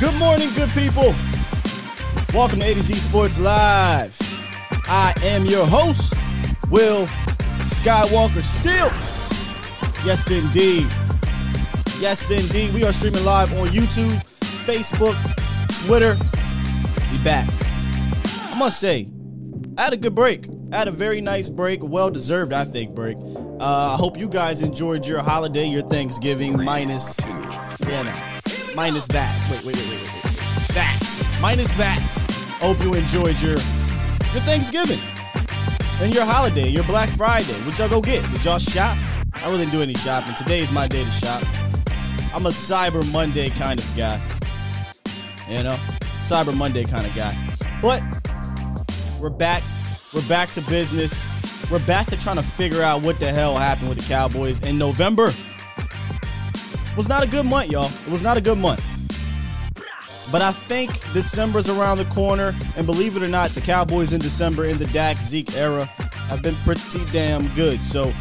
Good morning, good people. Welcome to A to Z Sports Live. I am your host, Will Skywalker Still. Yes, indeed. Yes, indeed. We are streaming live on YouTube, Facebook, Twitter. Be back. I must say, I had a good break. I had a very nice break, well deserved, I think, break. Uh, I hope you guys enjoyed your holiday, your Thanksgiving, minus, yeah, minus that. Wait, wait, wait, wait, wait, wait. That, minus that. Hope you enjoyed your your Thanksgiving and your holiday, your Black Friday. What y'all go get? Did y'all shop? I really didn't do any shopping. Today is my day to shop. I'm a Cyber Monday kind of guy. You know, Cyber Monday kind of guy. But we're back. We're back to business. We're back to trying to figure out what the hell happened with the Cowboys in November. Was not a good month, y'all. It was not a good month. But I think December's around the corner, and believe it or not, the Cowboys in December in the Dak Zeke era have been pretty damn good. So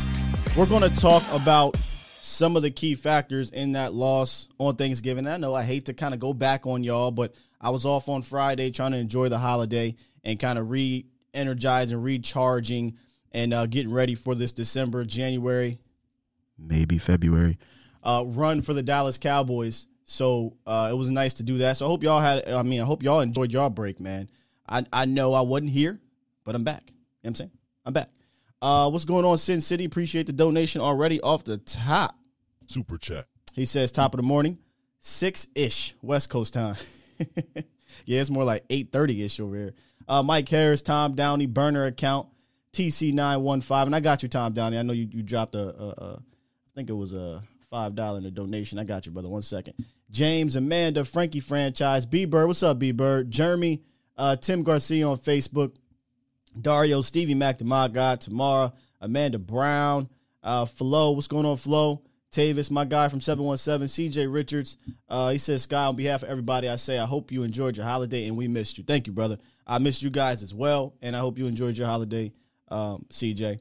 we're going to talk about some of the key factors in that loss on Thanksgiving. I know I hate to kind of go back on y'all, but I was off on Friday trying to enjoy the holiday and kind of re energizing, recharging, and uh, getting ready for this December, January, maybe February uh, run for the Dallas Cowboys. So uh, it was nice to do that. So I hope y'all had. I mean, I hope y'all enjoyed your break, man. I I know I wasn't here, but I'm back. You know what I'm saying I'm back. Uh, what's going on, Sin City? Appreciate the donation already off the top. Super chat. He says top of the morning, six ish West Coast time. yeah, it's more like eight thirty ish over here. Uh, Mike Harris, Tom Downey, burner account, TC915. And I got you, Tom Downey. I know you, you dropped a, a, a, I think it was a $5 in a donation. I got you, brother. One second. James, Amanda, Frankie Franchise, B Bird. What's up, B Bird? Jeremy, uh, Tim Garcia on Facebook, Dario, Stevie Mac, My God, Tamara, Amanda Brown, uh, Flo. What's going on, Flo? Tavis, my guy from 717, CJ Richards. Uh, he says, Sky, on behalf of everybody, I say, I hope you enjoyed your holiday and we missed you. Thank you, brother. I missed you guys as well, and I hope you enjoyed your holiday, um, CJ.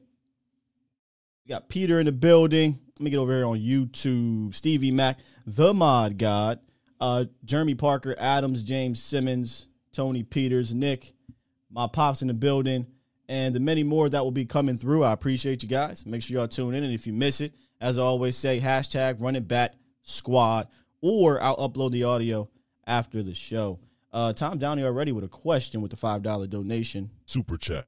We got Peter in the building. Let me get over here on YouTube. Stevie Mac, the Mod God, uh, Jeremy Parker, Adams, James Simmons, Tony Peters, Nick, my pops in the building, and the many more that will be coming through. I appreciate you guys. Make sure y'all tune in, and if you miss it, as I always say, hashtag run it back squad, or I'll upload the audio after the show. Uh, Tom Downey already with a question with the $5 donation. Super chat.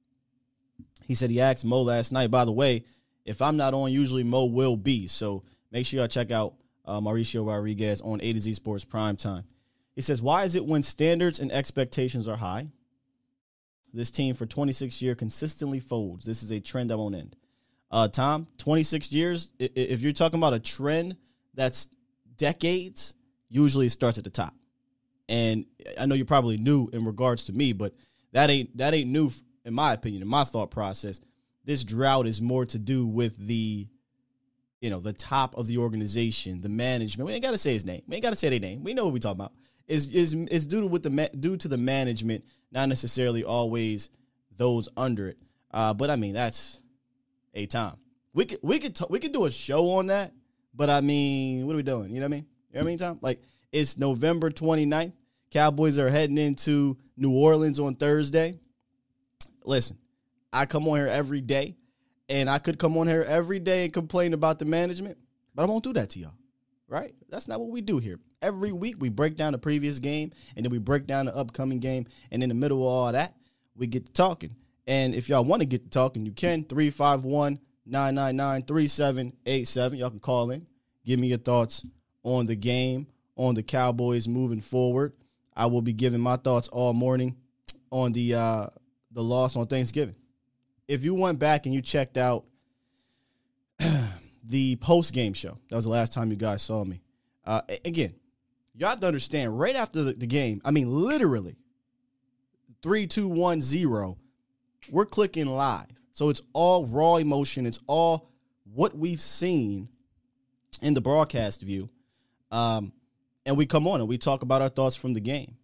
He said he asked Mo last night. By the way, if I'm not on, usually Mo will be. So make sure y'all check out uh, Mauricio Rodriguez on A to Z Sports Prime Time. He says, Why is it when standards and expectations are high? This team for 26 years consistently folds. This is a trend that won't end. Uh, Tom, 26 years, if you're talking about a trend that's decades, usually it starts at the top. And I know you're probably new in regards to me, but that ain't that ain't new in my opinion, in my thought process. This drought is more to do with the, you know, the top of the organization, the management. We ain't got to say his name. We ain't got to say their name. We know what we talking about. Is is is due to with the due to the management, not necessarily always those under it. Uh, but I mean that's a time. We could we could t- we could do a show on that. But I mean, what are we doing? You know what I mean? You know what I mean, Tom? Like it's November 29th. Cowboys are heading into New Orleans on Thursday. Listen, I come on here every day, and I could come on here every day and complain about the management, but I won't do that to y'all. Right? That's not what we do here. Every week we break down the previous game, and then we break down the upcoming game, and in the middle of all that, we get to talking. And if y'all want to get to talking, you can 351 999 3787. Y'all can call in, give me your thoughts on the game, on the Cowboys moving forward. I will be giving my thoughts all morning on the uh, the loss on Thanksgiving. If you went back and you checked out the post game show, that was the last time you guys saw me. Uh, again, you have to understand. Right after the, the game, I mean, literally three, two, one, zero. We're clicking live, so it's all raw emotion. It's all what we've seen in the broadcast view. Um, and we come on and we talk about our thoughts from the game.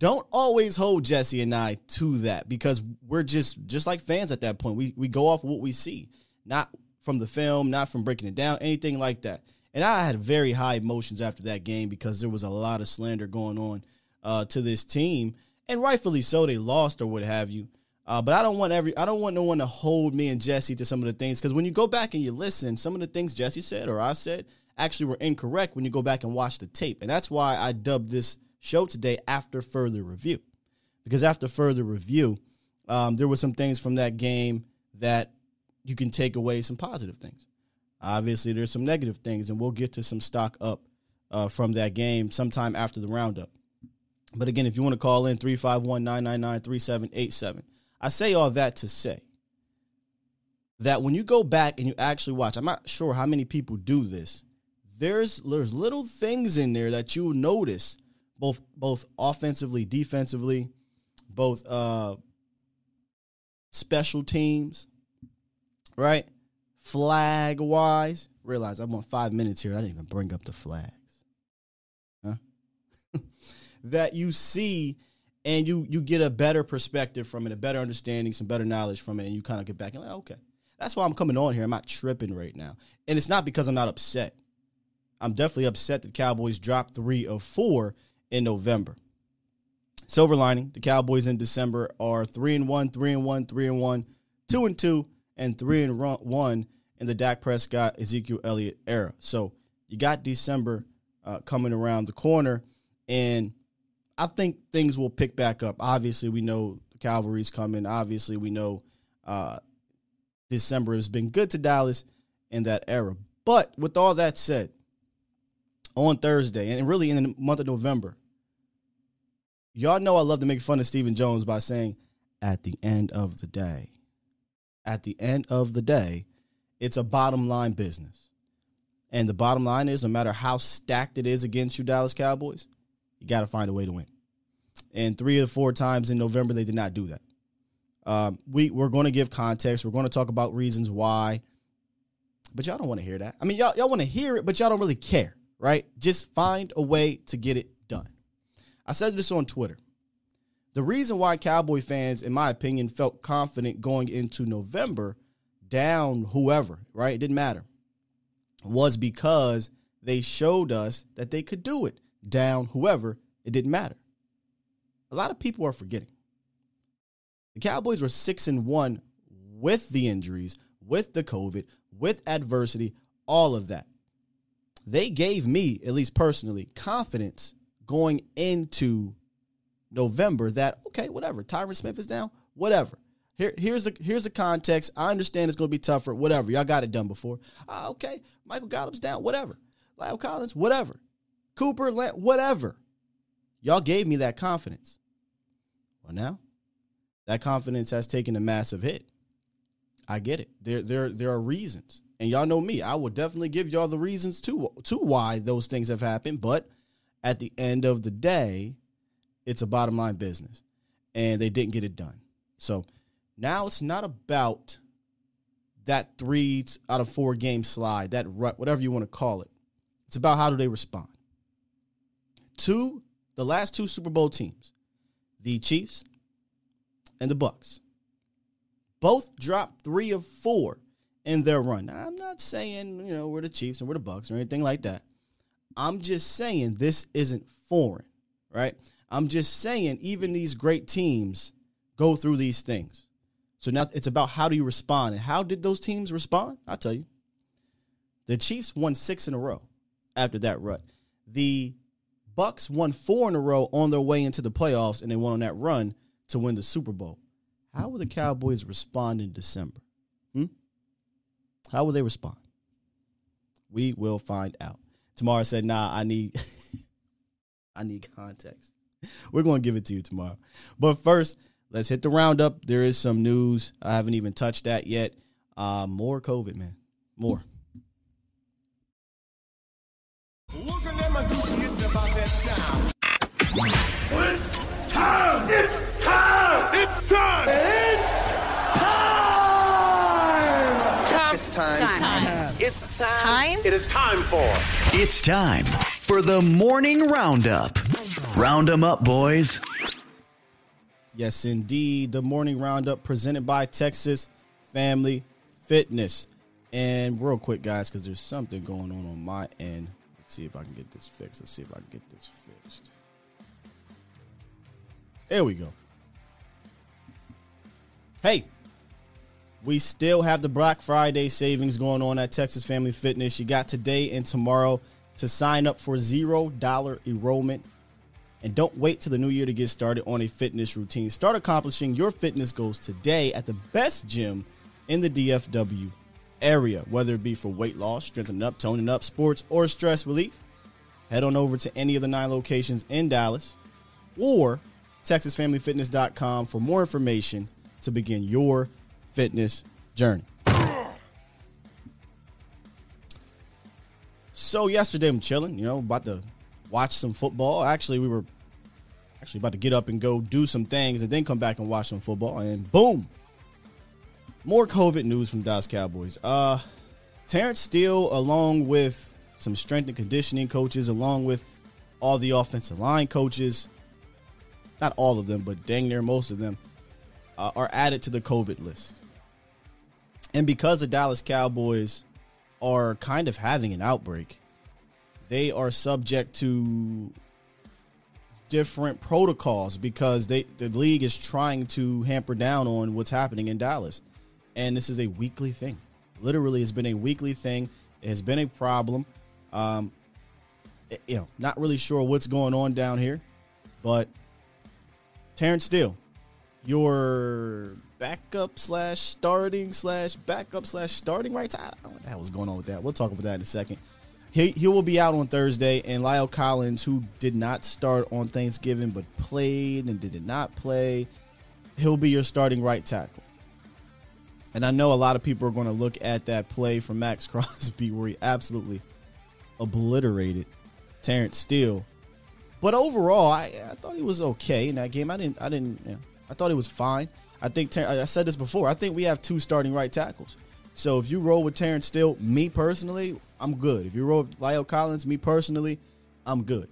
Don't always hold Jesse and I to that because we're just just like fans at that point. We we go off what we see, not from the film, not from breaking it down, anything like that. And I had very high emotions after that game because there was a lot of slander going on uh, to this team, and rightfully so. They lost or what have you. Uh, but I don't want every I don't want no one to hold me and Jesse to some of the things because when you go back and you listen, some of the things Jesse said or I said actually were incorrect when you go back and watch the tape, and that's why I dubbed this show today after further review, because after further review, um, there were some things from that game that you can take away some positive things. Obviously, there's some negative things, and we'll get to some stock up uh, from that game sometime after the roundup. But again, if you want to call in 351 999 3787, I say all that to say that when you go back and you actually watch, I'm not sure how many people do this. There's there's little things in there that you will notice both both offensively, defensively, both uh special teams, right? Flag wise. Realize I'm on five minutes here. I didn't even bring up the flags. Huh? that you see and you you get a better perspective from it, a better understanding, some better knowledge from it, and you kind of get back and like, okay, that's why I'm coming on here. I'm not tripping right now, and it's not because I'm not upset. I'm definitely upset that Cowboys dropped three of four in November. Silver lining: the Cowboys in December are three and one, three and one, three and one, two and two, and three and one in the Dak Prescott Ezekiel Elliott era. So you got December uh, coming around the corner, and I think things will pick back up. Obviously, we know the Cavalry's coming. Obviously, we know uh, December has been good to Dallas in that era. But with all that said, on Thursday and really in the month of November, y'all know I love to make fun of Stephen Jones by saying, at the end of the day, at the end of the day, it's a bottom line business. And the bottom line is no matter how stacked it is against you, Dallas Cowboys, you got to find a way to win. And three or four times in November, they did not do that. Um, we, we're going to give context. We're going to talk about reasons why. But y'all don't want to hear that. I mean, y'all, y'all want to hear it, but y'all don't really care, right? Just find a way to get it. I said this on Twitter. The reason why Cowboy fans, in my opinion, felt confident going into November, down whoever, right? It didn't matter, was because they showed us that they could do it down whoever, it didn't matter. A lot of people are forgetting. The Cowboys were 6 and 1 with the injuries, with the COVID, with adversity, all of that. They gave me, at least personally, confidence going into November that okay, whatever. Tyron Smith is down, whatever. Here, here's the here's the context. I understand it's going to be tougher. Whatever. Y'all got it done before. Uh, okay, Michael Gallup's down. Whatever. La'el Collins. Whatever. Cooper, whatever. Y'all gave me that confidence. Well, now that confidence has taken a massive hit. I get it. There, there, there are reasons, and y'all know me. I will definitely give y'all the reasons to to why those things have happened. But at the end of the day, it's a bottom line business, and they didn't get it done. So now it's not about that three out of four game slide, that rut, whatever you want to call it. It's about how do they respond two the last two Super Bowl teams, the Chiefs and the Bucks, both dropped three of four in their run. Now, I'm not saying you know we're the Chiefs and we're the Bucks or anything like that. I'm just saying this isn't foreign, right? I'm just saying even these great teams go through these things. So now it's about how do you respond and how did those teams respond? I'll tell you. The Chiefs won six in a row after that rut. The Bucks won four in a row on their way into the playoffs, and they won on that run to win the Super Bowl. How will the Cowboys respond in December? Hmm? How will they respond? We will find out. Tomorrow said, "Nah, I need, I need context." We're going to give it to you tomorrow. But first, let's hit the roundup. There is some news. I haven't even touched that yet. Uh, more COVID, man. More. it's about that time. It's time! It's time! Time. It is time for. It's time for the morning roundup. Round them up, boys. Yes, indeed. The morning roundup presented by Texas Family Fitness. And real quick, guys, because there's something going on on my end. Let's see if I can get this fixed. Let's see if I can get this fixed. There we go. Hey, we still have the Black Friday savings going on at Texas Family Fitness. You got today and tomorrow to sign up for $0 enrollment. And don't wait till the new year to get started on a fitness routine. Start accomplishing your fitness goals today at the best gym in the DFW area, whether it be for weight loss, strengthening up, toning up, sports, or stress relief. Head on over to any of the nine locations in Dallas or TexasFamilyFitness.com for more information to begin your fitness journey. So yesterday I'm chilling, you know, about to watch some football. Actually, we were actually about to get up and go do some things and then come back and watch some football and boom. More COVID news from Dallas Cowboys. Uh Terence Steele along with some strength and conditioning coaches along with all the offensive line coaches, not all of them, but dang near most of them uh, are added to the COVID list. And because the Dallas Cowboys are kind of having an outbreak, they are subject to different protocols because they the league is trying to hamper down on what's happening in Dallas. And this is a weekly thing. Literally, it's been a weekly thing. It has been a problem. Um, you know, not really sure what's going on down here, but Terence Steele, your backup slash starting slash backup slash starting right side. I don't know what the hell was going on with that. We'll talk about that in a second. He, he will be out on Thursday, and La'el Collins, who did not start on Thanksgiving but played and did not play, he'll be your starting right tackle. And I know a lot of people are going to look at that play from Maxx Crosby where he absolutely obliterated Terence Steele. But overall, I, I thought he was okay in that game. I didn't I didn't you know, I thought he was fine. I think I said this before. I think we have two starting right tackles. So if you roll with Terence Steele, me personally, I'm good. If you roll with La'el Collins, me personally, I'm good.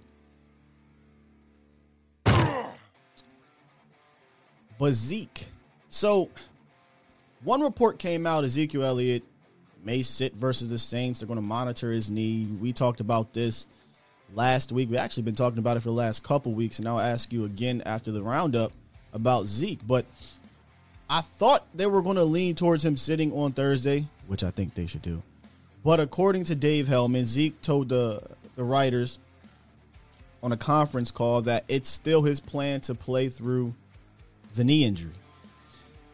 But Zeke. So one report came out Ezekiel Elliott may sit versus the Saints. They're going to monitor his knee. We talked about this last week. We've actually been talking about it for the last couple weeks, and I'll ask you again after the roundup about Zeke. But I thought they were going to lean towards him sitting on Thursday, which I think they should do. But according to Dave Helman, Zeke told the the writers on a conference call that it's still his plan to play through the knee injury.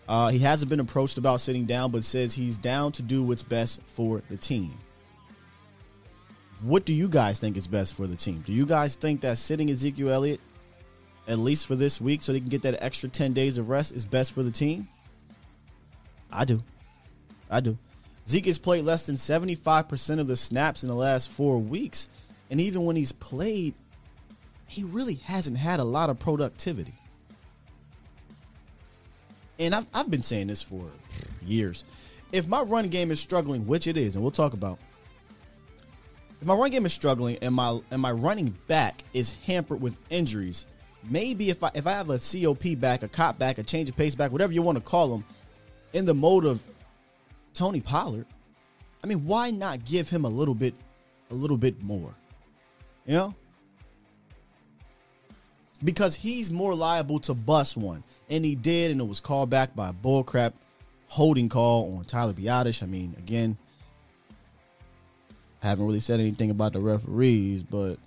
Uh, he hasn't been approached about sitting down, but says he's down to do what's best for the team. What do you guys think is best for the team? Do you guys think that sitting Ezekiel Elliott, at least for this week, so they can get that extra 10 days of rest, is best for the team? I do. I do. Zeke has played less than 75% of the snaps in the last four weeks. And even when he's played, he really hasn't had a lot of productivity and I've, I've been saying this for years. If my run game is struggling, which it is, and we'll talk about, if my run game is struggling and my and my running back is hampered with injuries, maybe if I if I have a COP back, a cop back, a change of pace back, whatever you want to call them, in the mode of Tony Pollard, I mean, why not give him a little bit, a little bit more? You know, because he's more liable to bust one. And he did, and it was called back by a bullcrap holding call on Tyler Biadasz. I mean, again, I haven't really said anything about the referees, but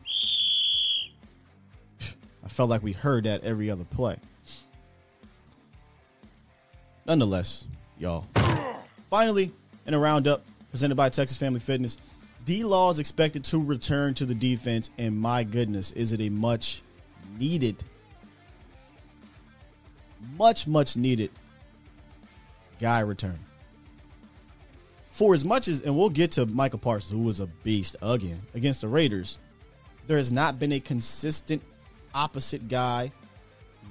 I felt like we heard that every other play. Nonetheless, y'all. Finally, in a roundup presented by Texas Family Fitness, D Law is expected to return to the defense, and my goodness, is it a much needed, much, much needed guy return. For as much as, and we'll get to Micah Parsons, who was a beast again against the Raiders, there has not been a consistent opposite guy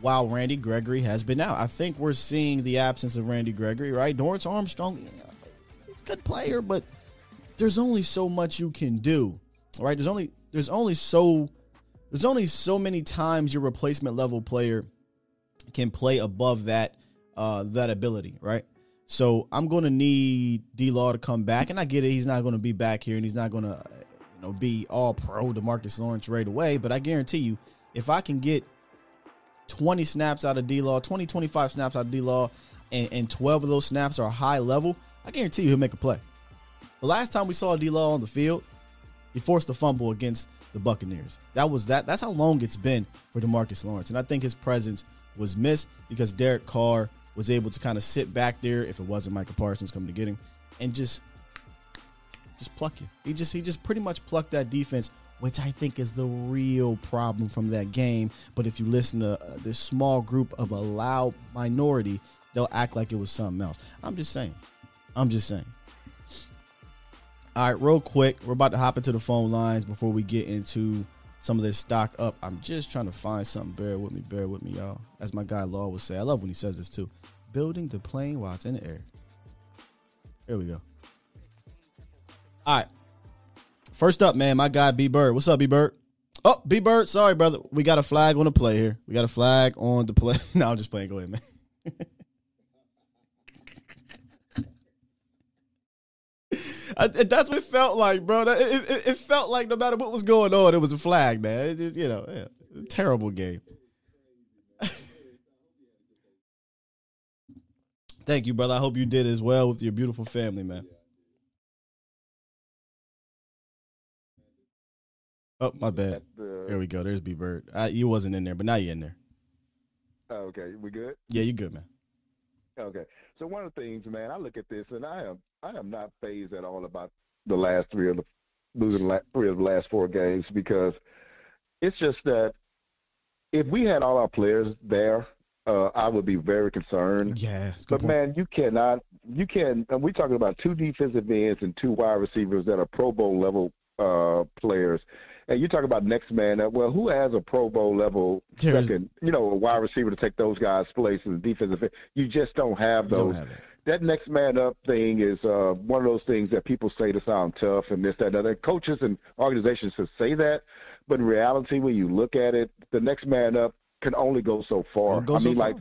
while Randy Gregory has been out. I think we're seeing the absence of Randy Gregory, right? Dorance Armstrong, he's a good player, but there's only so much you can do, right? There's only there's only so there's only so many times your replacement level player can play above that uh, that ability, right? So I'm going to need D Law to come back, and I get it. He's not going to be back here, and he's not going to, you know, be all pro Demarcus Lawrence right away. But I guarantee you, if I can get 20 snaps out of D Law, 20, 25 snaps out of D Law, and, and 12 of those snaps are high level, I guarantee you he'll make a play. The last time we saw D Law on the field, he forced a fumble against the Buccaneers. That was that. That's how long it's been for Demarcus Lawrence, and I think his presence was missed because Derek Carr was able to kind of sit back there if it wasn't Micah Parsons coming to get him and just just pluck you. He just he just pretty much plucked that defense, which I think is the real problem from that game. But if you listen to uh, this small group of a loud minority, they'll act like it was something else. I'm just saying. I'm just saying. All right, real quick, we're about to hop into the phone lines before we get into some of this stock up. I'm just trying to find something. Bear with me, bear with me, y'all. As my guy Law would say, I love when he says this too. Building the plane while it's in the air. Here we go. All right. First up, man, my guy B Bird. What's up, B Bird? Oh, B Bird. Sorry, brother. We got a flag on the play here. We got a flag on the play. no, I'm just playing. Go ahead, man. I, that's what it felt like, bro. It, it, it, felt like no matter what was going on, it was a flag, man. Just, you know, yeah, terrible game. Thank you, brother. I hope you did as well with your beautiful family, man. Oh, my bad. There we go. There's B Bird. you wasn't in there, but now you're in there. Oh, okay, we good? Yeah, you good, man. Okay. So one of the things, man, I look at this and I am I am not phased at all about the last three of the losing three of the last four games because it's just that if we had all our players there, uh, I would be very concerned. Yeah, but point. man, you cannot. You can. And we're talking about two defensive ends and two wide receivers that are Pro Bowl level uh, players. And you talk about next man up. Well, who has a Pro Bowl level There's, second, you know, a wide receiver to take those guys' places, defensive? You just don't have those. Don't have that next man up thing is uh, one of those things that people say to sound tough and this, that, and other. Coaches and organizations should say that, but in reality, when you look at it, the next man up can only go so far. Go I so mean, far. like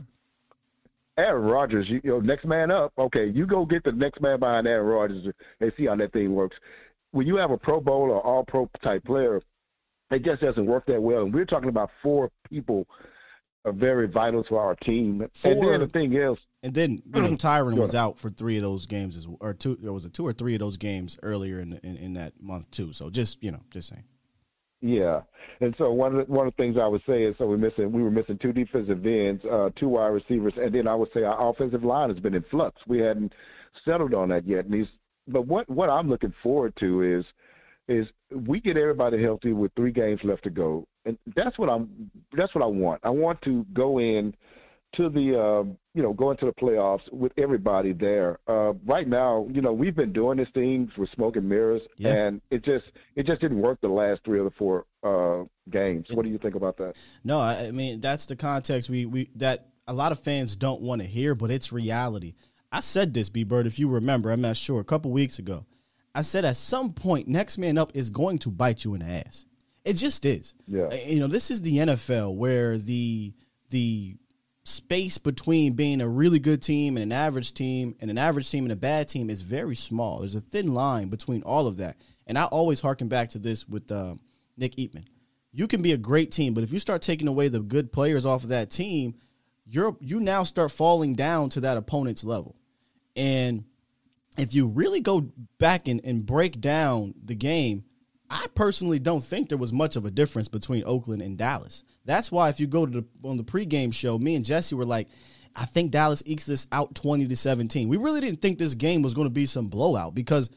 Aaron Rodgers, you, you know, next man up. Okay, you go get the next man behind Aaron Rodgers and see how that thing works. When you have a Pro Bowl or All Pro type player, it just doesn't work that well. And we're talking about four people are very vital to our team. Four, and then the thing is, and then you know Tyron was out for three of those games, as, or two. There was a two or three of those games earlier in, the, in in that month too. So just you know, just saying. Yeah, and so one of the, one of the things I would say is so we're missing we were missing two defensive ends, uh, two wide receivers, and then I would say our offensive line has been in flux. We hadn't settled on that yet. And these, but what what I'm looking forward to is is we get everybody healthy with three games left to go, and that's what I'm. That's what I want. I want to go in to the uh, you know go into the playoffs with everybody there. Uh, right now, you know we've been doing these things with smoke and mirrors, yeah. and it just it just didn't work the last three or the four uh, games. What do you think about that? No, I mean that's the context we we that a lot of fans don't want to hear, but it's reality. I said this, B Bird, if you remember, I'm not sure, a couple weeks ago. I said at some point, next man up is going to bite you in the ass. It just is. Yeah. You know, this is the NFL where the the space between being a really good team and an average team and an average team and a bad team is very small. There's a thin line between all of that. And I always harken back to this with uh, Nick Eatman. You can be a great team, but if you start taking away the good players off of that team, you're you now start falling down to that opponent's level. And if you really go back and, and break down the game, I personally don't think there was much of a difference between Oakland and Dallas. That's why if you go to the on the pregame show, me and Jesse were like, I think Dallas ekes this out 20 to 17. We really didn't think this game was going to be some blowout because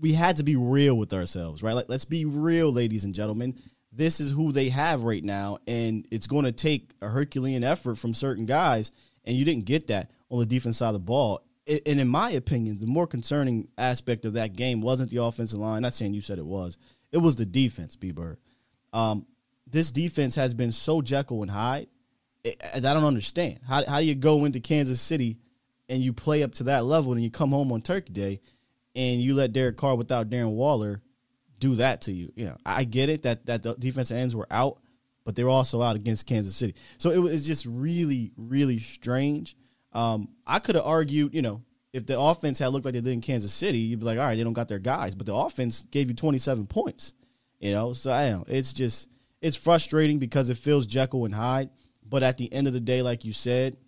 we had to be real with ourselves, right? Like let's be real, ladies and gentlemen. This is who they have right now, and it's going to take a Herculean effort from certain guys, and you didn't get that on the defense side of the ball and in my opinion, the more concerning aspect of that game wasn't the offensive line. Not saying you said it was. It was the defense, B Bird. Um, this defense has been so Jekyll and Hyde. I don't understand. How, how do you go into Kansas City and you play up to that level and you come home on Turkey Day and you let Derek Carr without Darren Waller do that to you? You know, I get it that, that the defensive ends were out, but they were also out against Kansas City. So it was just really, really strange. Um, I could have argued, you know, if the offense had looked like they did in Kansas City, you'd be like, all right, they don't got their guys. But the offense gave you 27 points. You know, so I know it's just it's frustrating because it feels Jekyll and Hyde. But at the end of the day, like you said,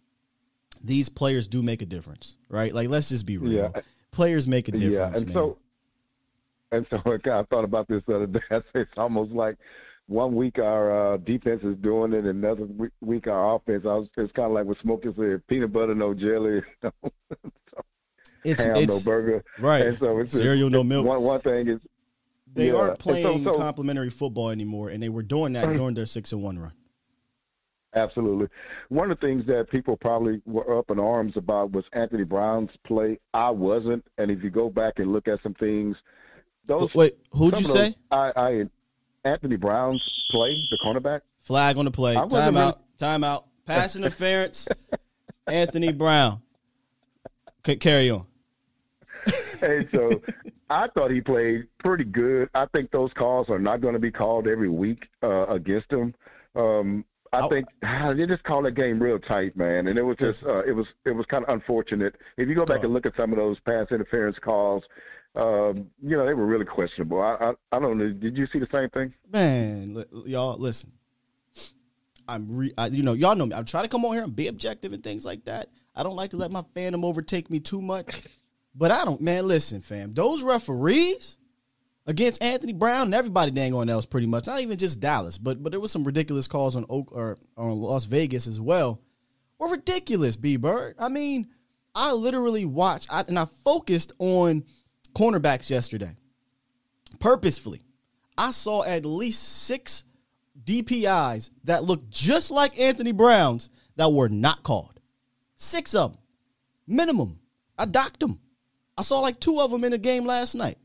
these players do make a difference, right? Like let's just be real. Yeah. Players make a difference. Yeah, and man. so and so I thought about this the other day. It's almost like one week our uh, defense is doing it, and another week our offense. I was, it's kind of like with Smokey said, peanut butter, no jelly. so, it's, ham, it's, no burger. Right. And so it's cereal, no milk. One one thing is they yeah. aren't playing so, so, complimentary football anymore, and they were doing that during their six and one run. Absolutely. One of the things that people probably were up in arms about was Anthony Brown's play. I wasn't, and if you go back and look at some things, those wait, who'd you those, say? I, I Anthony Brown's play, the cornerback. Flag on the play. Time out. Time out. Pass interference. Anthony Brown. C- carry on. hey, so I thought he played pretty good. I think those calls are not going to be called every week uh, against him. Um, I oh. think they just called that game real tight, man, and it was just uh, it was it was kind of unfortunate. If you go back and look at some of those pass interference calls, um, you know they were really questionable. I, I I don't know. Did you see the same thing? Man, y'all listen. I'm re, I, you know, y'all know me. I'm trying to come on here and be objective and things like that. I don't like to let my fandom overtake me too much. But I don't, man. Listen, fam. Those referees against Anthony Brown and everybody dang on else pretty much. Not even just Dallas, but but there was some ridiculous calls on Oak or on Las Vegas as well. Were ridiculous, B Bird. I mean, I literally watched I, and I focused on cornerbacks yesterday. Purposefully. I saw at least six DPIs that looked just like Anthony Brown's that were not called. Six of them. Minimum. I docked them. I saw like two of them in a game last night.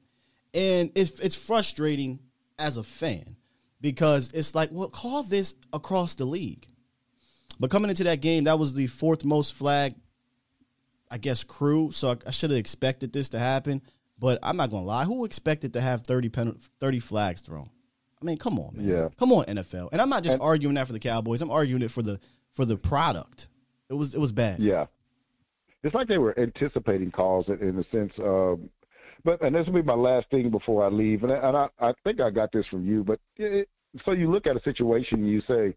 And it's it's frustrating as a fan because it's like, well, call this across the league. But coming into that game, that was the fourth most flag, I guess, crew. So I, I should have expected this to happen. But I'm not gonna lie, who expected to have 30 pen, 30 flags thrown? I mean, come on, man. Yeah. Come on, NFL. And I'm not just and, arguing that for the Cowboys. I'm arguing it for the for the product. It was it was bad. Yeah it's like they were anticipating calls in, in a sense. of, but and this will be my last thing before I leave, and, I, and I, I think I got this from you. But it, so you look at a situation and you say,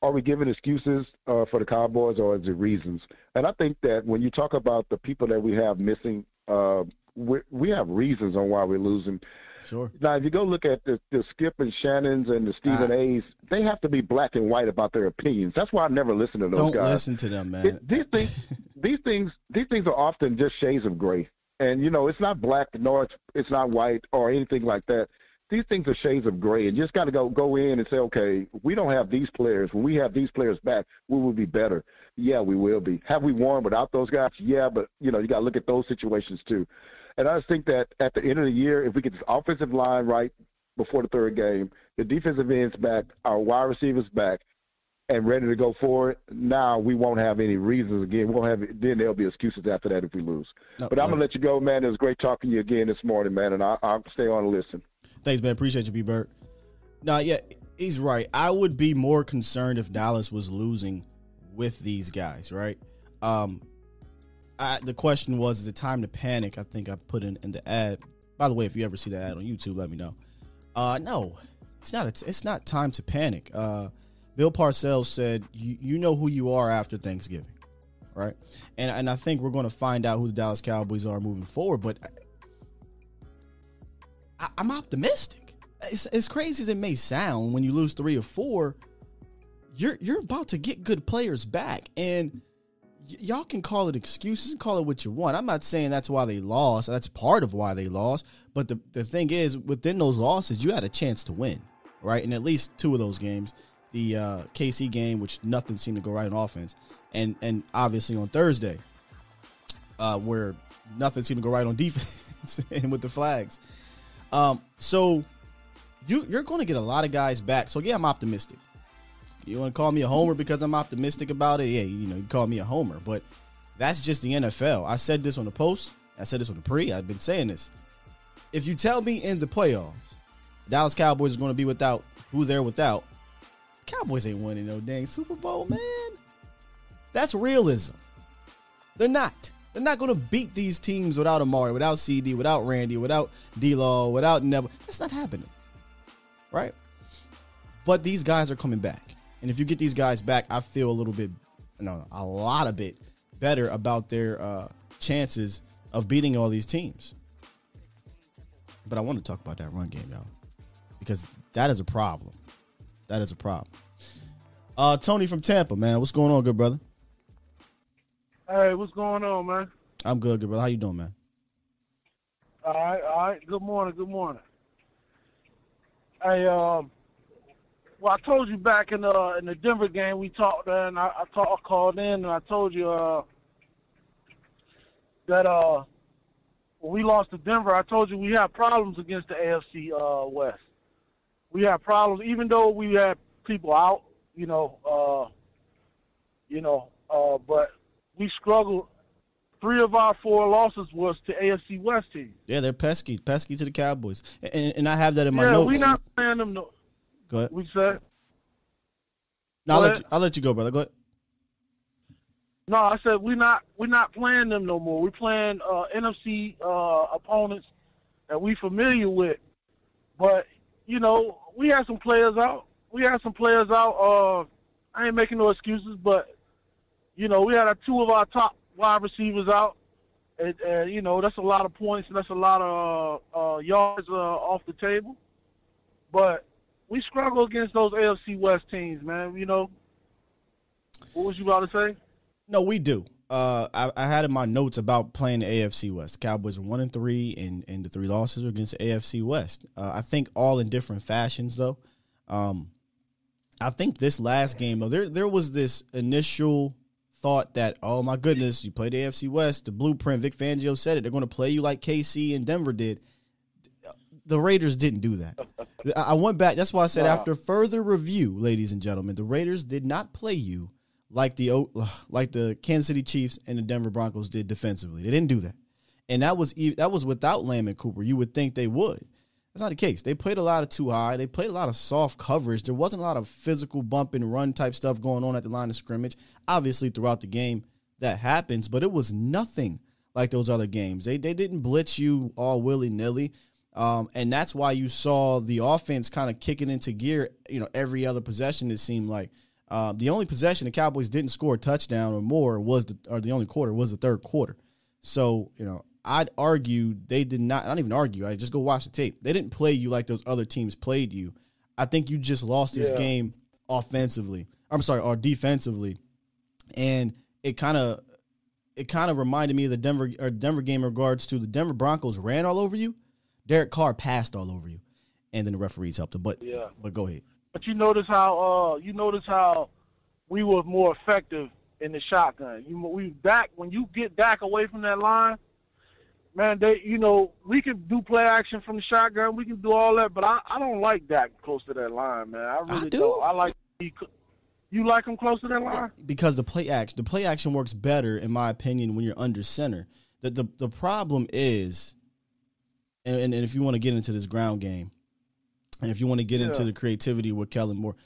are we giving excuses uh, for the Cowboys or is it reasons? And I think that when you talk about the people that we have missing, uh, we, we have reasons on why we're losing. Sure. Now, if you go look at the, the Skip and Shannons and the Stephen ah. A's, they have to be black and white about their opinions. That's why I never listen to those Don't guys. Don't listen to them, man. It, these things, these things, these things are often just shades of gray. And you know, it's not black nor it's, it's not white or anything like that. These things are shades of gray, and you just got to go go in and say, okay, we don't have these players. When we have these players back, we will be better. Yeah, we will be. Have we won without those guys? Yeah, but you know, you got to look at those situations too. And I just think that at the end of the year, if we get this offensive line right before the third game, the defensive ends back, our wide receivers back, and ready to go forward, now we won't have any reasons again. We won't have then there'll be excuses after that if we lose. No, but I'm gonna let you go, man. It was great talking to you again this morning, man, and I, will stay on and listen. Thanks, man. Appreciate you, B Bird. No, yeah, he's right. I would be more concerned if Dallas was losing with these guys, right? Um, I, the question was, is it time to panic? I think I put in, in the ad. By the way, if you ever see that ad on YouTube, let me know. Uh, no, it's not. It's, it's not time to panic. Uh, Bill Parcells said, you, know who you are after Thanksgiving, right? And and I think we're going to find out who the Dallas Cowboys are moving forward. But I, I'm optimistic. It's, as crazy as it may sound, when you lose three or four, you're you're about to get good players back, and y'all can call it excuses and call it what you want. I'm not saying that's why they lost. That's part of why they lost. But the, the thing is, within those losses, you had a chance to win, right? In at least two of those games. The uh, KC game, which nothing seemed to go right on offense, and and obviously on Thursday, uh, where nothing seemed to go right on defense and with the flags. Um, so you you're going to get a lot of guys back. So yeah, I'm optimistic. You want to call me a homer because I'm optimistic about it? Yeah, you know, you call me a homer, but that's just the NFL. I said this on the post. I said this on the pre. I've been saying this. If you tell me in the playoffs, Dallas Cowboys are going to be without who they're without, Cowboys ain't winning no dang Super Bowl, man. That's realism. They're not. They're not going to beat these teams without Amari, without CD, without Randy, without D-Law, without Neville. That's not happening, right? But these guys are coming back, and if you get these guys back, I feel a little bit, no, a lot of bit better about their uh, chances of beating all these teams. But I want to talk about that run game, y'all, because that is a problem. That is a problem. Uh, Tony from Tampa, man, what's going on, good brother? Hey, what's going on, man? I'm good, good brother. How you doing, man? All right, all right. Good morning, good morning. Hey, um, well, I told you back in the in the Denver game we talked, and I, I, talk, I called in and I told you uh, that uh, when we lost to Denver, I told you we had problems against the AFC uh, West. We had problems, even though we had people out you know, uh, you know, uh, but we struggled. Three of our four losses was to AFC West teams. Yeah, they're pesky, pesky to the Cowboys, and, and I have that in my yeah, notes. we not playing them. No, go ahead. We said. No, I'll let, you, I'll let you go, brother. Go ahead. No, I said we're not we're not playing them no more. We're playing uh, NFC uh, opponents that we familiar with. But you know, we had some players out we had some players out. Uh, I ain't making no excuses, but you know we had two of our top wide receivers out, and, and you know that's a lot of points and that's a lot of uh, uh, yards uh, off the table. But we struggle against those AFC West teams, man. You know, what was you about to say? No, we do. Uh, I, I, had in my notes about playing the AFC West. Cowboys one and three, and, and the three losses are against AFC West. Uh, I think all in different fashions, though. Um, I think this last game, though, there there was this initial thought that, oh my goodness, you played AFC West, the blueprint. Vic Fangio said it. They're going to play you like KC and Denver did. The Raiders didn't do that. I went back. That's why I said wow. after further review, ladies and gentlemen, the Raiders did not play you like the like the Kansas City Chiefs and the Denver Broncos did defensively. They didn't do that, and that was that was without Lamb and Cooper. You would think they would. That's not the case. They played a lot of too high. They played a lot of soft coverage. There wasn't a lot of physical bump and run type stuff going on at the line of scrimmage. Obviously, throughout the game, that happens, but it was nothing like those other games. They they didn't blitz you all willy nilly. Um, and that's why you saw the offense kind of kicking into gear, you know, every other possession, it seemed like. Uh, the only possession the Cowboys didn't score a touchdown or more was the, or the only quarter was the third quarter. So, you know, I'd argue they did not. I don't even argue. I just go watch the tape. They didn't play you like those other teams played you. I think you just lost this yeah. game offensively. I'm sorry, or defensively, and it kind of it kind of reminded me of the Denver or Denver game in regards to the Denver Broncos ran all over you. Derek Carr passed all over you, and then the referees helped him. But yeah, but go ahead. But you notice how uh you notice how we were more effective in the shotgun. You we back when you get back away from that line man, they you know we can do play action from the shotgun, we can do all that, but I, I don't like that close to that line, man. I really I do. not I like you like him close to that line because the play action the play action works better in my opinion when you're under center. The the the problem is, and, and, and if you want to get into this ground game, and if you want to get yeah. into the creativity with Kellen Moore,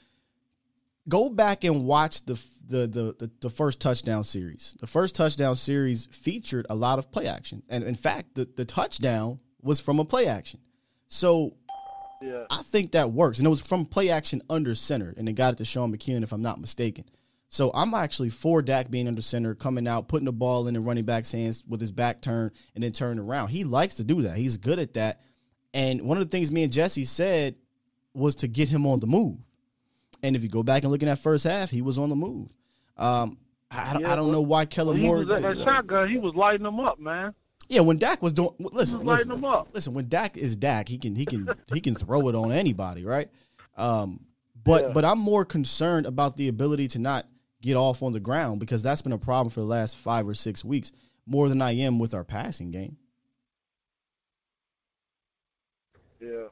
go back and watch the, the the, the the first touchdown series. The first touchdown series featured a lot of play action, and in fact, the the touchdown was from a play action. So. Yeah. I think that works. And it was from play action under center, and they got it to Sean McKeon, if I'm not mistaken. So I'm actually for Dak being under center, coming out, putting the ball in the running back's hands with his back turned, and then turning around. He likes to do that. He's good at that. And one of the things me and Jesse said was to get him on the move. And if you go back and look in that first half, he was on the move. Um, I, yeah, I don't know why Kellen Moore. Was at that shotgun, he was lighting them up, man. Yeah, when Dak was doing, listen, was listen, listen. When Dak is Dak, he can he can he can throw it on anybody, right? Um, but yeah. but I'm more concerned about the ability to not get off on the ground because that's been a problem for the last five or six weeks more than I am with our passing game. Yeah.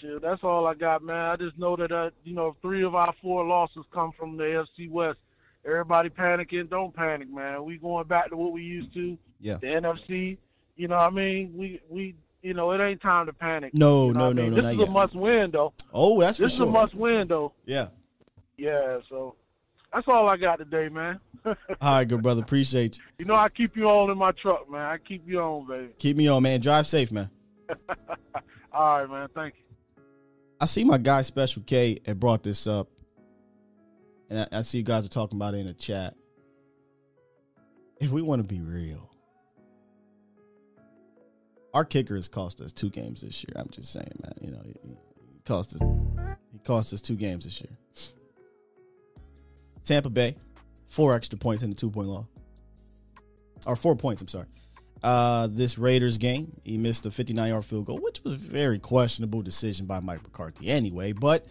Shit, that's all I got, man. I just know that uh, you know three of our four losses come from the AFC West. Everybody panicking, don't panic, man. We going back to what we used to. Yeah. The NFC. You know, what I mean, we we you know, it ain't time to panic. No, you know no, no, no. This is a must win, though. Oh, that's this for sure. This is a must win, though. Yeah. Yeah. So, That's all I got today, man. all right, good brother. Appreciate you. You know I keep you on in my truck, man. I keep you on, baby. Keep me on, man. Drive safe, man. all right, man. Thank you. I see my guy Special K had brought this up, and I, I see you guys are talking about it in the chat. If we want to be real, our kicker has cost us two games this year. I'm just saying, man. You know, he, he cost us he cost us two games this year. Tampa Bay, four extra points in the two point law, or four points. I'm sorry. Uh, this Raiders game, he missed a 59 yard field goal, which was a very questionable decision by Mike McCarthy anyway. But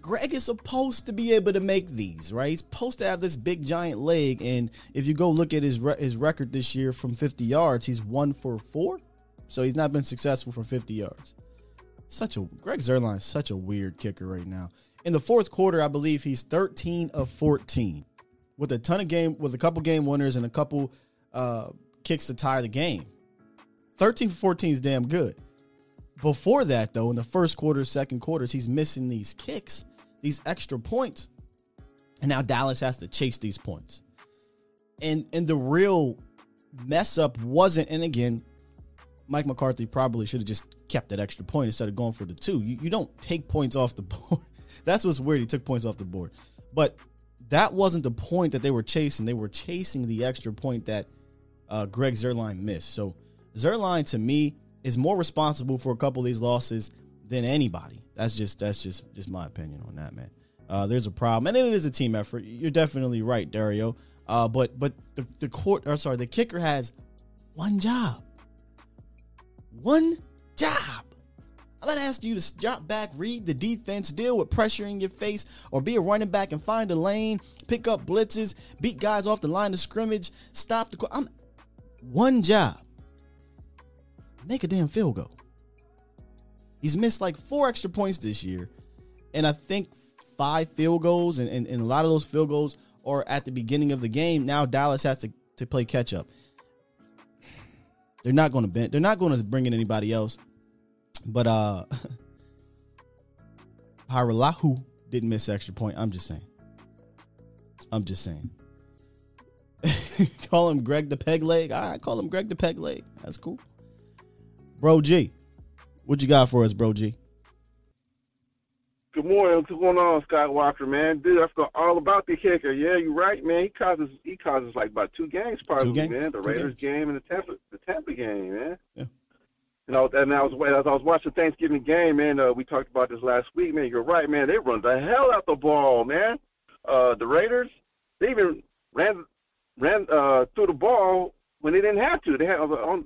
Greg is supposed to be able to make these, right? He's supposed to have this big giant leg, and if you go look at his re- his record this year from 50 yards, he's one for four, so he's not been successful from 50 yards. Such a Greg Zuerlein is such a weird kicker right now. In the fourth quarter, I believe he's 13 of 14 with a ton of game with a couple game winners and a couple uh, kicks to tie the game. 13 for 14 is damn good. Before that, though, in the first quarter, second quarters, he's missing these kicks, these extra points. And now Dallas has to chase these points. And and the real mess up wasn't, and again, Mike McCarthy probably should have just kept that extra point instead of going for the two. You, you don't take points off the board. That's what's weird. He took points off the board. But that wasn't the point that they were chasing. They were chasing the extra point that uh, Greg Zuerlein missed. So Zuerlein to me is more responsible for a couple of these losses than anybody. That's just that's just just my opinion on that, man. Uh, there's a problem, and it is a team effort. You're definitely right, Dario. Uh, but but the the court, or sorry, the kicker has one job. One job. I'm not asking you to drop back, read the defense, deal with pressure in your face, or be a running back and find a lane, pick up blitzes, beat guys off the line of scrimmage, stop the. I'm one job make a damn field goal. He's missed like four extra points this year, and I think five field goals, and, and, and, a lot of those field goals are at the beginning of the game. Now Dallas has to, to play catch up. They're not going to bend. They're not going to bring in anybody else. But uh Haralahu didn't miss extra point. I'm just saying. I'm just saying. call him Greg the Peg Leg. All right, call him Greg the Peg Leg. That's cool. Bro G, what you got for us, Bro G? Good morning. What's going on, Skywalker, man? Dude, I forgot all about the kicker. Yeah, you're right, man. He causes he causes like about two games, probably, two games? man. The two Raiders games. game and the Tampa the Tampa game, man. Yeah. You know, and I was as I was watching Thanksgiving game, man. Uh, we talked about this last week, man. You're right, man. They run the hell out the ball, man. Uh, the Raiders, they even ran ran uh, through the ball when they didn't have to. They had on,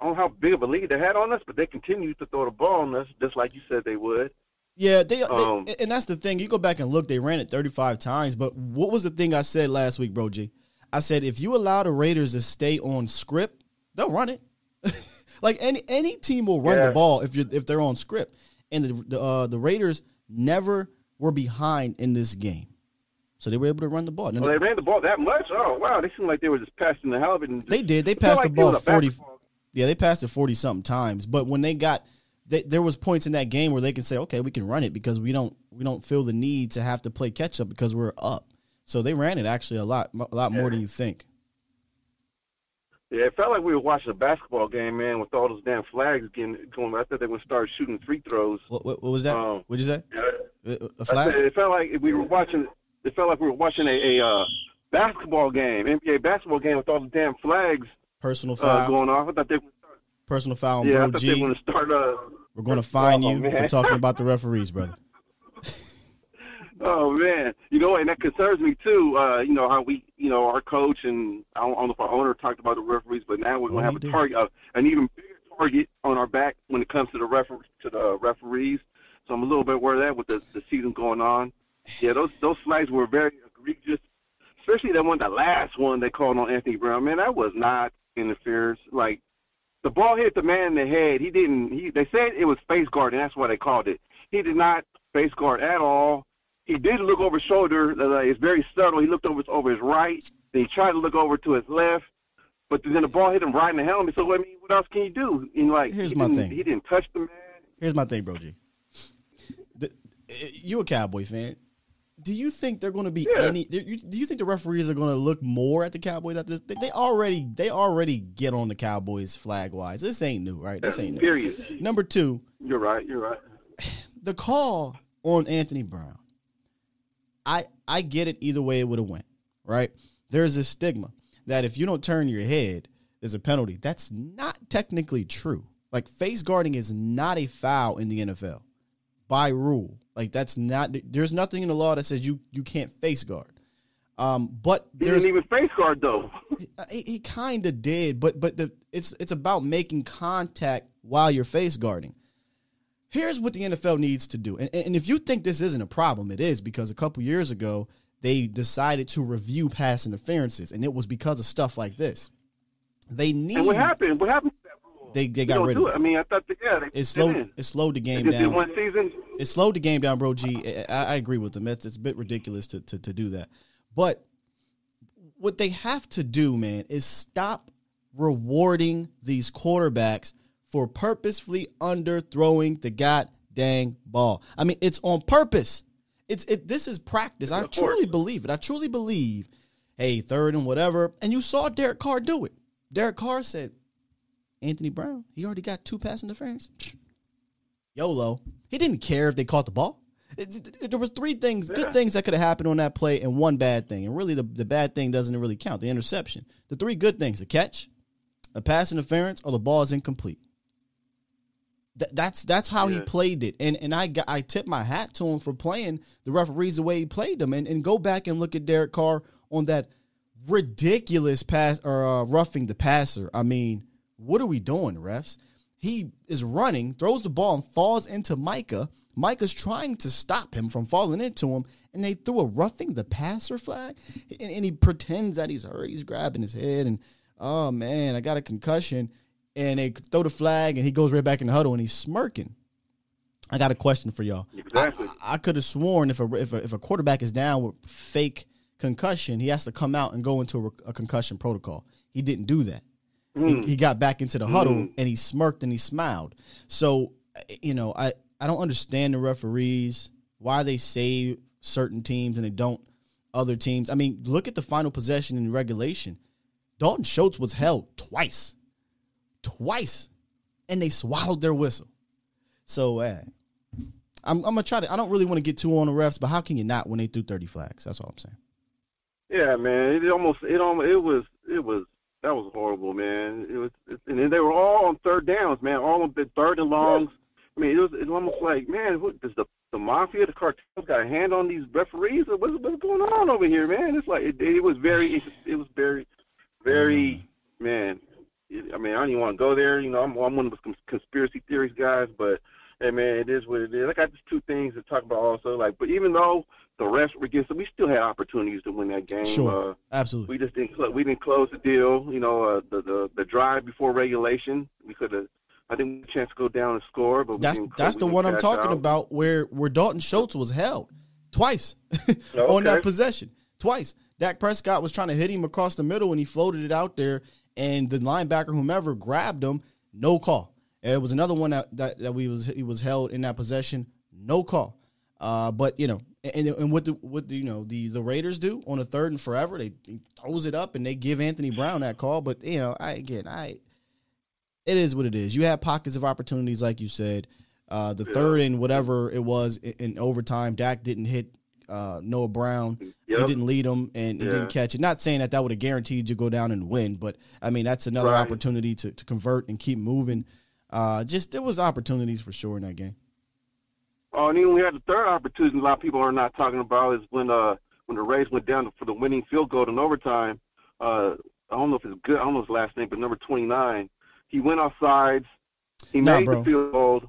on how big of a lead they had on us, but they continued to throw the ball on us just like you said they would. Yeah, they, um, they, and that's the thing. You go back and look; they ran it 35 times. But what was the thing I said last week, bro? G, I said if you allow the Raiders to stay on script, they'll run it. like any any team will run yeah. the ball if you if they're on script. And the the, uh, the Raiders never were behind in this game. So they were able to run the ball. Well, they ran the ball that much? Oh, wow. They seemed like they were just passing the hell of it. Just, they did. They passed the ball 40. Yeah, they passed it 40 something times. But when they got they, there was points in that game where they can say, "Okay, we can run it because we don't we don't feel the need to have to play catch up because we're up." So they ran it actually a lot a lot more than you think. Yeah, it felt like we were watching a basketball game, man, with all those damn flags getting going. I thought they would start shooting free throws. What, what, what was that? Um, What'd you say? Yeah. A flag? Said, it felt like we were watching it felt like we were watching a, a uh, basketball game, NBA basketball game with all the damn flags. Personal uh, foul uh, going off. I thought they would start, personal foul. Yeah, bro I thought G. they were going to start. Uh, we're going to fine oh, you man. for talking about the referees, brother. Oh man, you know, and that concerns me too. Uh, you know how we, you know, our coach and I don't, I don't know if our owner talked about the referees, but now we're going to oh, have a did. target, uh, an even bigger target on our back when it comes to the refer to the referees. So I'm a little bit worried that with the, the season going on. Yeah, those those flags were very egregious, especially that one, the last one they called on Anthony Brown. Man, that was not interference. Like the ball hit the man in the head. He didn't. He they said it was face guard, and that's why they called it. He did not face guard at all. He did look over his shoulder. Uh, it's very subtle. He looked over over his right. Then he tried to look over to his left, but then the ball hit him right in the helmet. So I mean, what else can you do? And like, here's my thing. He didn't touch the man. Here's my thing, bro. G. The, you a Cowboy fan? do you think they're going to be yeah. any? Do you, do you, think the referees are going to look more at the Cowboys after this? They, they already they already get on the Cowboys flag wise. This ain't new, right? This ain't new. Period. Number two. You're right. You're right. The call on Anthony Brown. I I get it either way it would have went, right? There's a stigma that if you don't turn your head, there's a penalty. That's not technically true. Like face guarding is not a foul in the NFL by rule. Like that's not. There's nothing in the law that says you you can't face guard. Um, but he didn't even face guard though. he, he kind of did, but but the it's it's about making contact while you're face guarding. Here's what the NFL needs to do, and, and if you think this isn't a problem, it is because a couple years ago they decided to review pass interferences, and it was because of stuff like this. They need. And what happened? What happened? They they got rid of it. I mean, I thought that, yeah, they, it slowed it slowed the game down. One season. It slowed the game down, bro. G. I, I agree with them. It's, it's a bit ridiculous to, to to do that, but what they have to do, man, is stop rewarding these quarterbacks for purposefully underthrowing the god dang ball. I mean, it's on purpose. It's it. This is practice. I truly believe it. I truly believe. Hey, third and whatever, and you saw Derek Carr do it. Derek Carr said, Anthony Brown, he already got two pass interference. YOLO. He didn't care if they caught the ball. It, it, there was three things, good things that could have happened on that play, and one bad thing. And really, the, the bad thing doesn't really count. The interception. The three good things: a catch, a pass interference, or the ball is incomplete. Th- that's that's how yeah. he played it, and and I got, I tip my hat to him for playing the referees the way he played them, and and go back and look at Derek Carr on that ridiculous pass or uh, roughing the passer. I mean, what are we doing, refs? He is running, throws the ball, and falls into Micah. Micah's trying to stop him from falling into him, and they threw a roughing the passer flag, and, and he pretends that he's hurt. He's grabbing his head, and oh man, I got a concussion. And they throw the flag, and he goes right back in the huddle, and he's smirking. I got a question for y'all. Exactly. I, I could have sworn if a, if a if a quarterback is down with fake concussion, he has to come out and go into a, a concussion protocol. He didn't do that. Mm. He, he, got back into the huddle mm. and he smirked and he smiled. So, you know, I, I don't understand the referees, why they save certain teams and they don't other teams. I mean, look at the final possession in regulation. Dalton Schultz was held twice. Twice. And they swallowed their whistle. So, uh, I'm, I'm gonna try to. I don't really want to get too on the refs, but how can you not when they threw 30 flags? That's all I'm saying. Yeah, man. It almost it almost it was it was that was horrible, man. It was it, and they were all on third downs, man. All on the third and longs. I mean, it was it's almost like, man, what does the the mafia, the cartels got a hand on these referees? What's what's going on over here, man? It's like it, it was very it was very very mm. man. I mean, I don't even want to go there. You know, I'm I'm one of the conspiracy theories guys, but hey, man, it is what it is. I got just two things to talk about also. Like, but even though the rest were against we still had opportunities to win that game. Sure, uh, absolutely. We just didn't cl- we didn't close the deal. You know, uh, the the the drive before regulation, we could have. I think we had a chance to go down and score, but that's that's the one I'm talking out. about where where Dalton Schultz was held twice okay. on that possession, twice. Dak Prescott was trying to hit him across the middle, and he floated it out there, and the linebacker, whomever, grabbed him. No call. And it was another one that, that, that we was he was held in that possession. No call. Uh, but you know, and, and what the what the, you know the the Raiders do on a third and forever, they, they throws it up and they give Anthony Brown that call. But you know, I again, I it is what it is. You have pockets of opportunities, like you said. Uh, the yeah. third and whatever it was in, in overtime, Dak didn't hit uh, Noah Brown. Yep. He didn't lead him and he yeah. didn't catch it. Not saying that that would have guaranteed you go down and win, but I mean that's another right. opportunity to, to convert and keep moving. Uh, just there was opportunities for sure in that game. Oh, and even we had the third opportunity. A lot of people are not talking about is when uh when the Rays went down for the winning field goal in overtime. Uh, I don't know if it's good. I don't know his last name, but number twenty nine. He went outside. He nah, made bro. the field goal.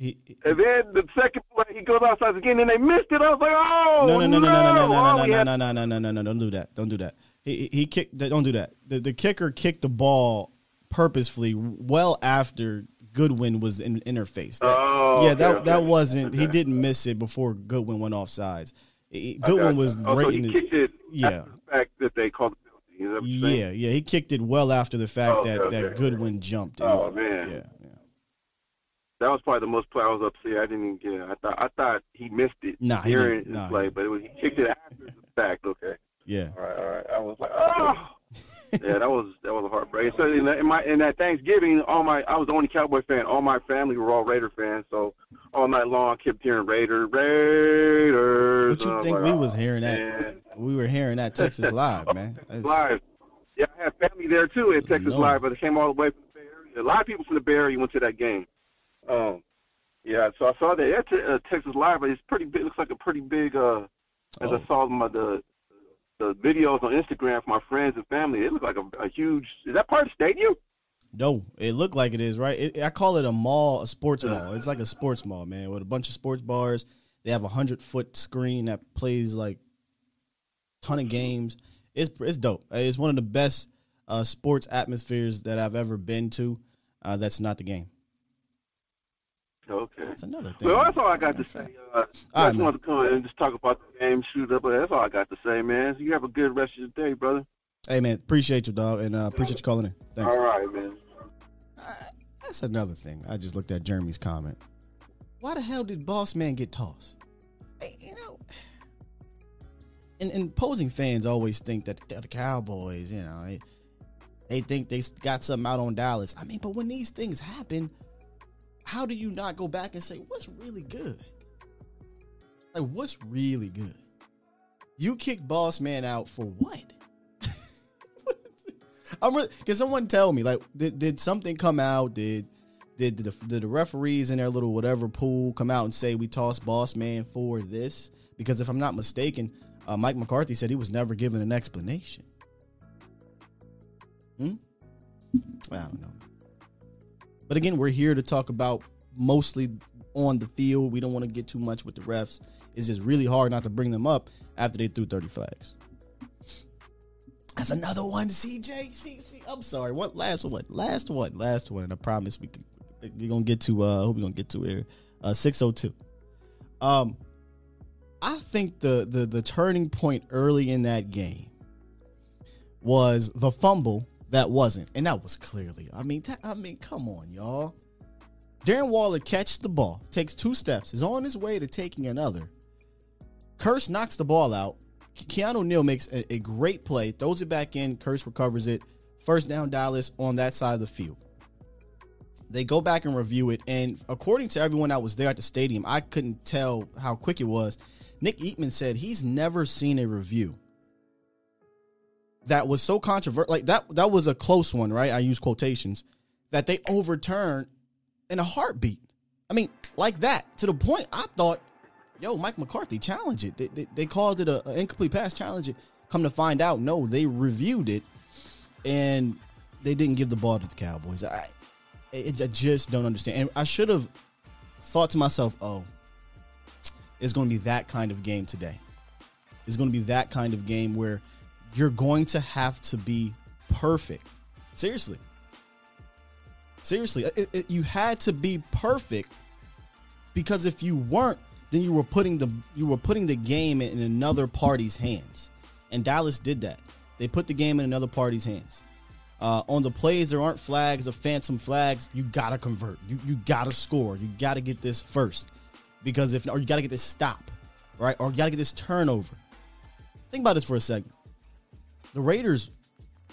He, he, and then the second play, he goes outside again, and they missed it. I was like, "Oh no, no, no, no, no, no, no, no, no, no, no, no, no, no, no! Don't do that! Don't do that! He he kicked. Don't do that. The the kicker kicked the ball purposefully well after Goodwin was in interface. That, oh, yeah, that okay, that wasn't. He didn't miss it before Goodwin went off sides. Goodwin was oh, right so in the, kicked it yeah. the fact that they called the yeah, yeah, he kicked it well after the fact oh, that, okay, that Goodwin jumped. Oh man, yeah. That was probably the most play I was upset. I didn't even get. It. I thought I thought he missed it nah, during his nah, play, but it was he kicked it after the fact. Okay. Yeah. All right. All right. I was like, oh. yeah, that was that was a heartbreak. So in, in my in that Thanksgiving, all my I was the only Cowboy fan. All my family were all Raider fans. So all night long, I kept hearing Raider, Raiders. What you think like, we oh, was hearing that? Man. We were hearing that Texas Live, man. That's... Live. Yeah, I had family there too at Texas no. Live, but it came all the way from the Bay Area. A lot of people from the Bay Area went to that game. Um, yeah, so I saw that at uh, Texas Live, but it's pretty big. Looks like a pretty big. Uh, as oh. I saw my the the videos on Instagram from my friends and family, it looked like a, a huge. Is that part of the stadium? No, it looked like it is, right? It, I call it a mall, a sports mall. It's like a sports mall, man, with a bunch of sports bars. They have a hundred foot screen that plays like ton of games. It's it's dope. It's one of the best uh, sports atmospheres that I've ever been to. Uh, that's not the game. Okay. That's another thing. Well, that's all I got to say. Uh, I just right, wanted to come and just talk about the game, shoot up, but that's all I got to say, man. So you have a good rest of your day, brother. Hey, man, appreciate you, dog, and uh, appreciate you calling in. Thanks. All right, man. Uh, that's another thing. I just looked at Jeremy's comment. Why the hell did Boss Man get tossed? Hey, you know, and, and opposing fans always think that the Cowboys, you know, they, they think they got something out on Dallas. I mean, but when these things happen, how do you not go back and say what's really good? Like what's really good? You kicked Boss Man out for what? I'm really, can someone tell me like did, did something come out? Did did the, did the referees in their little whatever pool come out and say we tossed Boss Man for this? Because if I'm not mistaken, uh, Mike McCarthy said he was never given an explanation. Hmm? I don't know. But again, we're here to talk about mostly on the field. We don't want to get too much with the refs. It's just really hard not to bring them up after they threw 30 flags. That's another one, CJ. See, I'm sorry. What last one? Last one. Last one. And I promise we can, we're gonna get to uh who we're gonna get to here. Uh 602. Um I think the the the turning point early in that game was the fumble that wasn't, and that was clearly. I mean, that, I mean, come on, y'all. Darren Waller catches the ball, takes two steps, is on his way to taking another. Kearse knocks the ball out. Keanu Neal makes a, a great play, throws it back in. Kearse recovers it. First down, Dallas on that side of the field. They go back and review it, and according to everyone that was there at the stadium, I couldn't tell how quick it was. Nick Eatman said he's never seen a review that was so controversial. Like that, that was a close one, right? I use quotations that they overturned in a heartbeat. I mean, like that to the point I thought, yo, Mike McCarthy challenge it. They, they, they called it an incomplete pass challenge it. Come to find out, no, they reviewed it and they didn't give the ball to the Cowboys. I, I just don't understand. And I should have thought to myself, oh, it's going to be that kind of game today. It's going to be that kind of game where you're going to have to be perfect. Seriously. Seriously, it, it, you had to be perfect because if you weren't, then you were putting the you were putting the game in another party's hands. And Dallas did that. They put the game in another party's hands. Uh, on the plays, there aren't flags or phantom flags. You gotta convert. You you gotta score. You gotta get this first, because if or you gotta get this stop, right? Or you gotta get this turnover. Think about this for a second the Raiders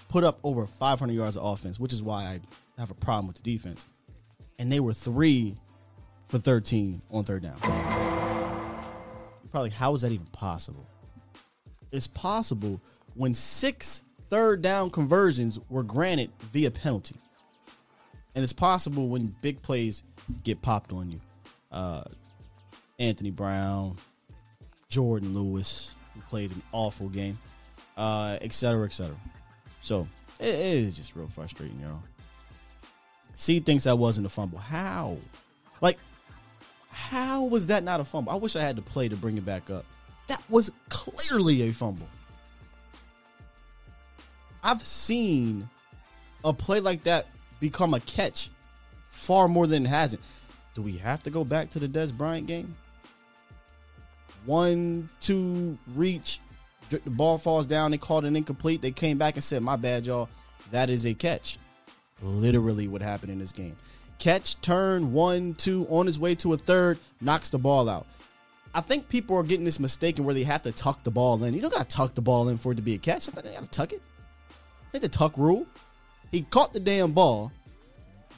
put up over 500 yards of offense, which is why I have a problem with the defense. And they were three for 13 on third down. You're probably, how is that even possible? It's possible when six third down conversions were granted via penalty. And it's possible when big plays get popped on you. Uh, Anthony Brown, Jourdan Lewis, who played an awful game uh, et cetera, et cetera. So it, it is just real frustrating, y'all. C thinks that wasn't a fumble. How? Like, how was that not a fumble? I wish I had to play to bring it back up. That was clearly a fumble. I've seen a play like that become a catch far more than it hasn't. Do we have to go back to the Dez Bryant game? One, two, reach, the ball falls down. They called it incomplete. They came back and said, "My bad, y'all. That is a catch." Literally, what happened in this game. catch, turn, one, two, on his way to a third, knocks the ball out. I think people are getting this mistaken where they have to tuck the ball in. You don't got to tuck the ball in for it to be a catch. I think they got to tuck it. I think the tuck rule. He caught the damn ball,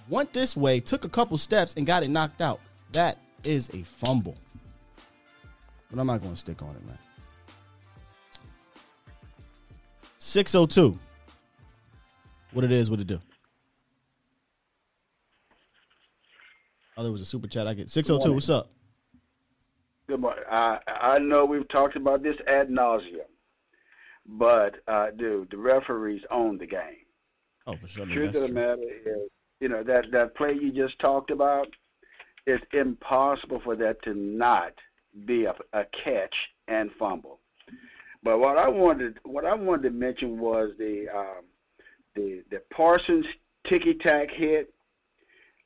went this way, took a couple steps, and got it knocked out. That is a fumble. But I'm not going to stick on it, man. 602. What it is, what it do. Oh, there was a super chat I get. 602, what's up? Good morning. I I know we've talked about this ad nauseum, but uh, dude, the referees own the game. Oh, for sure. The truth of the matter is, you know that that play you just talked about. It's impossible for that to not be a, a catch and fumble. But what I wanted, what I wanted to mention was the um, the the Parsons ticky tack hit,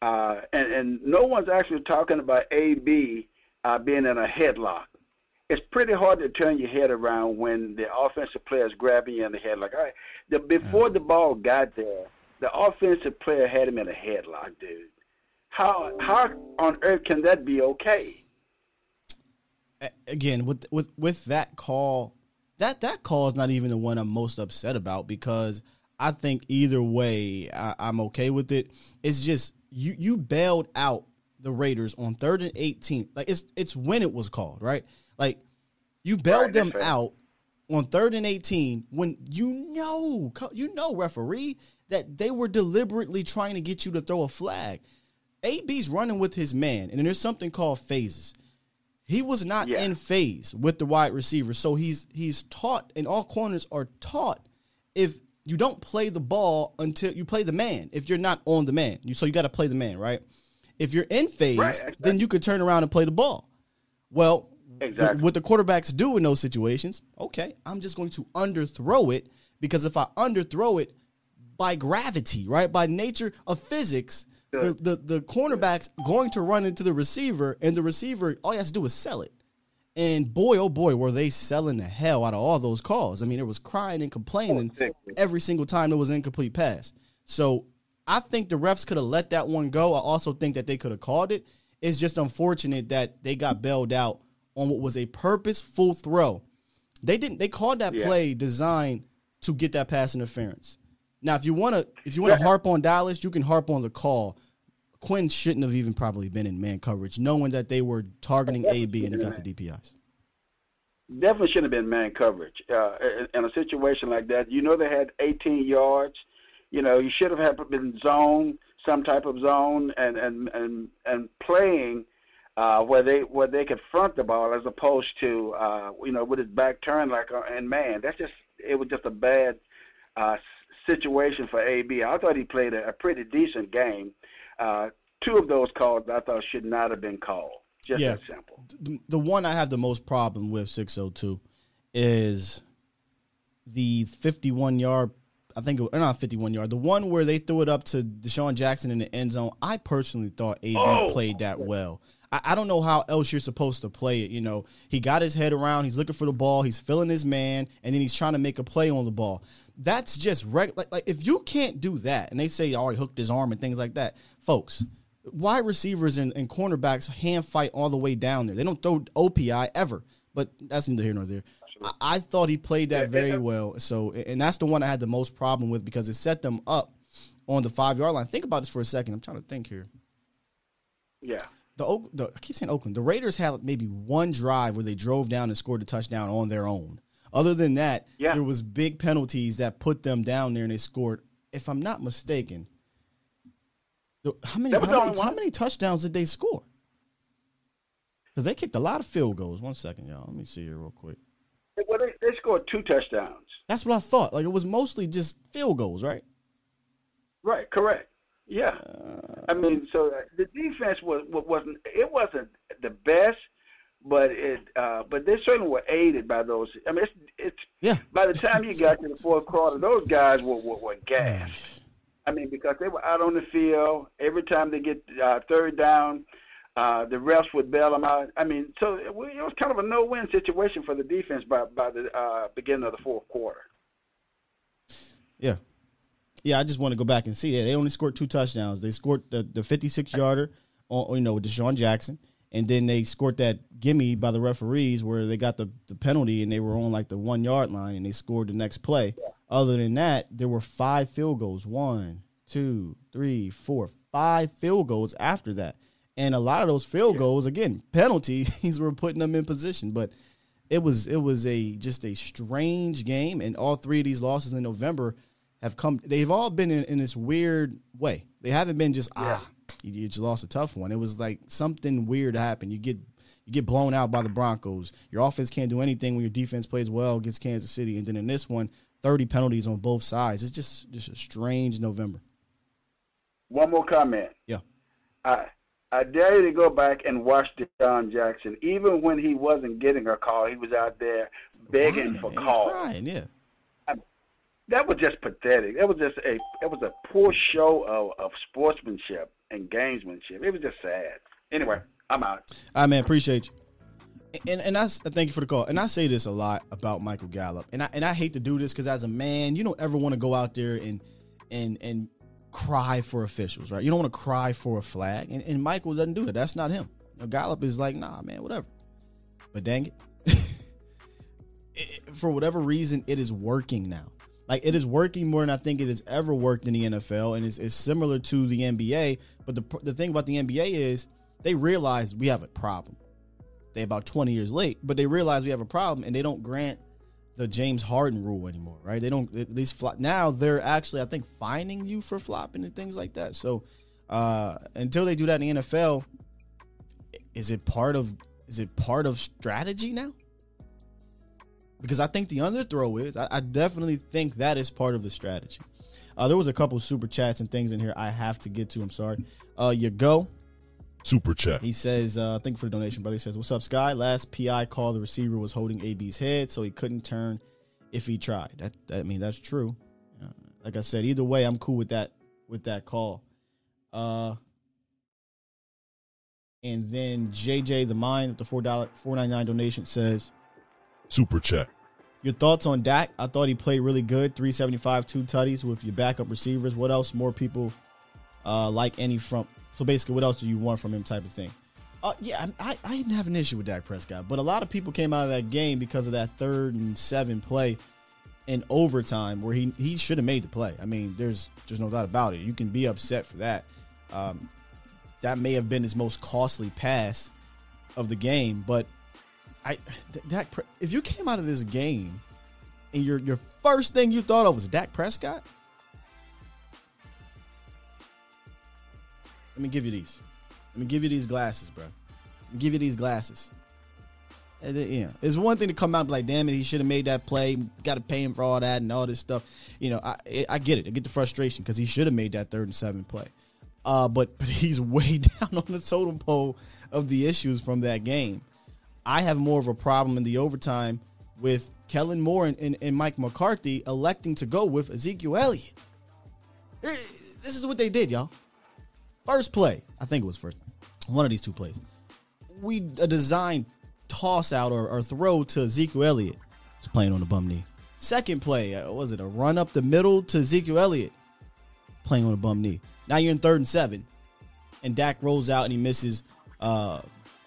uh, and and no one's actually talking about AB uh, being in a headlock. It's pretty hard to turn your head around when the offensive player is grabbing you in the headlock. All right, the, before the ball got there, the offensive player had him in a headlock, dude. How how on earth can that be okay? Again, with with with that call, that that call is not even the one I'm most upset about because I think either way I, I'm okay with it. It's just you you bailed out the Raiders on third and 18. Like it's it's when it was called, right? Like you bailed right, them right. out on third and 18 when you know you know referee that they were deliberately trying to get you to throw a flag. AB's running with his man, and there's something called phases. He was not yeah. in phase with the wide receiver, so he's he's taught, and all corners are taught if you don't play the ball until you play the man. If you're not on the man, you so you got to play the man, right? If you're in phase, right, exactly. then you could turn around and play the ball. Well, exactly. what the quarterbacks do in those situations, okay, I'm just going to underthrow it because if I underthrow it by gravity, right, by nature of physics, the, the, the cornerback's going to run into the receiver, and the receiver, all he has to do is sell it. And boy, oh boy, were they selling the hell out of all those calls. I mean, it was crying and complaining every single time there was an incomplete pass. So I think the refs could have let that one go. I also think that they could have called it. It's just unfortunate that they got bailed out on what was a purposeful throw. They didn't. They called that yeah. play designed to get that pass interference. Now, if you want to, if you want to harp on Dallas, you can harp on the call. Quinn shouldn't have even probably been in man coverage, knowing that they were targeting AB and he got the DPIs. Definitely shouldn't have been man coverage uh, in a situation like that. You know they had 18 yards you know, you should have had been zone, some type of zone, and and and and playing uh, where they where they could front the ball as opposed to uh, you know with his back turned like uh, and man, that's just it was just a bad uh, situation for AB. I thought he played a, a pretty decent game. Uh, two of those calls I thought should not have been called. Just yeah. that simple. The, the one I have the most problem with 602 is the 51 yard I think it was, not 51 yard. The one where they threw it up to DeSean Jackson in the end zone. I personally thought AB oh. played that well. I, I, don't know how else you're supposed to play it. You know, he got his head around. He's looking for the ball. He's filling his man, and then he's trying to make a play on the ball. That's just reg- like, like if you can't do that, and they say, "Oh, he hooked his arm" and things like that, folks. Wide receivers and, and cornerbacks hand fight all the way down there. They don't throw OPI ever, but that's neither here nor there. I, thought he played that very well. So, and that's the one I had the most problem with because it set them up on the five yard line. Think about this for a second. I'm trying to think here. Yeah. The, the I keep saying Oakland. The Raiders had maybe one drive where they drove down and scored a touchdown on their own. Other than that, yeah. there was big penalties that put them down there and they scored. If I'm not mistaken, how many how many, how many touchdowns did they score? Because they kicked a lot of field goals. One second, y'all. Let me see here real quick. Well, they, they scored two touchdowns. That's what I thought. Like it was mostly just field goals, right? Right. Correct. Yeah. Uh, I mean, so uh, the defense was wasn't it wasn't the best, but it uh, but they certainly were aided by those. I mean, it's it's yeah. By the time you got to the fourth quarter, those guys were were, were gassed. I mean, because they were out on the field every time they get uh, third down. Uh, the refs would bail them out. I mean, so it, was kind of a no-win situation for the defense by by the uh, beginning of the fourth quarter. Yeah, Yeah, I just want to go back and see it. They only scored two touchdowns. They scored the, the 56 yarder on you know with DeSean Jackson, and then they scored that gimme by the referees where they got the, the penalty and they were on like the one yard line and they scored the next play. Yeah. Other than that, there were five field goals. One, two, three, four, five field goals after that. And a lot of those field goals, again, penalties were putting them in position. But it was it was a just a strange game, and all three of these losses in November have come. They've all been in, in this weird way. They haven't been just yeah. ah, you, you just lost a tough one. It was like something weird happened. You get you get blown out by the Broncos. Your offense can't do anything when your defense plays well against Kansas City, and then in this one, 30 penalties on both sides. It's just just a strange November. One more comment. Yeah. I I dare you to go back and watch DeSean Jackson. Even when he wasn't getting a call, he was out there begging for calls. Crying, yeah. I, that was just pathetic. That was just a it was a poor show of, of sportsmanship and gamesmanship. It was just sad. Anyway, I'm out. I man, appreciate you. And and I thank you for the call. And I say this a lot about Michael Gallup. And I and I hate to do this because as a man, you don't ever want to go out there and and and cry for officials, right? You don't want to cry for a flag. And, and Michael doesn't do it. That's not him. You know, Gallup is like, nah, man, whatever. But dang it. it. For whatever reason, it is working now. Like it is working more than I think it has ever worked in the NFL, and it's, it's similar to the NBA. But the the thing about the NBA is they realize we have a problem. They about twenty years late, but they realize we have a problem, and they don't grant the James Harden rule anymore, right? They don't these flop now. They're actually I think fining you for flopping and things like that. So uh, until they do that in the NFL, is it part of is it part of strategy now? Because I think the underthrow is. I, I definitely think that is part of the strategy. Uh, there was a couple super chats and things in here I have to get to. I'm sorry. Uh, you go. Super chat. He says, uh, thank you for the donation, brother. He says, What's up, Sky? Last PI call, the receiver was holding AB's head, so he couldn't turn if he tried. That, that I mean, that's true. Uh, like I said, either way, I'm cool with that with that call. Uh and then JJ the Mind, the four dollar four ninety nine donation says Super chat. Your thoughts on Dak? I thought he played really good. 375, two tutties with your backup receivers. What else more people uh, like any from so basically, what else do you want from him, type of thing. Uh, yeah, I, I didn't have an issue with Dak Prescott, but a lot of people came out of that game because of that third and seven play in overtime where he he should have made the play. I mean, there's there's no doubt about it. You can be upset for that. Um, that may have been his most costly pass of the game, but I Dak if you came out of this game and your your first thing you thought of was Dak Prescott, Let me give you these. Let me give you these glasses, bro. give you these glasses. Yeah, it's one thing to come out and be like, "Damn it, he should have made that play. Got to pay him for all that and all this stuff." You know, I I get it. I get the frustration because he should have made that third and seven play. Uh, but but he's way down on the totem pole of the issues from that game. I have more of a problem in the overtime with Kellen Moore and, and, and Mike McCarthy electing to go with Ezekiel Elliott. This is what they did, y'all. First play, I think it was first. One of these two plays. We a design toss out or, or throw to Ezekiel Elliott. He's playing on the bum knee. Second play, uh, was it a run up the middle to Ezekiel Elliott? Playing on a bum knee. Now you're in third and seven. And Dak rolls out and he misses uh,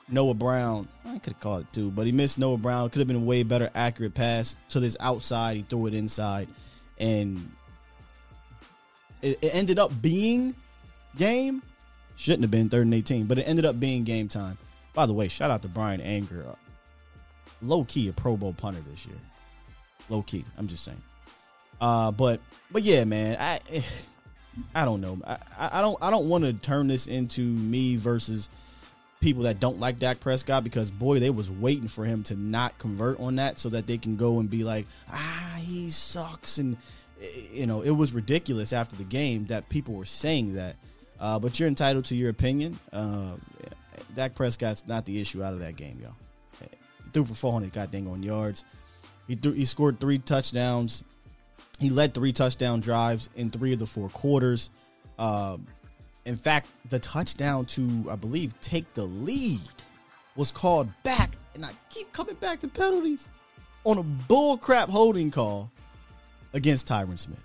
Noah Brown. I could have called it too, but he missed Noah Brown. Could have been a way better accurate pass to this outside. He threw it inside. And it, it ended up being game. Shouldn't have been third and 18, but it ended up being game time. By the way, shout out to Bryan Anger. Low key a Pro Bowl punter this year. Low key. I'm just saying. Uh, but but yeah, man, I I don't know. I, I don't I don't want to turn this into me versus people that don't like Dak Prescott because boy, they was waiting for him to not convert on that so that they can go and be like, ah, he sucks, and you know, it was ridiculous after the game that people were saying that. Uh, but you're entitled to your opinion. Uh, Dak Prescott's not the issue out of that game, y'all. He threw for 400 goddamn on yards. He threw, he scored three touchdowns. He led three touchdown drives in three of the four quarters. Uh, in fact, the touchdown to I believe take the lead was called back, and I keep coming back to penalties on a bullcrap holding call against Tyron Smith.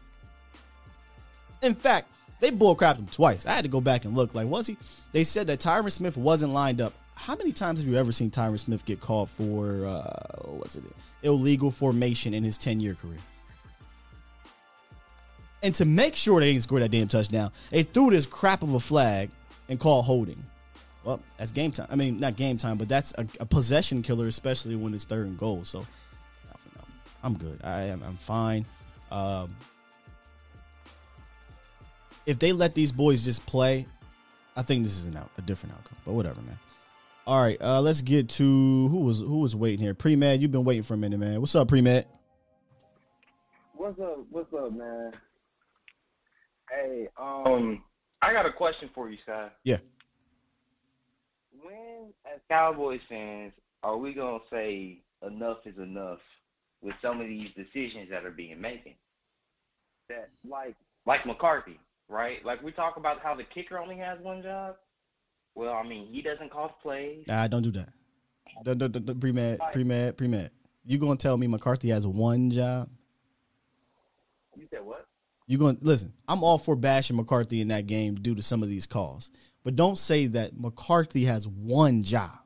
In fact, they bullcrapped him twice. I had to go back and look. Like, was he? They said that Tyron Smith wasn't lined up. How many times have you ever seen Tyron Smith get called for uh, what was it illegal formation in his ten year career? And to make sure they didn't score that damn touchdown, they threw this crap of a flag and called holding. Well, that's game time. I mean, not game time, but that's a, a possession killer, especially when it's third and goal. So, I'm good. I am. I'm fine. Um, if they let these boys just play, I think this is an out, a different outcome. But whatever, man. All right, uh, let's get to who was who was waiting here. Pre Med, you've been waiting for a minute, man. What's up, Pre Med? What's up? What's up, man? Hey, um, I got a question for you, Sky. Yeah. When, as Cowboys fans, are we gonna say enough is enough with some of these decisions that are being made? That like like McCarthy, right? Like we talk about how the kicker only has one job. Well, I mean, he doesn't call plays. Nah, don't do that. Don't, don't, don't, pre med, pre med, pre med. You gonna tell me McCarthy has one job? You said what? You going to listen? I'm all for bashing McCarthy in that game due to some of these calls, but don't say that McCarthy has one job.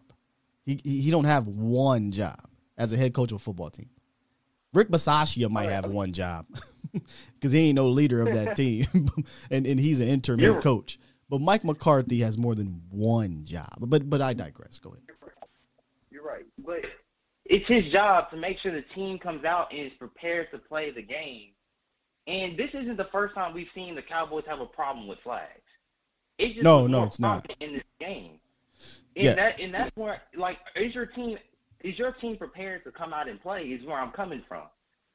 He he, he don't have one job as a head coach of a football team. Rick Bisaccia might have one job because he ain't no leader of that team, and and he's an interim coach. But Mike McCarthy has more than one job. But but I digress. Go ahead. You're right. But it's his job to make sure the team comes out and is prepared to play the game. And this isn't the first time we've seen the Cowboys have a problem with flags. It's just no, no, it's not in this game. And yeah. that and that's where like is your team is your team prepared to come out and play? Is where I'm coming from.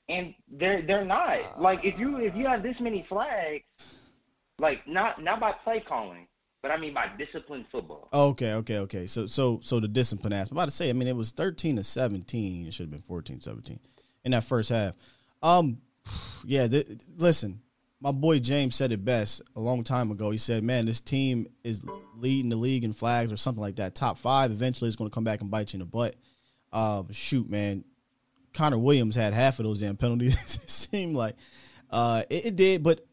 And they're they're not. Like if you if you have this many flags, like not not by play calling, but I mean by disciplined football. Okay, okay, okay. So so so the discipline aspect. I'm about to say, I mean it was 13 to 17. It should have been 14 17 in that first half. Um yeah, th- listen, my boy James said it best a long time ago. He said, "Man, this team is leading the league in flags or something like that. Top five. Eventually, it's going to come back and bite you in the butt." Uh, shoot, man, Connor Williams had half of those damn penalties. it seemed like uh, it, it, did, but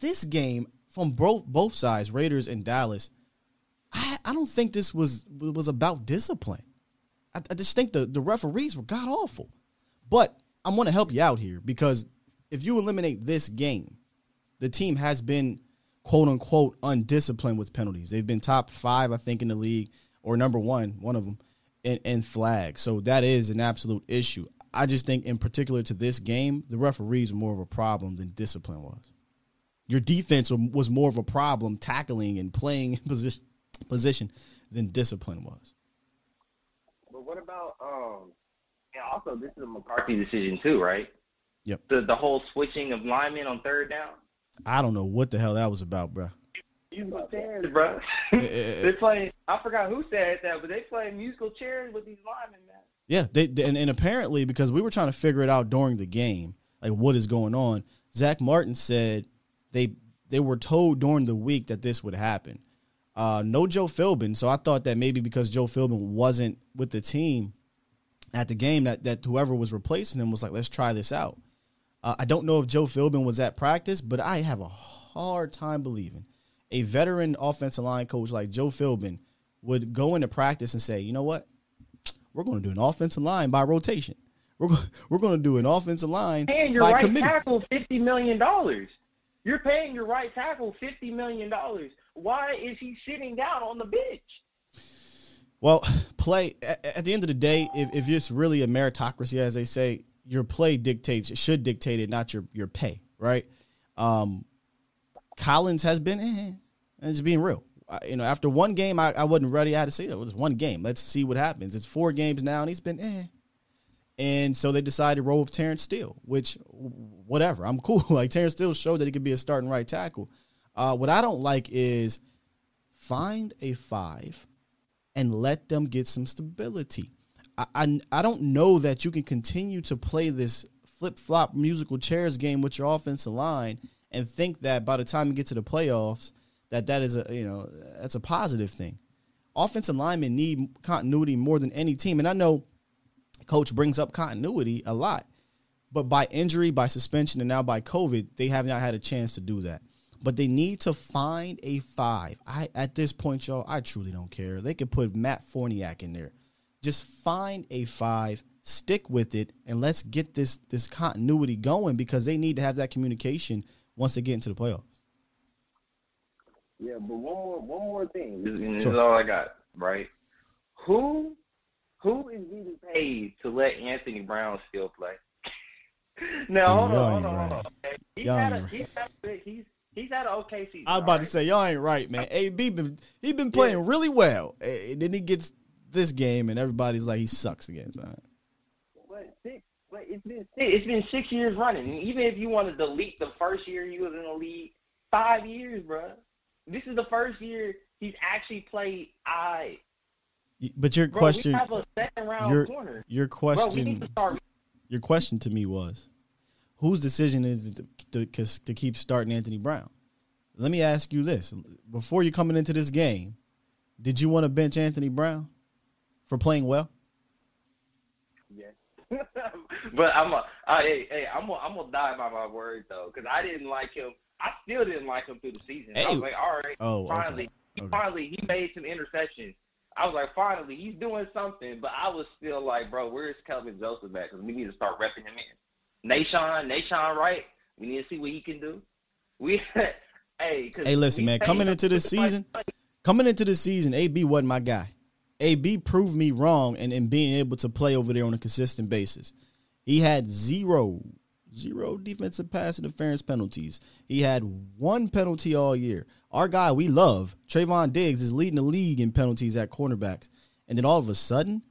this game from both both sides, Raiders and Dallas, I, I don't think this was was about discipline. I, I just think the the referees were god awful. But I'm going to help you out here because if you eliminate this game, the team has been quote unquote undisciplined with penalties. They've been top five, I think, in the league, or number one, one of them, in, in flags. So that is an absolute issue. I just think, in particular to this game, the referees are more of a problem than discipline was. Your defense was more of a problem tackling and playing in position, position than discipline was. But what about um? And also, this is a McCarthy decision too, right? Yep. The the whole switching of linemen on third down. I don't know what the hell that was about, bro. Musical chairs, bro. they play. I forgot who said that, but they play musical chairs with these linemen, man. Yeah, they, they and, and apparently because we were trying to figure it out during the game, like what is going on. Zack Martin said they they were told during the week that this would happen. Uh, no Joe Philbin, so I thought that maybe because Joe Philbin wasn't with the team at the game, that that whoever was replacing him was like, let's try this out. Uh, I don't know if Joe Philbin was at practice, but I have a hard time believing a veteran offensive line coach like Joe Philbin would go into practice and say, you know what, we're going to do an offensive line by rotation. We're going, we're going to do an offensive line paying your by right committee. tackle fifty million dollars. You're paying your right tackle fifty million dollars. Why is he sitting down on the bench? Well, play at, at the end of the day, if, if it's really a meritocracy, as they say, your play dictates should dictate it, not your your pay, right? Um, Collins has been, eh, and just being real. I, you know, after one game, I, I wasn't ready. I had to say it was one game. Let's see what happens. It's four games now, and he's been, eh. And so they decided to roll with Terence Steele, which, whatever, I'm cool. like Terence Steele showed that he could be a starting right tackle. Uh, what I don't like is find a five and let them get some stability. I, I, don't know that you can continue to play this flip flop musical chairs game with your offensive line and think that by the time you get to the playoffs that that is a you know that's a positive thing. Offensive linemen need continuity more than any team, and I know coach brings up continuity a lot, but by injury, by suspension, and now by COVID, they have not had a chance to do that. but they need to find a five. I at this point, y'all, I truly don't care. They could put Matt Farniok in there. Just find a five, stick with it, and let's get this this continuity going because they need to have that communication once they get into the playoffs. Yeah, but one more one more thing. This, this sure. is all I got, right? Who who is getting paid to let Anthony Brown still play? now hold on, hold on, hold on. He's had a, he's had a, he's he's had an okay season. I was about right? to say y'all ain't right, man. AB been he been playing yeah. really well, eh, and then he gets this game, and everybody's like he sucks against. Right? But six, but it's been it's been six years running. And even if you want to delete the first year he was in the league, five years, bro. This is the first year he's actually played I. But your bro, question, we have a second round your, corner. Your question, bro, your question to me was, whose decision is it to, to, to keep starting Anthony Brown? Let me ask you this: before you coming into this game, did you want to bench Anthony Brown for playing well? Yes, but I'm a, I, hey, hey, I'm a, I'm gonna die by my word though, because I didn't like him I still didn't like him through the season. Hey. I was like, all right, oh, finally, okay. he okay. finally he made some interceptions. I was like, finally, he's doing something. But I was still like, bro, where's Kelvin Joseph at? Because we need to start repping him in. Nahshon, Nahshon Wright, we need to see what he can do. We, hey, hey, listen, man, coming into this season, coming into this season, AB wasn't my guy. AB proved me wrong and in, in being able to play over there on a consistent basis. He had zero zero defensive pass interference penalties. He had one penalty all year. Our guy we love, Trevon Diggs, is leading the league in penalties at cornerbacks. And then all of a sudden,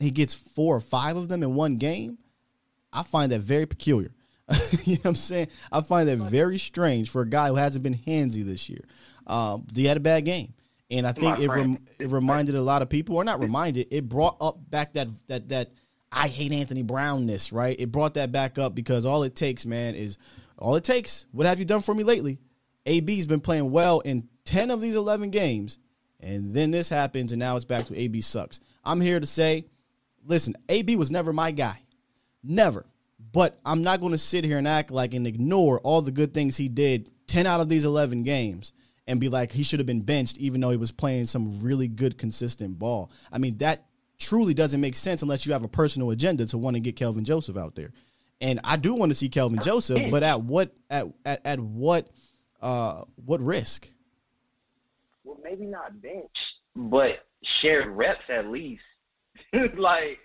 he gets four or five of them in one game. I find that very peculiar. you know what I'm saying? I find that very strange for a guy who hasn't been handsy this year. Um, he had a bad game. And I think it, rem- it reminded a lot of people, or not reminded, it brought up back that that that I hate Anthony Brownness, right? It brought that back up because all it takes, man, is all it takes. What have you done for me lately? AB's been playing well in 10 of these 11 games, and then this happens, and now it's back to AB sucks. I'm here to say, listen, AB was never my guy. Never. But I'm not going to sit here and act like and ignore all the good things he did 10 out of these 11 games and be like he should have been benched even though he was playing some really good consistent ball. I mean that truly doesn't make sense unless you have a personal agenda to want to get Kelvin Joseph out there. And I do want to see Kelvin Joseph, but at what at at, at what uh what risk? Well, maybe not bench, but shared reps at least. like,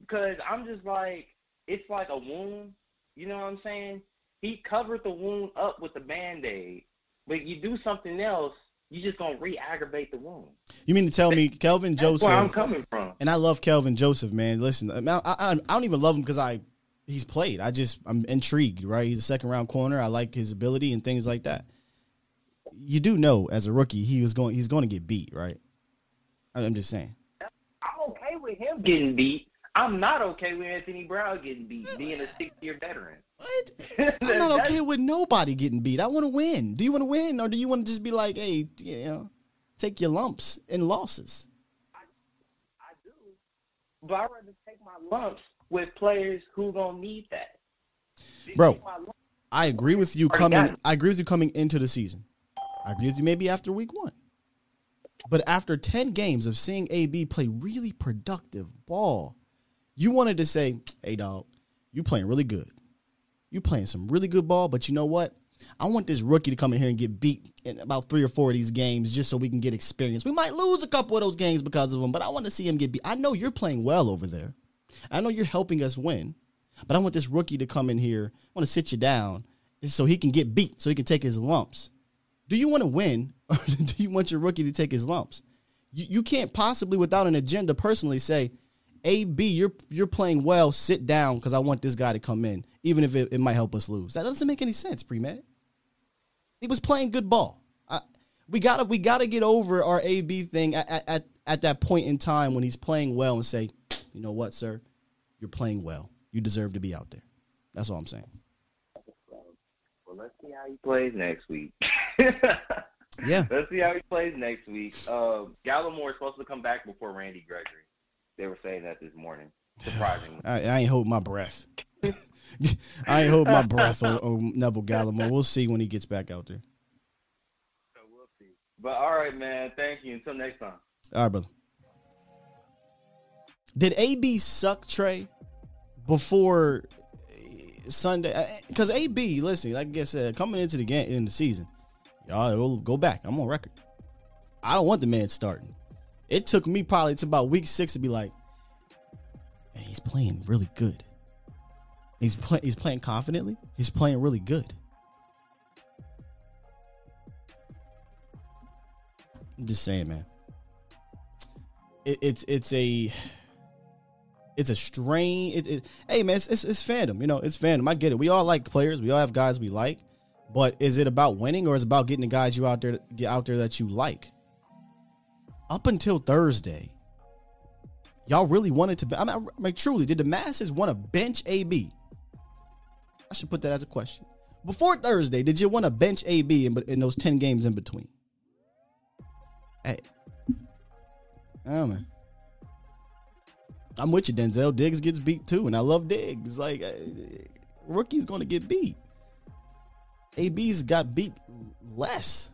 because I'm just like, it's like a wound. You know what I'm saying? He covered the wound up with a band aid, but you do something else you just gonna re-aggravate the wound. You mean to tell me Kelvin That's Joseph? Where I'm coming from. And I love Kelvin Joseph, man. Listen, I, I, I don't even love him because I he's played. I just I'm intrigued, right? He's a second round corner. I like his ability and things like that. You do know as a rookie he was going he's going to get beat, right? I'm just saying. I'm okay with him getting beat. I'm not okay with Anthony Brown getting beat, being a six year veteran. What? I'm not okay with nobody getting beat. I want to win. Do you want to win, or do you want to just be like, hey, you know, take your lumps and losses? I, I do, but I'd rather take my lumps with players who don't need that. Bro, I agree with you coming. I agree with you coming into the season. I agree with you maybe after week one. But after 10 games of seeing AB play really productive ball, you wanted to say, hey, dog, you playing really good. You playing some really good ball, but you know what? I want this rookie to come in here and get beat in about three or four of these games just so we can get experience. We might lose a couple of those games because of him, but I want to see him get beat. I know you're playing well over there. I know you're helping us win, but I want this rookie to come in here. I want to sit you down so he can get beat, so he can take his lumps. Do you want to win or do you want your rookie to take his lumps? You, you can't possibly, without an agenda, personally say, AB, you're you're playing well. Sit down because I want this guy to come in, even if it, it might help us lose. That doesn't make any sense, pre med. He was playing good ball. I, we gotta we gotta get over our AB thing at, at at that point in time when he's playing well and say, you know what, sir, you're playing well. You deserve to be out there. That's all I'm saying. Well, let's see how he plays next week. yeah. Let's see how he plays next week. Uh, Gallimore is supposed to come back before Randy Gregory. They were saying that this morning. Surprisingly, I, I ain't hold my breath. I ain't hold my breath on, on Neville Gallimore. We'll see when he gets back out there. We'll see. But all right, man. Thank you. Until next time. All right, brother. Did AB suck Trey before Sunday? Uh, because AB, listen, like I said, coming into the game in the season, y'all go back. I'm on record. I don't want the man starting. It took me probably to about week six to be like, man, he's playing really good. He's playing. He's playing confidently. He's playing really good. I'm just saying, man. It, it's it's a it's a strain. It, it, hey man, it's, it's, it's fandom. You know, it's fandom. I get it. We all like players. We all have guys we like. But is it about winning or is it about getting the guys you out there get out there that you like? Up until Thursday, y'all really wanted to. I mean, I mean, truly, did the masses want to bench AB? I should put that as a question. Before Thursday, did you want to bench AB in, in those ten games in between? Hey, oh man. I'm with you, Denzel. Diggs gets beat too, and I love Diggs. Like uh, rookie's gonna get beat. AB's got beat less.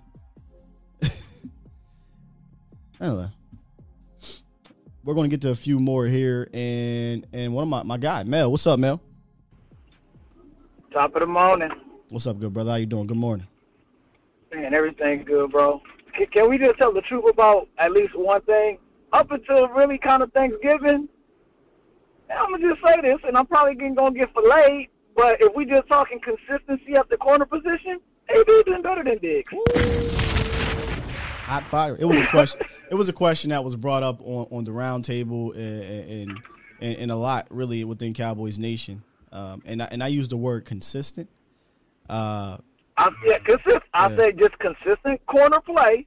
Anyway, we're gonna get to a few more here, and and one of my my guy Mel. What's up, Mel? Top of the morning. What's up, good brother? How you doing? Good morning. Man, everything good, bro. Can, can we just tell the truth about at least one thing? Up until really kind of Thanksgiving, I'm gonna just say this, and I'm probably gonna get filleted. But if we just talking consistency at the corner position, AB been better than Diggs. Hot fire. It was a question. it was a question that was brought up on, on the roundtable and, and and a lot really within Cowboys Nation. Um, and I, and I use the word consistent. Uh, I yeah, consistent. I say just consistent corner play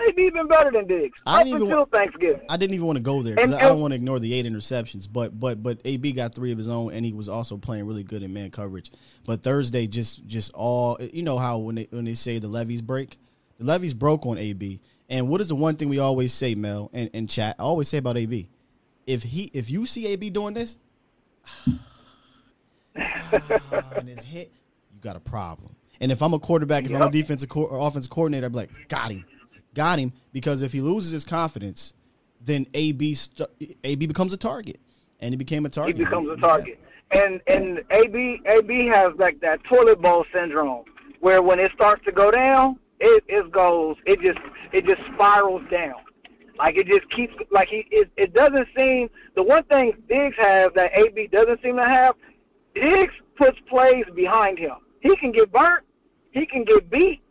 Maybe even better than Diggs. I didn't even, Thanksgiving. I didn't even want to go there because I don't want to ignore the eight interceptions. But but but AB got three of his own, and he was also playing really good in man coverage. But Thursday, just just all you know how when they when they say the levees break, the levees broke on AB. And what is the one thing we always say, Mel, and, and chat? I always say about AB. If he if you see AB doing this, and his hit, you got a problem. And if I'm a quarterback, if yep. I'm a defensive co- or offensive coordinator, I'm like, got him got him because if he loses his confidence, then AB st- AB becomes a target, and he became a target. He becomes a target, yeah. and and AB AB has like that toilet bowl syndrome, where when it starts to go down, it it goes, it just it just spirals down. Like it just keeps like he it, it doesn't seem the one thing Diggs has that AB doesn't seem to have. Diggs puts plays behind him. He can get burnt, he can get beat,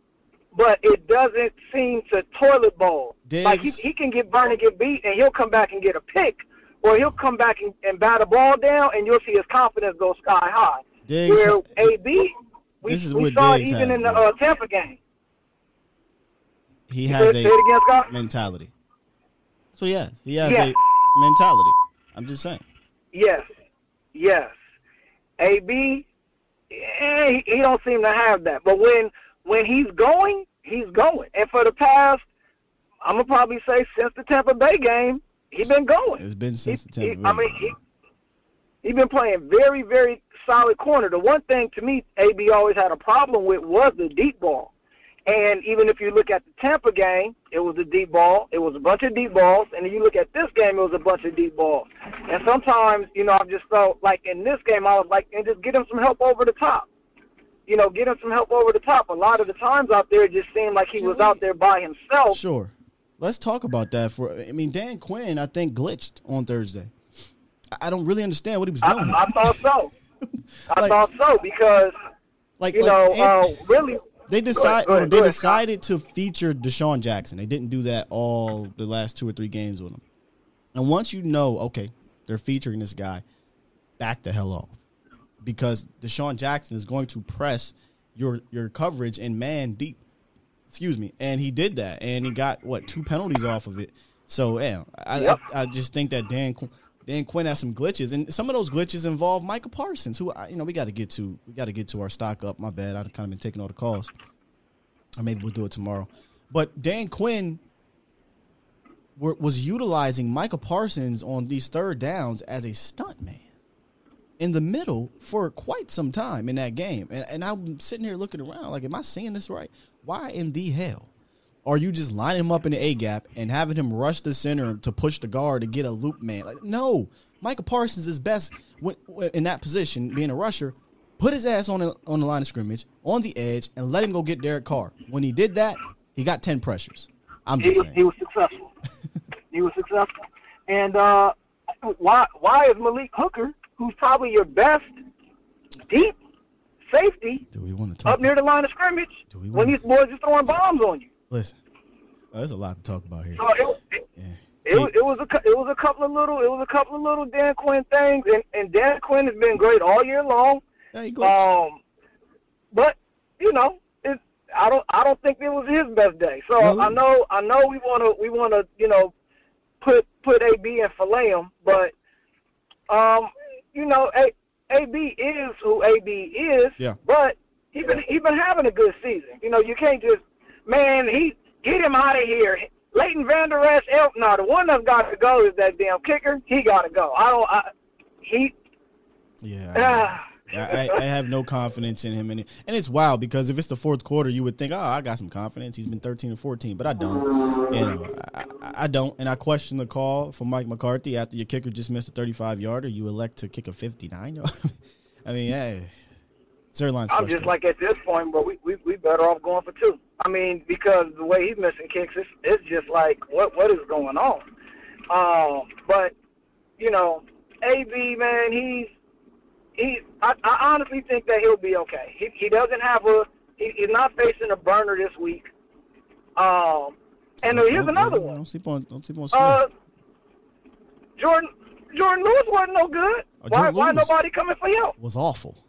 but it doesn't seem to toilet bowl. Diggs. Like he, he can get burnt and get beat, and he'll come back and get a pick, or he'll come back and, and bat a ball down, and you'll see his confidence go sky high. Diggs. Where AB, we, we saw Diggs it even has, in the uh, Tampa game. He has a again, mentality. That's what he has. He has yes. a mentality. I'm just saying. Yes, yes. AB, eh, he, he don't seem to have that. But when when he's going, he's going. And for the past, I'm gonna probably say since the Tampa Bay game, he's been going. It's been since he, the Tampa he, Bay. I mean, he he been playing very, very solid corner. The one thing to me, AB always had a problem with was the deep ball. And even if you look at the Tampa game, it was a deep ball. It was a bunch of deep balls. And if you look at this game, it was a bunch of deep balls. And sometimes, you know, I've just felt like in this game, I was like, and just get him some help over the top you know, get him some help over the top. A lot of the times out there, it just seemed like he was out there by himself. Sure. Let's talk about that for. I mean, Dan Quinn, I think glitched on Thursday. I don't really understand what he was doing. I, I thought so. I thought so because, like, you like, know, uh, really. They decided. Go ahead, go ahead, they decided to feature DeSean Jackson. They didn't do that all the last two or three games with him. And once you know, okay, they're featuring this guy, back the hell off because DeSean Jackson is going to press your your coverage and man deep. Excuse me, and he did that, and he got what two penalties off of it. So yeah, I yep. I, I, just think that Dan Dan Quinn has some glitches, and some of those glitches involve Micah Parsons, who I, you know we got to get to. We got to get to our stock up. My bad, I've kind of been taking all the calls. Or maybe we'll do it tomorrow. But Dan Quinn was utilizing Micah Parsons on these third downs as a stunt man in the middle for quite some time in that game. And, and I'm sitting here looking around like, am I seeing this right? Why in the hell Or you just lining him up in the A gap and having him rush the center to push the guard to get a loop man? Like, no, Micah Parsons is best when, in that position, being a rusher. Put his ass on the, on the line of scrimmage, on the edge, and let him go get Derek Carr. When he did that, he got ten pressures. I'm just he was, saying. he was successful. he was successful. And uh, why why is Malik Hooker, who's probably your best deep safety, Do we want to talk? up near the line of scrimmage do we when these boys are throwing bombs on you? Listen, oh, there's a lot to talk about here. So it, it, it, was, it was a it was a couple of little it was a couple of little Dan Quinn things, and, and Dan Quinn has been great all year long. Um, but you know, it, I don't I don't think it was his best day. So No. I know I know we want to we want to you know put put AB and fillet him, but um, you know, A, AB is who AB is. Yeah. But he been he been having a good season. You know, you can't just man he get him out of here. Leighton Vander Esch, El, no, the one that's got to go is that damn kicker. He got to go. I don't. I, he. Yeah. Ah. I, I have no confidence in him, and and it's wild because if it's the fourth quarter, you would think, oh, I got some confidence. He's been thirteen and fourteen, but I don't. You know, I, I- don't, and I question the call from Mike McCarthy after your kicker just missed a thirty-five yarder. You elect to kick a fifty-nine. yard. I mean, hey, I'm just like at this point, but we we we better off going for two. I mean, because the way he's missing kicks, it's it's just like what what is going on? Um, but you know, AB man, he's he. I, I honestly think that he'll be okay. He he doesn't have a he, he's not facing a burner this week. Um, and here's another one. Don't sleep on. Don't sleep on Smith. Uh, Jourdan Jourdan Lewis wasn't no good. Oh, why why nobody coming for him? was awful.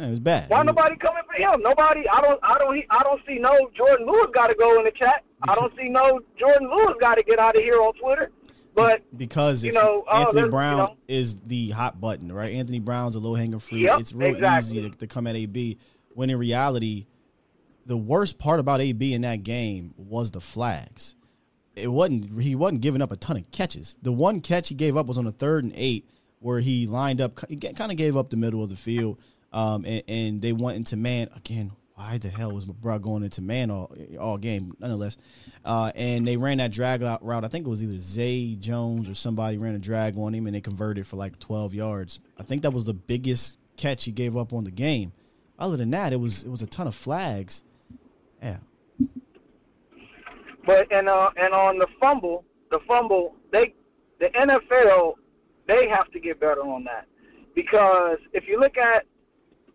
Yeah, it was bad. Why nobody coming for him? Nobody. I don't. I don't. I don't see no Jourdan Lewis got to go in the chat. I don't see no Jourdan Lewis got to get out of here on Twitter. But because you know, uh, Anthony there's- you Brown know. is the hot button, right? Anthony Brown's a low hanging fruit. Yep, it's real exactly. easy to, to come at AB. When in reality, the worst part about AB in that game was the flags. It wasn't he wasn't giving up a ton of catches. The one catch he gave up was on a third and eight, where he lined up, he kind of gave up the middle of the field, um, and, and they went into man again. Why the hell was McBride going into man all all game? Nonetheless, uh, and they ran that drag out route. I think it was either Zay Jones or somebody ran a drag on him, and they converted for like twelve yards. I think that was the biggest catch he gave up on the game. Other than that, it was it was a ton of flags. Yeah, but and uh and on the fumble, the fumble, they the NFL they have to get better on that because if you look at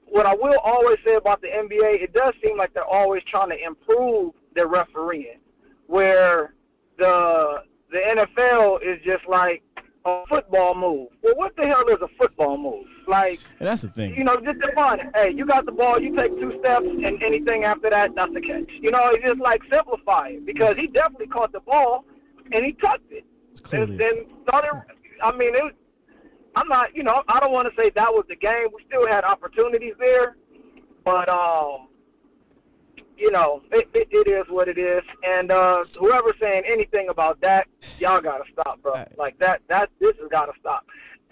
what I will always say about the NBA, it does seem like they're always trying to improve their refereeing, where the the NFL is just like a football move. Well, what the hell is a football move? Like, and that's the thing. you know, just define it. Hey, you got the ball, you take two steps, and anything after that, that's a catch. You know, it's just like simplify it because he definitely caught the ball and he tucked it. It's And, and started, I mean, it was, I'm not, you know, I don't want to say that was the game. We still had opportunities there, but um, you know, it, it, it is what it is. And uh, whoever's saying anything about that, y'all gotta stop, bro. Like that, that this has gotta stop.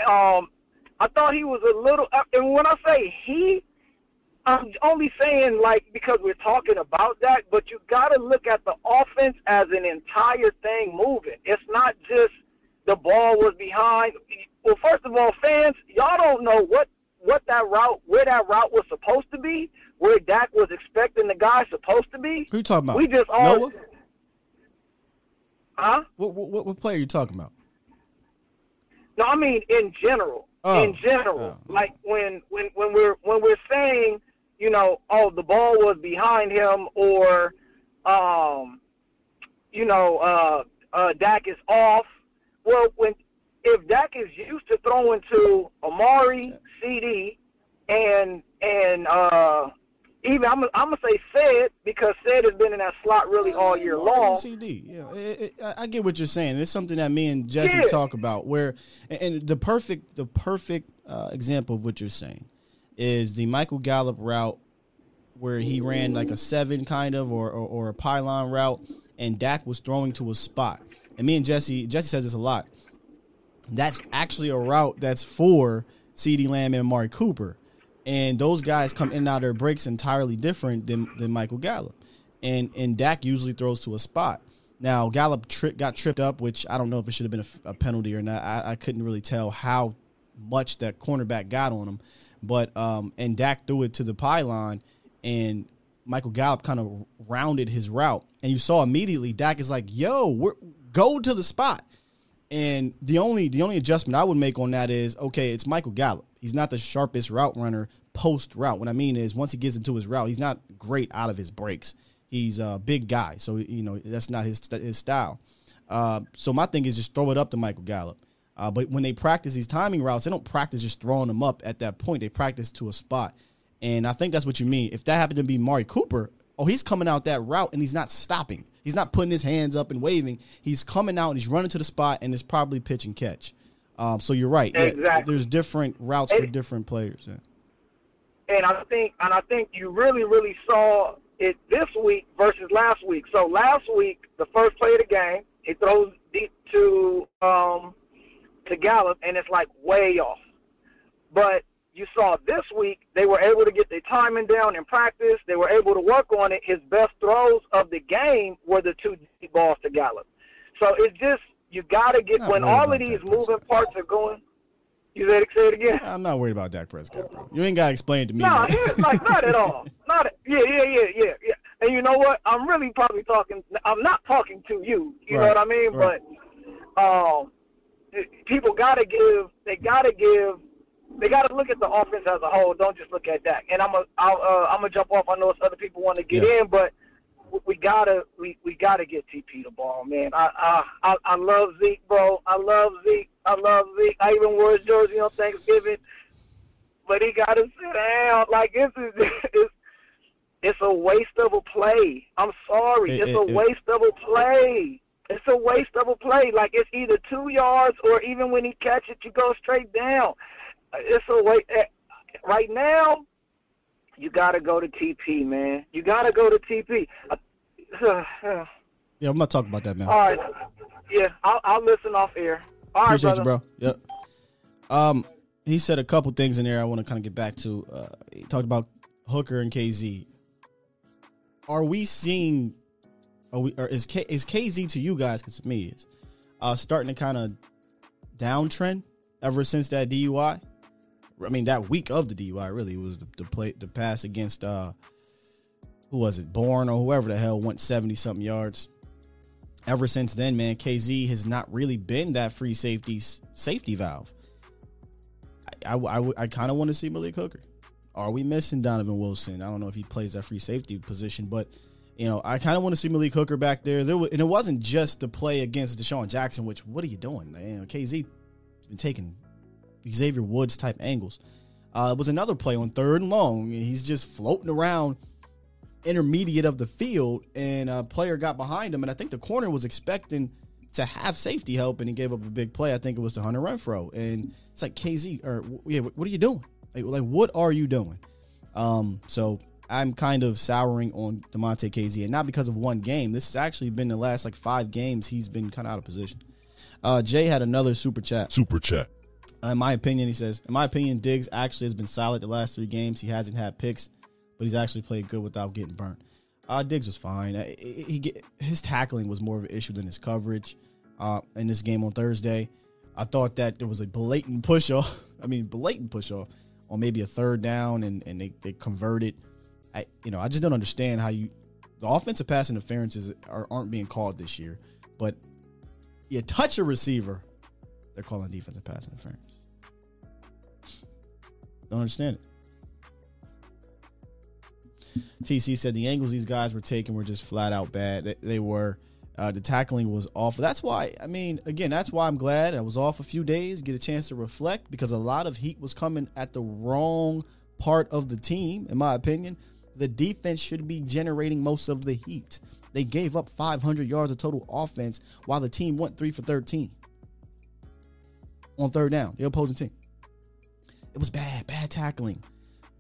Um, I thought he was a little, uh, and when I say he, I'm only saying like because we're talking about that, but you got to look at the offense as an entire thing moving. It's not just the ball was behind. Well, first of all, fans, y'all don't know what what that route, where that route was supposed to be, where Dak was expecting the guy supposed to be. Who you talking about? We just all, Noah? huh? What, what what player are you talking about? No, I mean in general. Oh. In general, like when when when we're when we're saying, you know, oh, the ball was behind him, or, um, you know, uh, uh, Dak is off. Well, when if Dak is used to throwing to Amari, CD, and and uh, even I'm I'm gonna say Ced because Ced has been in that slot really all year long. CD, yeah, it, it, I get what you're saying. It's something that me and Jesse Yeah. talk about. Where and- and the perfect the perfect uh, example of what you're saying is the Michael Gallup route where he ran like a seven kind of or, or, or a pylon route, and Dak was throwing to a spot. And me and Jesse Jesse says this a lot. That's actually a route that's for C.D. Lamb and Amari Cooper. And those guys come in and out of their breaks entirely different than, than Michael Gallup. and and Dak usually throws to a spot. Now Gallup tri- got tripped up, which I don't know if it should have been a, a penalty or not. I, I, couldn't really tell how much that cornerback got on him, but um, and Dak threw it to the pylon, and Michael Gallup kind of rounded his route, and you saw immediately Dak is like, "Yo, go to the spot." And the only the only adjustment I would make on that is okay, it's Michael Gallup. He's not the sharpest route runner post route. What I mean is once he gets into his route, he's not great out of his breaks. He's a big guy, so you know that's not his his style. Uh, so my thing is just throw it up to Michael Gallup. Uh, but when they practice these timing routes, they don't practice just throwing them up at that point. They practice to a spot, and I think that's what you mean. If that happened to be Mari Cooper, oh, he's coming out that route and he's not stopping. He's not putting his hands up and waving. He's coming out and he's running to the spot and it's probably pitch and catch. Um, so you're right. Exactly. Yeah, there's different routes and, for different players. Yeah. And I think, and I think you really, really saw it this week versus last week. So last week, the first play of the game, he throws deep to um, to Gallup, and it's like way off. But you saw this week they were able to get their timing down in practice. They were able to work on it. His best throws of the game were the two deep balls to Gallup. So it's just you got to get when all of these moving parts are going. You ready to say it again? I'm not worried about Dak Prescott, bro. You ain't got to explain to me. No, nah, like not at all. Not yeah, yeah, yeah, yeah, yeah. And you know what? I'm really probably talking. I'm not talking to you. You right, know what I mean? Right. But um, people got to give. They got to give. They got to look at the offense as a whole. Don't just look at Dak. And I'm a. I'll, uh, I'm gonna jump off. I know it's other people want to get yeah. in, but we gotta we, we gotta get TP the ball, man. I, I I love Zeke, bro. I love Zeke. I love Zeke. I even wore his jersey on Thanksgiving, but he got to sit down. Like this is it's it's a waste of a play. I'm sorry, it, it's it, a waste it, of a play. It's a waste of a play. Like it's either two yards or even when he catch it, you go straight down. It's a waste. Eh, right now, you got to go to TP, man. You got to go to TP. yeah, I'm not talking about that, man. All right. Yeah, I'll, I'll listen off air. All Appreciate right, you, bro. Yep. Um, he said a couple things in there I want to kind of get back to. Uh, he talked about Hooker and Kazee. Are we seeing? Are we? Or is K, is Kazee to you guys? Because to me, is uh, starting to kind of downtrend ever since that DUI. I mean, that week of the DUI really was the, the play, the pass against uh, who was it, Born or whoever the hell went seventy something yards. Ever since then, man, Kazee has not really been that free safety safety valve. I I, I, I kind of want to see Malik Hooker. Are we missing Donovan Wilson? I don't know if he plays that free safety position, but you know, I kind of want to see Malik Hooker back there. There, was, and it wasn't just the play against DeSean Jackson. Which, what are you doing? Man, Kazee been taking Xavier Woods type angles. Uh, it was another play on third and long. He's just floating around intermediate of the field, and a player got behind him. And I think the corner was expecting to have safety help, and he gave up a big play. I think it was to Hunter Renfrow, and it's like Kazee or yeah, what are you doing? Like, like what are you doing? Um, so I'm kind of souring on Damontae Kazee, and not because of one game. This has actually been the last like five games he's been kind of out of position. Uh, Jay had another super chat. Super chat. In my opinion, he says, in my opinion, Diggs actually has been solid the last three games. He hasn't had picks, but he's actually played good without getting burnt. Uh, Diggs was fine. Uh, he, he his tackling was more of an issue than his coverage. Uh, in this game on Thursday, I thought that there was a blatant push off. I mean, blatant push off on maybe a third down, and, and they, they converted. I you know I just don't understand how you the offensive pass interferences are, aren't being called this year, but you touch a receiver, they're calling defensive pass interference. Don't understand it. TC said the angles these guys were taking were just flat out bad. They, they were. Uh, the tackling was awful. That's why, I mean, again, that's why I'm glad I was off a few days, get a chance to reflect because a lot of heat was coming at the wrong part of the team, in my opinion. The defense should be generating most of the heat. They gave up 500 yards of total offense while the team went three for 13 on third down, the opposing team. It was bad, bad tackling.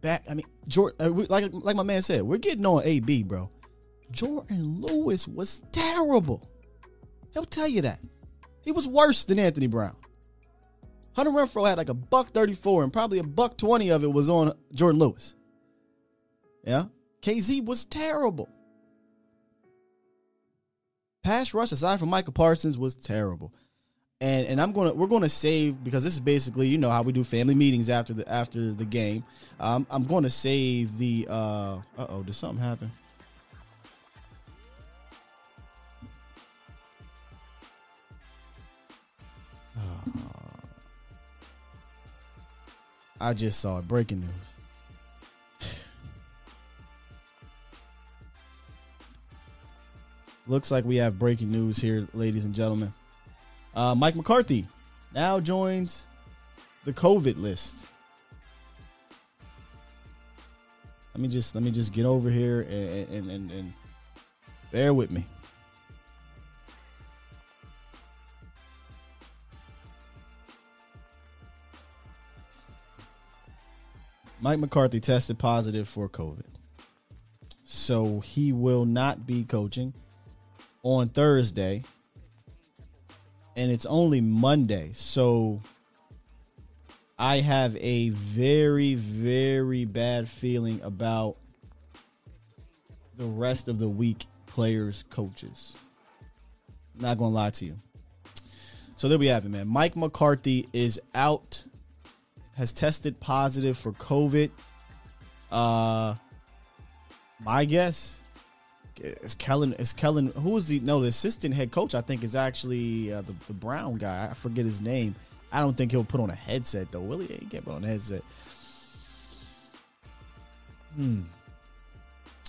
Bad. I mean, Jourdan, uh, like like my man said, we're getting on AB, bro. Jourdan Lewis was terrible. He'll tell you that. He was worse than Anthony Brown. Hunter Renfrow had like a buck 34 and probably a buck 20 of it was on Jourdan Lewis. Yeah. Kazee was terrible. pass rush aside from Micah Parsons was terrible. And and I'm gonna we're gonna save because this is basically you know how we do family meetings after the after the game. Um, I'm going to save the. Uh oh, did something happen? I just saw it. Breaking news. Looks like we have breaking news here, ladies and gentlemen. Uh, Mike McCarthy now joins the COVID list. Let me just let me just get over here and and, and, and bear with me. Mike McCarthy tested positive for COVID. So he will not be coaching on Thursday. And it's only Monday. So I have a very, very bad feeling about the rest of the week players, coaches. Not going to lie to you. So there we have it, man. Mike McCarthy is out has tested positive for COVID. Uh, my guess is Kellen. Is Kellen? Who is the no? The assistant head coach I think is actually uh, the the Brown guy. I forget his name. I don't think he'll put on a headset though. Will he? He can't on a headset. Hmm.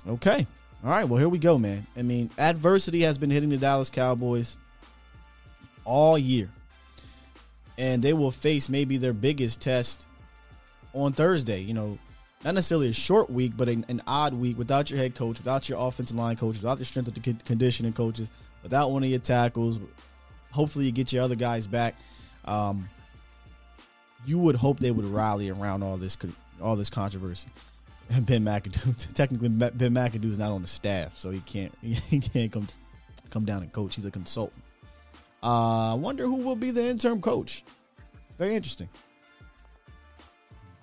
Okay. All right. Well, here we go, man. I mean, adversity has been hitting the Dallas Cowboys all year and they will face maybe their biggest test on Thursday. You know, not necessarily a short week, but an, an odd week without your head coach, without your offensive line coach, without the strength of the conditioning coaches, without one of your tackles. Hopefully, you get your other guys back. Um, you would hope they would rally around all this all this controversy. And Ben McAdoo, technically, Ben McAdoo is not on the staff, so he can't he can't come come down and coach. He's a consultant. Uh, I wonder who will be the interim coach. Very interesting.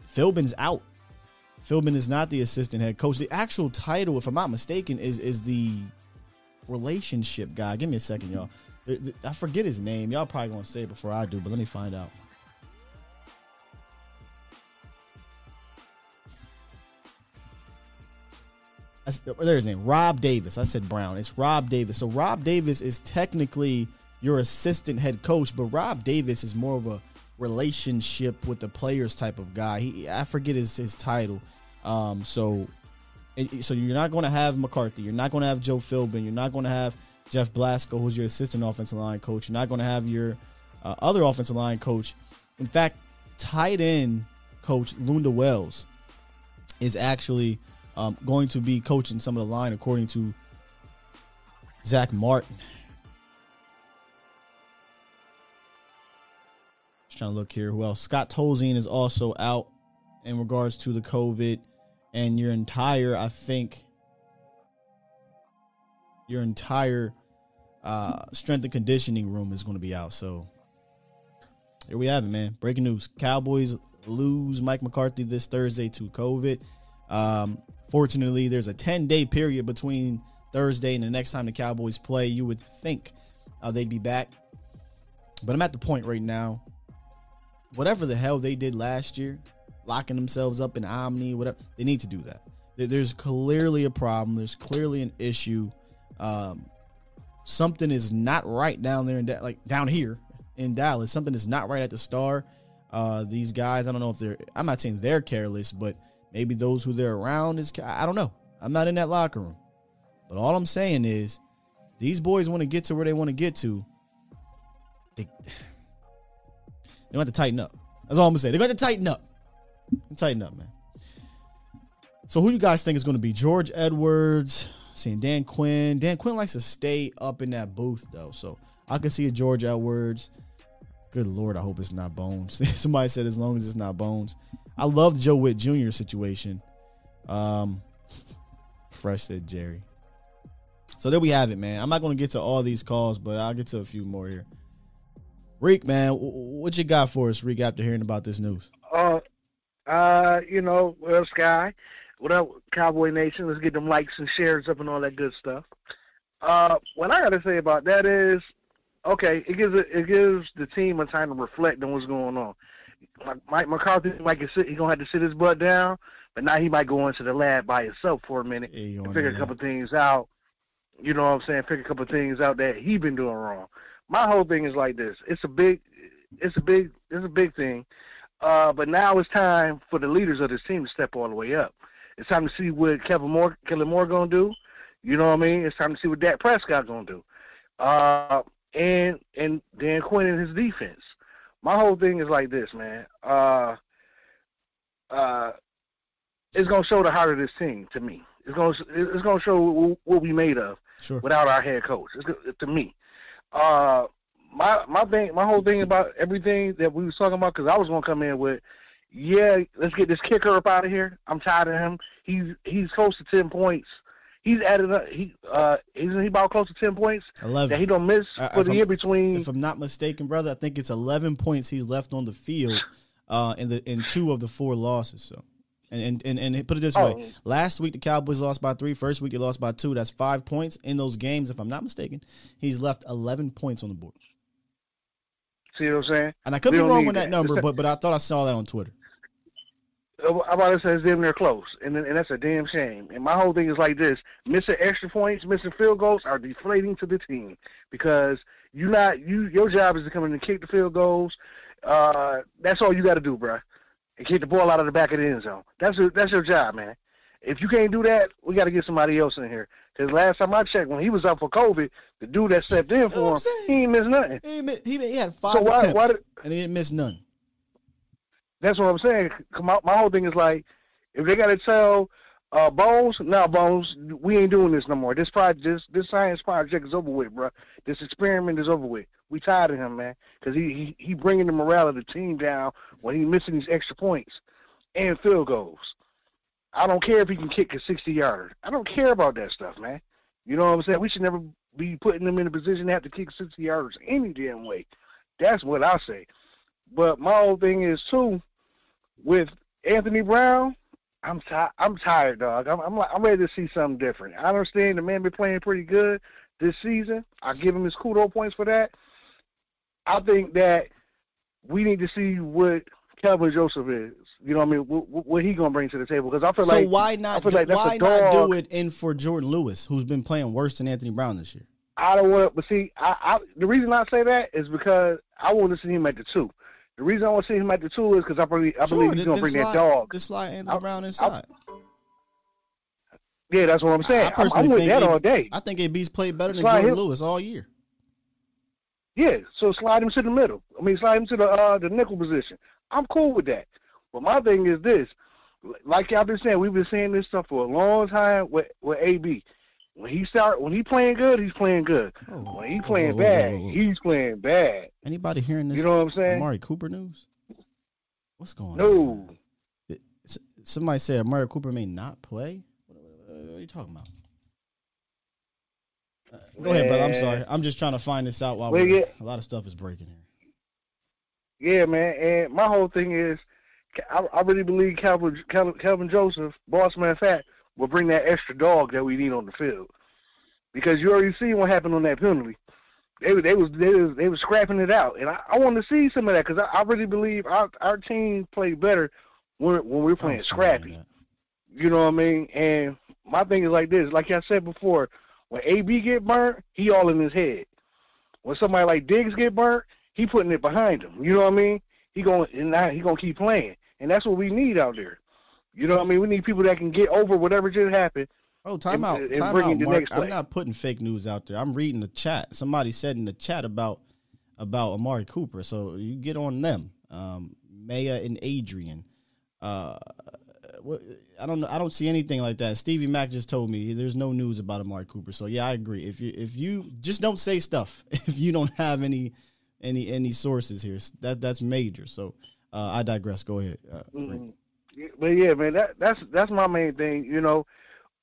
Philbin's out. Philbin is not the assistant head coach. The actual title, if I'm not mistaken, is is the relationship guy. Give me a second, y'all. I forget his name. Y'all probably gonna say it before I do, but let me find out. Oh, there's his name, Rob Davis. I said Brown. It's Rob Davis. So Rob Davis is technically your assistant head coach, but Rob Davis is more of a relationship with the players type of guy. He I forget his his title. Um, so so you're not going to have McCarthy. You're not going to have Joe Philbin. You're not going to have Jeff Blasco, who's your assistant offensive line coach. You're not going to have your uh, other offensive line coach. In fact, tight end coach Lunda Wells is actually um, going to be coaching some of the line, according to Zack Martin. Trying to look here. Else? Scott Tolzien is also out in regards to the COVID, and your entire, I think, your entire uh, strength and conditioning room is going to be out. So here we have it, man. Breaking news: Cowboys lose Mike McCarthy this Thursday to COVID. Um, fortunately, there's a 10 day period between Thursday and the next time the Cowboys play. You would think uh, they'd be back, but I'm at the point right now whatever the hell they did last year, locking themselves up in Omni, whatever, they need to do that. There's clearly a problem. There's clearly an issue. Um, something is not right down there in da- like down here in Dallas. Something is not right at the star. Uh, these guys, I don't know if they're. I'm not saying they're careless, but maybe those who they're around is. I don't know. I'm not in that locker room, but all I'm saying is, these boys want to get to where they want to get to. They they going to tighten up. That's all I'm gonna say. They're going to tighten up. Tighten up, man. So who do you guys think is going to be George Edwards? Seeing Dan Quinn. Dan Quinn likes to stay up in that booth though, so I can see a George Edwards. Good lord, I hope it's not Bones. Somebody said as long as it's not Bones. I love the Joe Whitt Jr. situation. Um, fresh said Jerry. So there we have it, man. I'm not going to get to all these calls, but I'll get to a few more here. Reek, man, what you got for us, Reek, after hearing about this news? Uh, uh, you know, well, Sky, what up, Cowboy Nation? Let's get them likes and shares up and all that good stuff. Uh, what I got to say about that is, okay, it gives it, it gives the team a time to reflect on what's going on. Mike McCarthy might get sit, he gonna have to sit his butt down, but now he might go into the lab by himself for a minute Yeah, and figure a couple things out. You know what I'm saying? Figure a couple things out that he been doing wrong. My whole thing is like this. It's a big, it's a big, it's a big thing. Uh, but now it's time for the leaders of this team to step all the way up. It's time to see what Kevin Moore, Kellen Moore gonna do. You know what I mean? It's time to see what Dak Prescott gonna do. Uh, and and Dan Quinn and his defense. My whole thing is like this, man. Uh, uh, it's gonna show the heart of this team to me. It's gonna it's gonna show what we made of Sure. without our head coach. It's, to me. Uh, my my thing, my whole thing about everything that we was talking about, because I was gonna come in with, yeah, let's get this kicker up out of here. I'm tired of him. He's he's close to ten points. He's added up. He uh, isn't he about close to ten points? Eleven. That he don't miss Uh, for the I'm- year between. If I'm not mistaken, brother, I think it's 11 points he's left on the field uh, in the in two of the four losses. So, and and and, and put it this way: Oh. last week the Cowboys lost by three. First week they lost by two. That's five points in those games. If I'm not mistaken, he's left 11 points on the board. See what I'm saying? And I could We be wrong on that that. number, but but I thought I saw that on Twitter. Uh, I'm about to say it's damn near close, and and that's a damn shame. And my whole thing is like this: missing extra points, missing field goals are deflating to the team because you not you your job is to come in and kick the field goals. Uh, that's all you got to do, bruh. And kick the ball out of the back of the end zone. That's your, that's your job, man. If you can't do that, we got to get somebody else in here. Because last time I checked, when he was out for COVID, the dude that stepped in for him, he ain't missed nothing. He, mi- he, he had five So why- attempts, why did- and he didn't miss none. That's what I'm saying. My, my whole thing is like, if they got to tell uh, Bones, now Bones, we ain't doing this no more. This project, this, this science project is over with, bro. This experiment is over with. We tired of him, man, because he, he he bringing the morale of the team down when he missing these extra points and field goals. I don't care if he can kick a 60 yarder. I don't care about that stuff, man. You know what I'm saying? We should never be putting them in a position to have to kick 60 yarders any damn way. That's what I say. But my whole thing is too, with Anthony Brown, I'm tired. I'm tired, dog. I'm I'm, like, I'm ready to see something different. I understand the man been playing pretty good this season. I give him his kudo points for that. I think that we need to see what Calvin Joseph is. You know what I mean? What, what, he gonna bring to the table? Because I feel So like why not? feel Do, why not do it in for Jourdan Lewis, who's been playing worse than Anthony Brown this year? I don't want to, but see, I, I the reason I say that is because I want to see him at the two. The reason I want to see him at the two is because I believe I Sure, believe he's gonna then bring that slide- dog. Just slide Anthony I- Brown I- inside. Yeah, that's what I'm saying. I I'm, personally I'm with that A- all day. I think AB's played better than Slide Jourdan him- Lewis all year. Yeah, so slide him to the middle. I mean, slide him to the uh, the nickel position. I'm cool with that. But my thing is this: like y'all been saying, we've been saying this stuff for a long time with with AB. When he start, when he playing good, he's playing good. when he playing whoa, bad, whoa, whoa. he's playing bad. Anybody hearing this? You know what I'm saying? Amari Cooper news. What's going on? No, Somebody said Amari Cooper may not play. What, are you talking about? Uh, Go ahead, brother. I'm sorry. I'm just trying to find this out while Well, we're, yeah. a lot of stuff is breaking here. yeah, man. And my whole thing is, I, I really believe Calvin, Calvin Calvin Joseph, boss man fat, will bring that extra dog that we need on the field. Because you already seen what happened on that penalty. They they was they was they was scrapping it out, and I, I want to see some of that because I, I really believe our our team played better when when we were playing scrappy. You know what I mean? And my thing is like this, like I said before, when AB get burnt, he all in his head. When somebody like Diggs get burnt, he putting it behind him. You know what I mean? He going and now he gonna keep playing, and that's what we need out there. You know what I mean? We need people that can get over whatever just happened. Oh, time and- out. and Time out, Mark. I'm not putting fake news out there. I'm reading the chat. Somebody said in the chat about about Amari Cooper. So you get on them. Um, Maya and Adrian. Uh, I don't know. I don't see anything like that. Stevie Mack just told me there's no news about Amari Cooper. So yeah, I agree. If you if you just don't say stuff if you don't have any any any sources here, that that's major. So uh, I digress. Go ahead. Uh, Ray. But yeah, man, that that's that's my main thing. You know,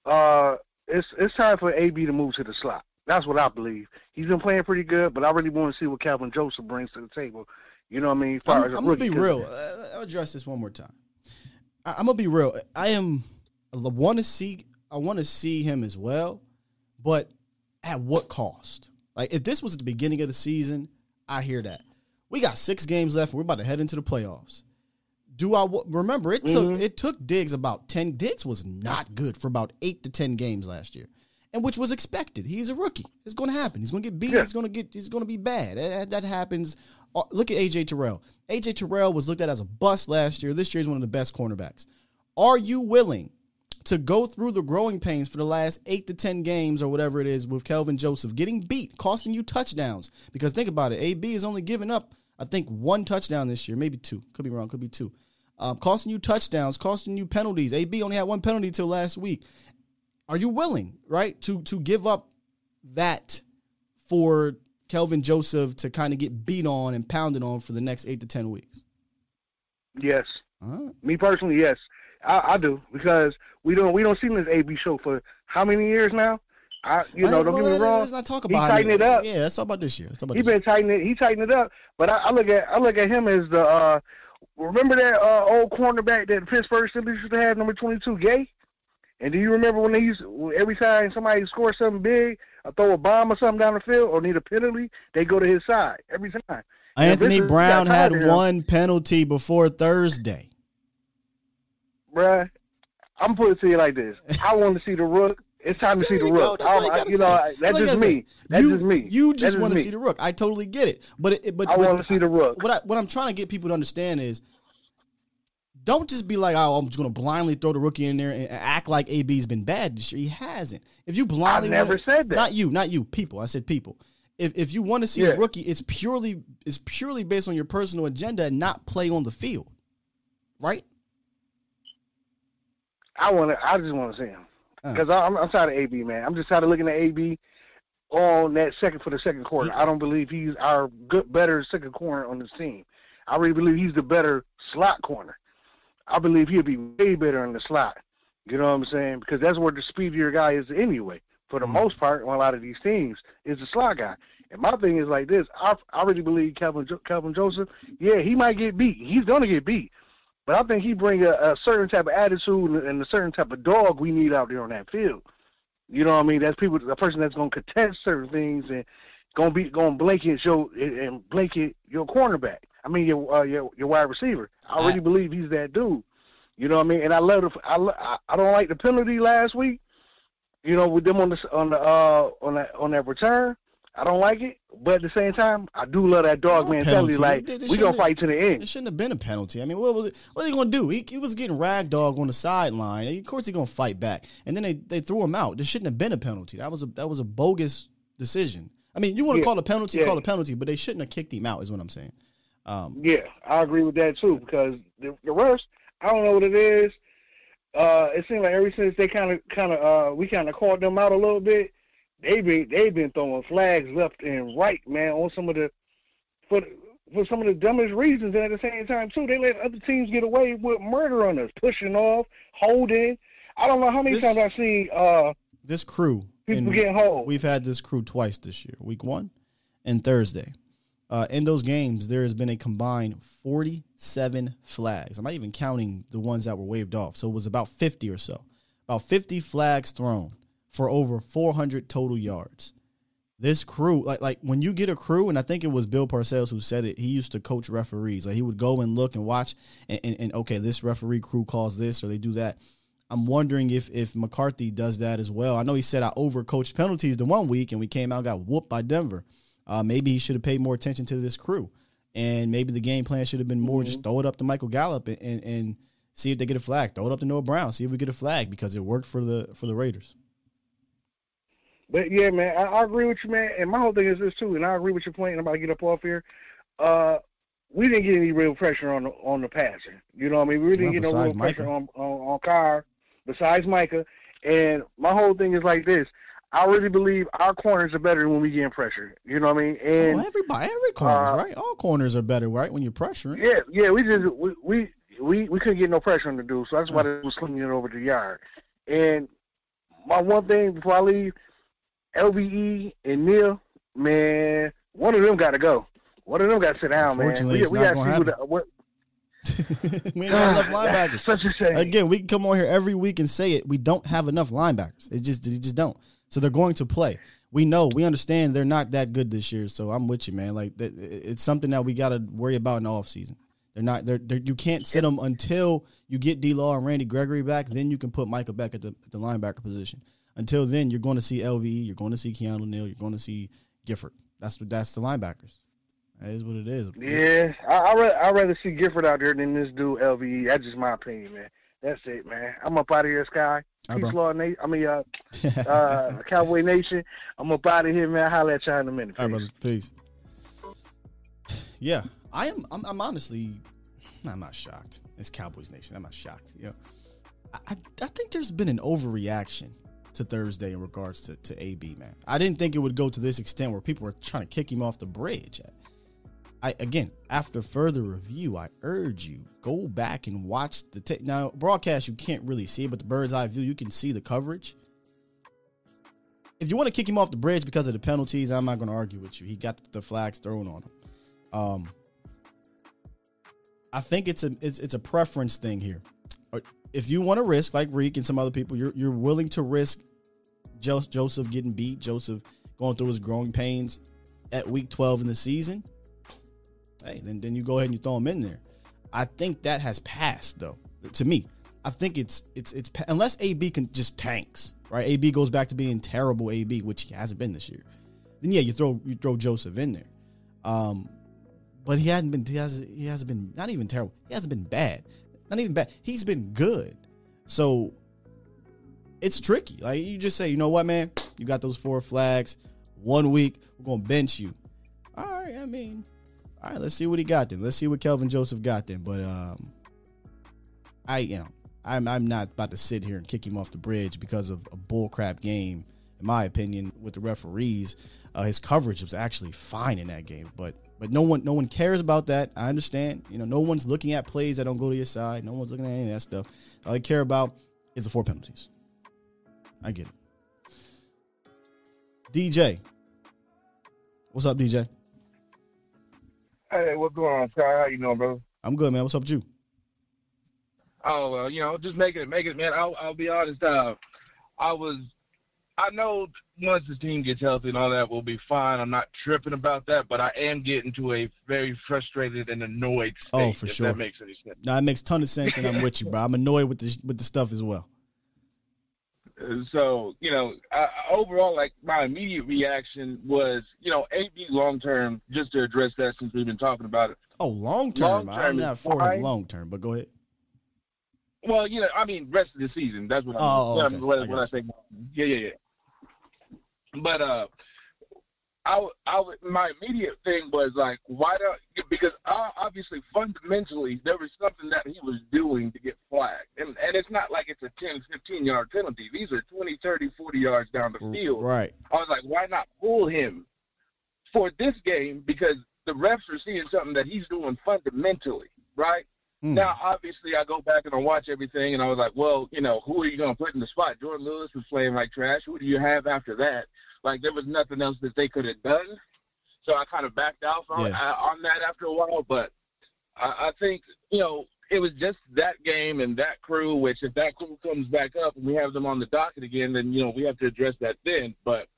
uh, it's it's time for AB to move to the slot. That's what I believe. He's been playing pretty good, but I really want to see what Calvin Joseph brings to the table. You know what I mean? I'm, I'm gonna be real. Uh, I'll address this one more time. I, I'm gonna be real. I am. I want to see. I want to see him as well, but at what cost? Like if this was at the beginning of the season, I hear that. We got six games left. We're about to head into the playoffs. Do I remember it took mm-hmm. it took Diggs about ten. Diggs was not good for about eight to ten games last year, and which was expected. He's a rookie. It's going to happen. He's going to get beat. Yeah. He's going to get. He's going to be bad. That, that happens. Uh, look at AJ Terrell. AJ Terrell was looked at as a bust last year. This year is one of the best cornerbacks. Are you willing to go through the growing pains for the last eight to 10 games or whatever it is with Kelvin Joseph, getting beat, costing you touchdowns. Because think about it, AB is only giving up, I think, one touchdown this year, maybe two. Could be wrong, could be two. Um, costing you touchdowns, costing you penalties. AB only had one penalty till last week. Are you willing, right, to to give up that for Kelvin Joseph to kind of get beat on and pounded on for the next eight to ten weeks? Yes. Right. Me personally, yes. I, I do because we don't we don't see this AB show for how many years now? I you know don't well, get me wrong. Let's not talk about he tighten it up. Yeah, let's talk about this year. he been tightening it. He tightened it up. But I, I, look at I look at him as the uh, remember that uh, old cornerback that Pittsburgh Steelers used to have, number twenty two, Gay. And do you remember when they used every time somebody scored something big, or throw a bomb or something down the field, or need a penalty, they go to his side every time. Anthony Brown had one penalty before Thursday bruh, I'm putting it to you like this. I want to see the rook. It's time to see the rook. I, oh you, know, that's like just me. That's you, just me. You just want to see the rook. I totally get it. But it, but I want to see the rook. What I, what I'm trying to get people to understand is, don't just be like, oh, I'm just going to blindly throw the rookie in there and act like AB's been bad this year. He hasn't. If you blindly, I never wanna, said that. Not you, not you. People. I said people. If if you want to see yeah. a rookie, it's purely it's purely based on your personal agenda and not play on the field, right? I want to. I just want to see him because. I'm, I'm tired of AB, man. I'm just tired of looking at AB on that second for the second quarter. I don't believe he's our good, better second corner on this team. I really believe he's the better slot corner. I believe he'll be way better in the slot. You know what I'm saying? Because that's where the speedier guy is anyway. For the mm most part, on a lot of these teams, is the slot guy. And my thing is like this: I, I really believe Kelvin Kelvin Joseph. Yeah, he might get beat. He's gonna get beat. But I think he bring a, a certain type of attitude and a certain type of dog we need out there on that field. You know what I mean? That's people, a person that's gonna contest certain things and gonna be gonna blanket your and blanket your cornerback. I mean your uh, your your wide receiver. I really believe he's that dude. You know what I mean? And I love the I I don't like the penalty last week. You know, with them on the on the uh on that on that return. I don't like it, but at the same time, I do love that dog no mentality. Like we gonna fight to the end. It shouldn't have been a penalty. I mean, what was it? What are they gonna do? He, he was getting rag dog on the sideline. Of course, he gonna fight back. And then they, they threw him out. There shouldn't have been a penalty. That was a that was a bogus decision. I mean, you want to yeah. call a penalty, yeah. call a penalty, but they shouldn't have kicked him out. Is what I'm saying. Um, yeah, I agree with that too. Because the, the rest, I don't know what it is. Uh, it seems like ever since they kind of kind of uh, we kind of called them out a little bit they be they've been throwing flags left and right, man, on some of the for for some of the dumbest reasons, and at the same time too, they let other teams get away with murder on us, pushing off, holding. I don't know how many this, times I've seen uh, this crew people getting hold. We've had this crew twice this year, week one and Thursday. Uh, in those games, there has been a combined 47 flags. I'm not even counting the ones that were waved off. So it was about 50 or so. About 50 flags thrown for over 400 total yards. This crew, like like when you get a crew, and I think it was Bill Parcells who said it. He used to coach referees. Like he would go and look and watch, and, and, and okay, this referee crew calls this or they do that. I'm wondering if if McCarthy does that as well. I know he said I overcoached penalties the one week, and we came out got whooped by Denver. Uh, maybe he should have paid more attention to this crew, and maybe the game plan should have been more mm-hmm. just throw it up to Michael Gallup and, and, and see if they get a flag. Throw it up to Noah Brown, see if we get a flag because it worked for the for the Raiders. But yeah, man, I, I, agree with you, man. And my whole thing is this too, and I agree with your point. And I'm about to get up off here. Uh, we didn't get any real pressure on the on the passer. You know what I mean? We didn't well, get no real Micah. pressure on, on on Carr besides Micah. And my whole thing is like this. I really believe our corners are better when we get pressure. You know what I mean? And oh, everybody, every corners, uh, right? All corners are better, right? When you're pressuring. Yeah, yeah. We just we we we, we couldn't get no pressure on the dude, so that's why they was slinging it over the yard. And my one thing before I leave, LVE and Neal, man, one of them got to go. One of them got to sit down, man. We, we got people that, what, we ain't got enough linebackers. Such a shame. Again, we can come on here every week and say it. We don't have enough linebackers. It just, it just don't. So they're going to play. we know, we understand they're not that good this year. So I'm with you, man. Like it's something that we got to worry about in the offseason. They're not. They're, they're, you can't sit them until you get D Law and Randy Gregory back. Then you can put Michael back at the, at the linebacker position. Until then, you're going to see LVE. You're going to see Keanu Neal. You're going to see Gifford. That's what that's the linebackers. That is what it is. Yeah, I I rather, I rather see Gifford out there than this dude LVE. That's just my opinion, man. That's it, man. I'm up out of here, Sky. Peace, Law Nation. I mean, uh, uh, Cowboy Nation. I'm up out of here, man. I'll let y'all in a minute. Peace. All right, brother. Peace. Yeah, I am. I'm, I'm honestly, I'm not shocked. It's Cowboys Nation. I'm not shocked. You know, I, I think there's been an overreaction to Thursday in regards to, to AB, man. I didn't think it would go to this extent where people were trying to kick him off the bridge. I again, after further review, I urge you go back and watch the now broadcast. You can't really see it, but the bird's eye view, you can see the coverage. If you want to kick him off the bridge because of the penalties, I'm not going to argue with you. He got the flags thrown on him. Um, I think it's a it's, it's a preference thing here. If you want to risk, like Reek and some other people, you're you're willing to risk Joseph getting beat, Joseph going through his growing pains at week 12 in the season. Hey, then then you go ahead and you throw him in there. I think that has passed though. To me, I think it's it's it's unless AB can just tanks right. AB goes back to being terrible AB, which he hasn't been this year. Then yeah, you throw you throw Joseph in there. Um, but he hadn't been he has he hasn't been not even terrible. He hasn't been bad. Not even bad. He's been good. So it's tricky. Like you just say, you know what, man? You got those four flags. One week, we're gonna bench you. All right, I mean, all right, let's see what he got then. Let's see what Kelvin Joseph got then. But um I you know, I'm I'm not about to sit here and kick him off the bridge because of a bullcrap game, in my opinion, with the referees. Uh, his coverage was actually fine in that game, but but no one no one cares about that. I understand. You know, no one's looking at plays that don't go to your side. No one's looking at any of that stuff. All they care about is the four penalties. I get it. DJ. What's up, DJ? Hey, what's going on, Sky? How you doing, brother? I'm good, man. What's up with you? Oh well, you know, just make it, make it, man. I'll, I'll be honest. Uh, I was I know once the team gets healthy and all that, we'll be fine. I'm not tripping about that, but I am getting to a very frustrated and annoyed oh, state. Oh, for sure. That makes any sense. No, it makes ton of sense, and I'm with you, bro. I'm annoyed with the with the stuff as well. So you know, I, overall, like my immediate reaction was, you know, AB long term. Just to address that, since we've been talking about it. Oh, long term. I'm not for him long term, but go ahead. Well, you know, I mean, rest of the season. That's what I oh, okay. what, I, what I think. Yeah, yeah, yeah. But uh, I, I, my immediate thing was like, why don't? Because obviously, fundamentally, there was something that he was doing to get flagged, and and it's not like it's a 10, 15 yard penalty. These are 20, 30, 40 yards down the field. Right. I was like, why not pull him for this game? Because the refs are seeing something that he's doing fundamentally, right? Mm. Now, obviously, I go back and I watch everything, and I was like, well, you know, who are you going to put in the spot? Jourdan Lewis was playing like trash. Who do you have after that? Like, there was nothing else that they could have done. So I kind of backed out from, yeah. uh, on that after a while. But I, I think, you know, it was just that game and that crew, which if that crew comes back up and we have them on the docket again, then, you know, we have to address that then. But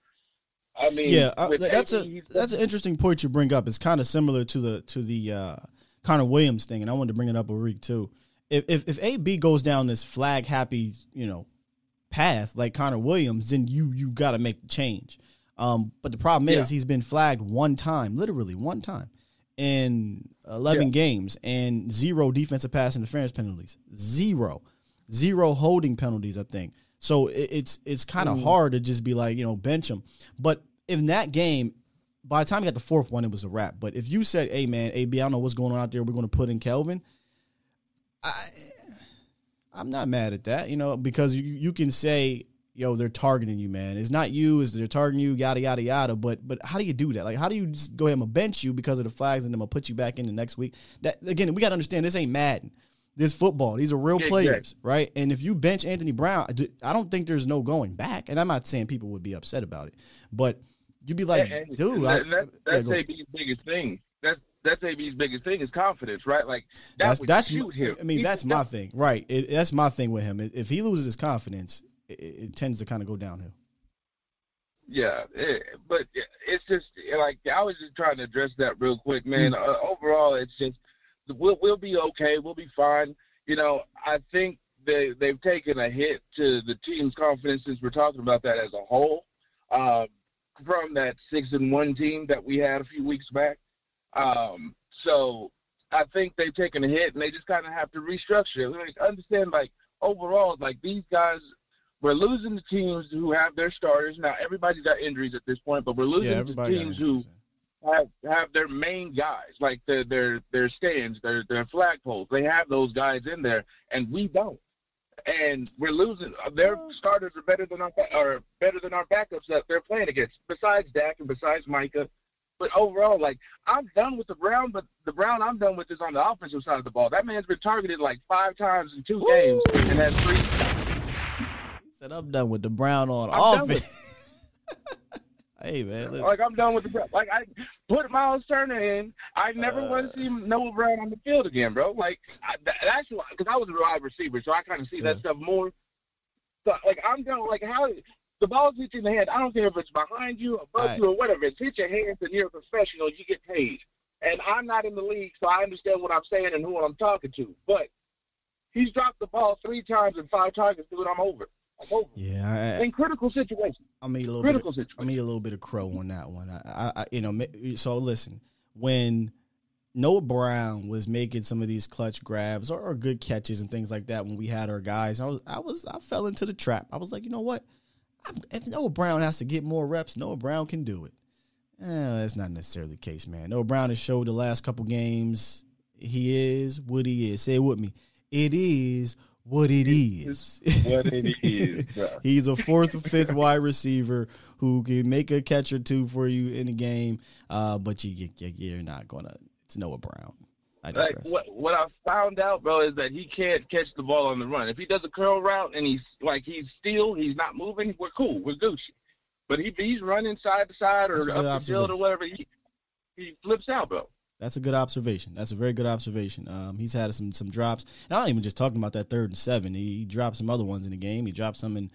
I mean, yeah, uh, that's a that's an interesting point you bring up. It's kind of similar to the to the uh, Connor Williams thing, and I wanted to bring it up with Reek too. If, if if AB goes down this flag happy, you know, path like Connor Williams, then you you got to make the change. Um, but the problem is yeah. he's been flagged one time, literally one time, in eleven yeah. games, and zero defensive pass interference penalties, zero, zero holding penalties. I think so. It, it's it's kind of mm. hard to just be like you know bench him. But in that game, by the time you got the fourth one, it was a wrap. But if you said, "Hey man, AB, I don't know what's going on out there. We're going to put in Kelvin," I, I'm not mad at that. You know, because you you can say, "Yo, they're targeting you, man. It's not you. Is they're targeting you? Yada yada yada." But but how do you do that? Like, how do you just go ahead and bench you because of the flags, and then gonna put you back in the next week? That again, we got to understand this ain't Madden. This football. These are real players, right? And if you bench Anthony Brown, I don't think there's no going back. And I'm not saying people would be upset about it, but You'd be like, and, dude, that, I, that, that's yeah, AB's biggest thing. That's that's AB's biggest thing is confidence, right? Like that that's that's shoot him. I mean, that's my thing, right? It, that's my thing with him. If he loses his confidence, it, it tends to kind of go downhill. yeah, it, but it's just like I was just trying to address that real quick, man. Mm-hmm. Uh, overall, it's just we'll we'll be okay. We'll be fine. You know, I think they they've taken a hit to the team's confidence since we're talking about that as a whole. Um, from that six and one team that we had a few weeks back. Um, so I think they've taken a hit and they just kind of have to restructure. Like, understand, like overall, like these guys, we're losing the teams who have their starters. Now everybody's got injuries at this point, but we're losing yeah, the teams who have have their main guys, like their their their stands, their their flagpoles. They have those guys in there, and we don't and we're losing. Uh, their oh. starters are better than our are better than our backups that they're playing against. Besides Dak and besides Micah, but overall, like I'm done with the Brown. But the Brown I'm done with is on the offensive side of the ball. That man's been targeted like five times in two Woo! games and has three. He said, "I'm done with the Brown on I'm offense." Hey man, listen. like I'm done with the like I put Malik Turner in. I never uh, want to see Noah Brown on the field again, bro. Like I, that's why because I was a wide receiver, so I kind of see yeah. that stuff more. So like I'm done. Like how the ball's hit you in the head. I don't care if it's behind you, above right. you, or whatever. It's hit your hands, and you're a professional. You get paid. And I'm not in the league, so I understand what I'm saying and who I'm talking to. But he's dropped the ball three times and five targets, dude. I'm over. Yeah, I, in critical situations. I mean, a little critical bit. Of, I mean, a little bit of crow on that one. I, I, you know, so listen, when Noah Brown was making some of these clutch grabs or, or, good catches and things like that when we had our guys, I was, I was, I fell into the trap. I was like, you know what? I'm, if Noah Brown has to get more reps, Noah Brown can do it. Eh, that's not necessarily the case, man. Noah Brown has showed the last couple games he is what he is. Say it with me. It is what it is. what it is. He's a fourth or fifth wide receiver who can make a catch or two for you in the game, uh, but you, you are not gonna. It's Noah Brown. I like what what I found out, bro, is that he can't catch the ball on the run. If he does a curl route and he's like he's still, he's not moving, we're cool, we're Gucci. But if he's running side to side or up the field or whatever, he he flips out, bro. That's a good observation. That's a very good observation. Um, he's had some some drops. And I'm not even just talking about that third and seven. He, he, dropped some other ones in the game. He dropped some in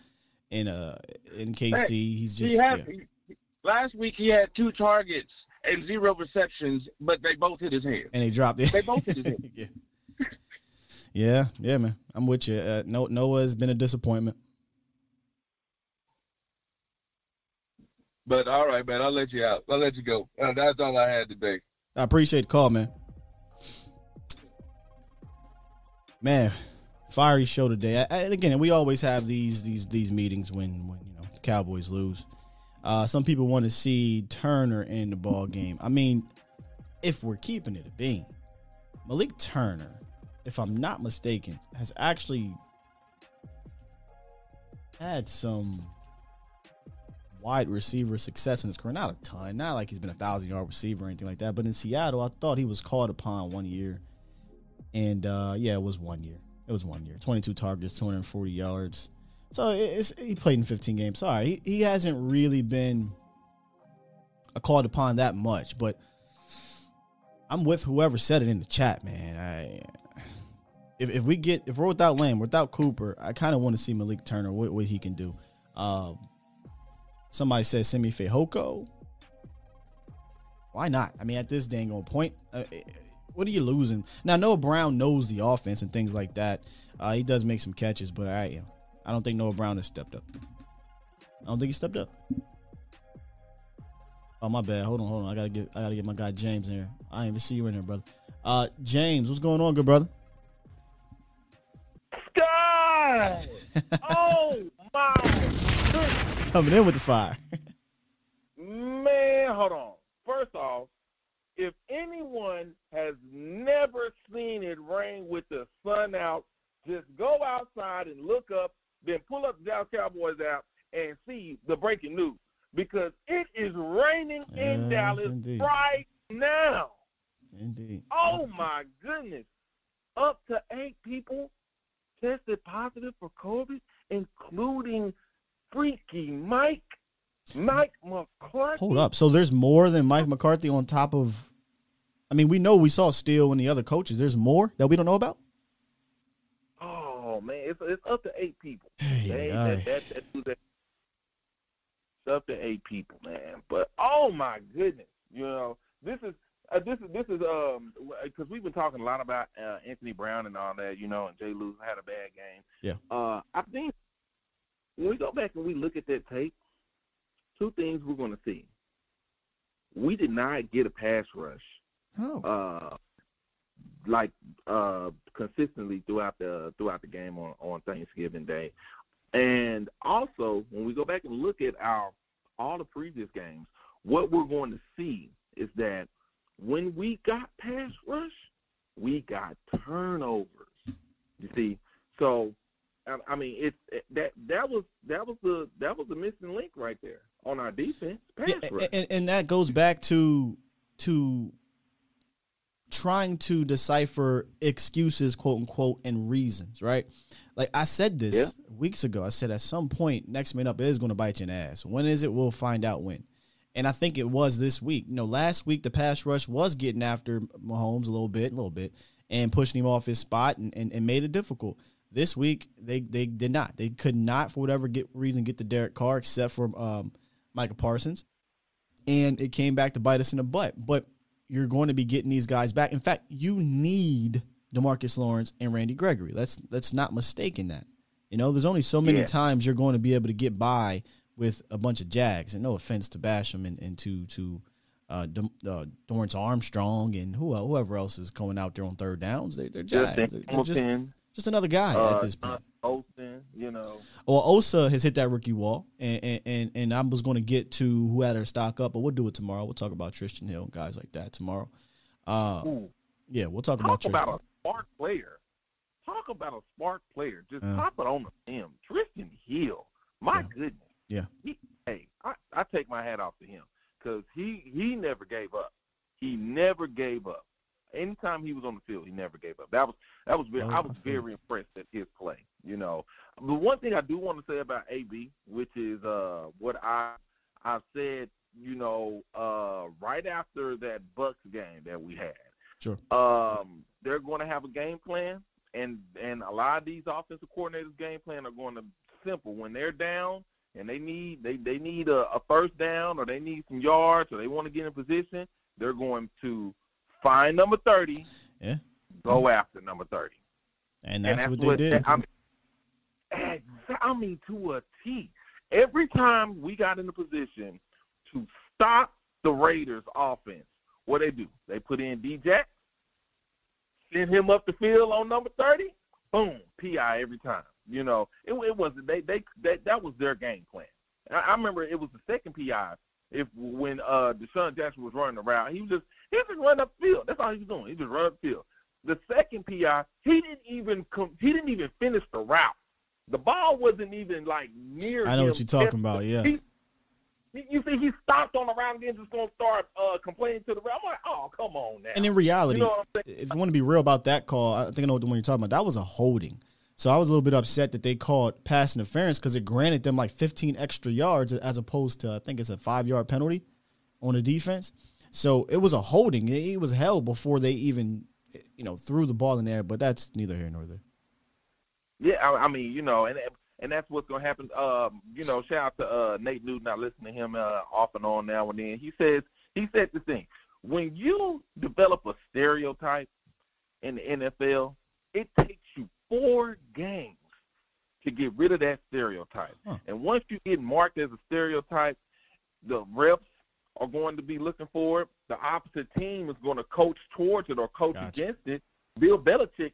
in uh in KC. He's just he had, yeah. last week he had two targets and zero receptions, but they both hit his hand. And they dropped it. They both hit his hand. yeah. yeah, yeah, man. I'm with you. Uh, Noah's been a disappointment. But all right, man. I'll let you out. I'll let you go. Uh, that's all I had today. I appreciate the call, man. Man, fiery show today. I, and again, we always have these these these meetings when when you know the Cowboys lose. Uh, some people want to see Turner in the ball game. I mean, if we're keeping it a bean, Malik Turner, if I'm not mistaken, has actually had some wide receiver success in his career. Not a ton, not like he's been a thousand yard receiver or anything like that. But in Seattle, I thought he was called upon one year, and uh, yeah, it was one year. It was one year. Twenty two targets, two hundred forty yards. So he played in fifteen games. Sorry, he, he hasn't really been called upon that much. But I'm with whoever said it in the chat, man. I if, if we get if we're without Lamb, without Cooper, I kind of want to see Malik Turner what, what he can do. Um, Somebody says Simi Fehoko. Why not? I mean, at this dang old point, uh, what are you losing? Now, Noah Brown knows the offense and things like that. Uh, he does make some catches, but I, I don't think Noah Brown has stepped up. I don't think he stepped up. Oh my bad. Hold on, hold on. I gotta get I gotta get my guy James in here. I didn't even see you in there, brother. Uh James, what's going on, good brother? Sky! oh my Coming in with the fire. Man, hold on. First off, if anyone has never seen it rain with the sun out, just go outside and look up, then pull up the Dallas Cowboys app and see the breaking news because it is raining in Dallas indeed. right now. Indeed. Oh my goodness. Up to eight people tested positive for COVID, including freaky Mike, Mike McCarthy. Hold up. So there's more than Mike McCarthy on top of. I mean, we know we saw Steele and the other coaches. There's more that we don't know about. Oh man, it's it's up to eight people. Hey, that, that, that, that, up to eight people, man. But oh my goodness, you know, this is uh, this is this is um because we've been talking a lot about uh, Anthony Brown and all that, you know, and Jay Lewis had a bad game. Yeah. Uh, I think when we go back and we look at that tape, two things we're going to see. We did not get a pass rush. Oh. Uh, like uh consistently throughout the throughout the game on on Thanksgiving Day. And also, when we go back and look at our all the previous games, what we're going to see is that when we got pass rush, we got turnovers. You see, so I mean, it's it, that that was that was the that was the missing link right there on our defense. Pass Yeah, rush. and, and that goes back to to trying to decipher excuses, quote unquote, and reasons, right? Like I said this Yeah. weeks ago. I said at some point, next man up is going to bite you in the ass. When is it? We'll find out when. And I think it was this week. You know, last week the pass rush was getting after Mahomes a little bit, a little bit, and pushing him off his spot and, and, and made it difficult. This week they they did not. They could not for whatever get, reason get to Derek Carr except for um, Michael Parsons, and it came back to bite us in the butt. But you're going to be getting these guys back. In fact, you need Demarcus Lawrence and Randy Gregory. Let's let's not mistaken that. You know, there's only so many Yeah. times you're going to be able to get by with a bunch of Jags. And no offense to Basham and, and to to uh, uh, Dorance Armstrong and who whoever else is going out there on third downs. They, they're Jags. They're, they're just just another guy uh, at this point. Olsen, you know. Well, Osa has hit that rookie wall, and and, and, and I was going to get to who had her stock up, but we'll do it tomorrow. We'll talk about Trysten Hill and guys like that tomorrow. Uh, Ooh. yeah, we'll talk, Talk about Trysten. about a smart player. Talk about a smart player. Just Uh. pop it on the him. Trysten Hill. My goodness. Yeah. He, hey, I, I take my hat off to him because he he never gave up. He never gave up. Anytime he was on the field, he never gave up. That was that was very, Oh, I was I very impressed at his play. You know, the one thing I do want to say about AB, which is uh what I I said, you know, uh right after that Bucks game that we had Sure. um, they're going to have a game plan, and and a lot of these offensive coordinators' game plan are going to simple. When they're down and they need they they need a, a first down or they need some yards or they want to get in position, they're going to find number thirty, Yeah. go after number thirty, And that's, what they did. I mean, I mean, to a T. Every time we got in a position to stop the Raiders' offense, what they do? They put in D-Jack, send him up the field on number thirty. Boom, PI every time. You know, it, it wasn't they they that that was their game plan. I, I remember it was the second PI. If when uh DeSean Jackson was running around, he was just he was just running up field. That's all he was doing. He just run up the field. The second PI, he didn't even come. He didn't even finish the route. The ball wasn't even like near. I know what you're talking about, yeah. He, you see, he stopped on the round and just gonna start uh, complaining to the ref. I'm like, oh, come on now. And in reality, you know if you want to be real about that call, I think I know what the one you're talking about. That was a holding. So I was a little bit upset that they called pass interference because it granted them like 15 extra yards as opposed to I think it's a five yard penalty on the defense. So it was a holding. It, was held before they even you know threw the ball in there. But that's neither here nor there. Yeah, I, I mean, you know, and and that's what's gonna happen. Um, you know, shout out to uh, Nate Newton. I listen to him uh, off and on now and then. He says he said this thing: when you develop a stereotype in the NFL, it takes you four games to get rid of that stereotype. And once you get marked as a stereotype, the refs are going to be looking for it. The opposite team is going to coach towards it or coach against it. Bill Belichick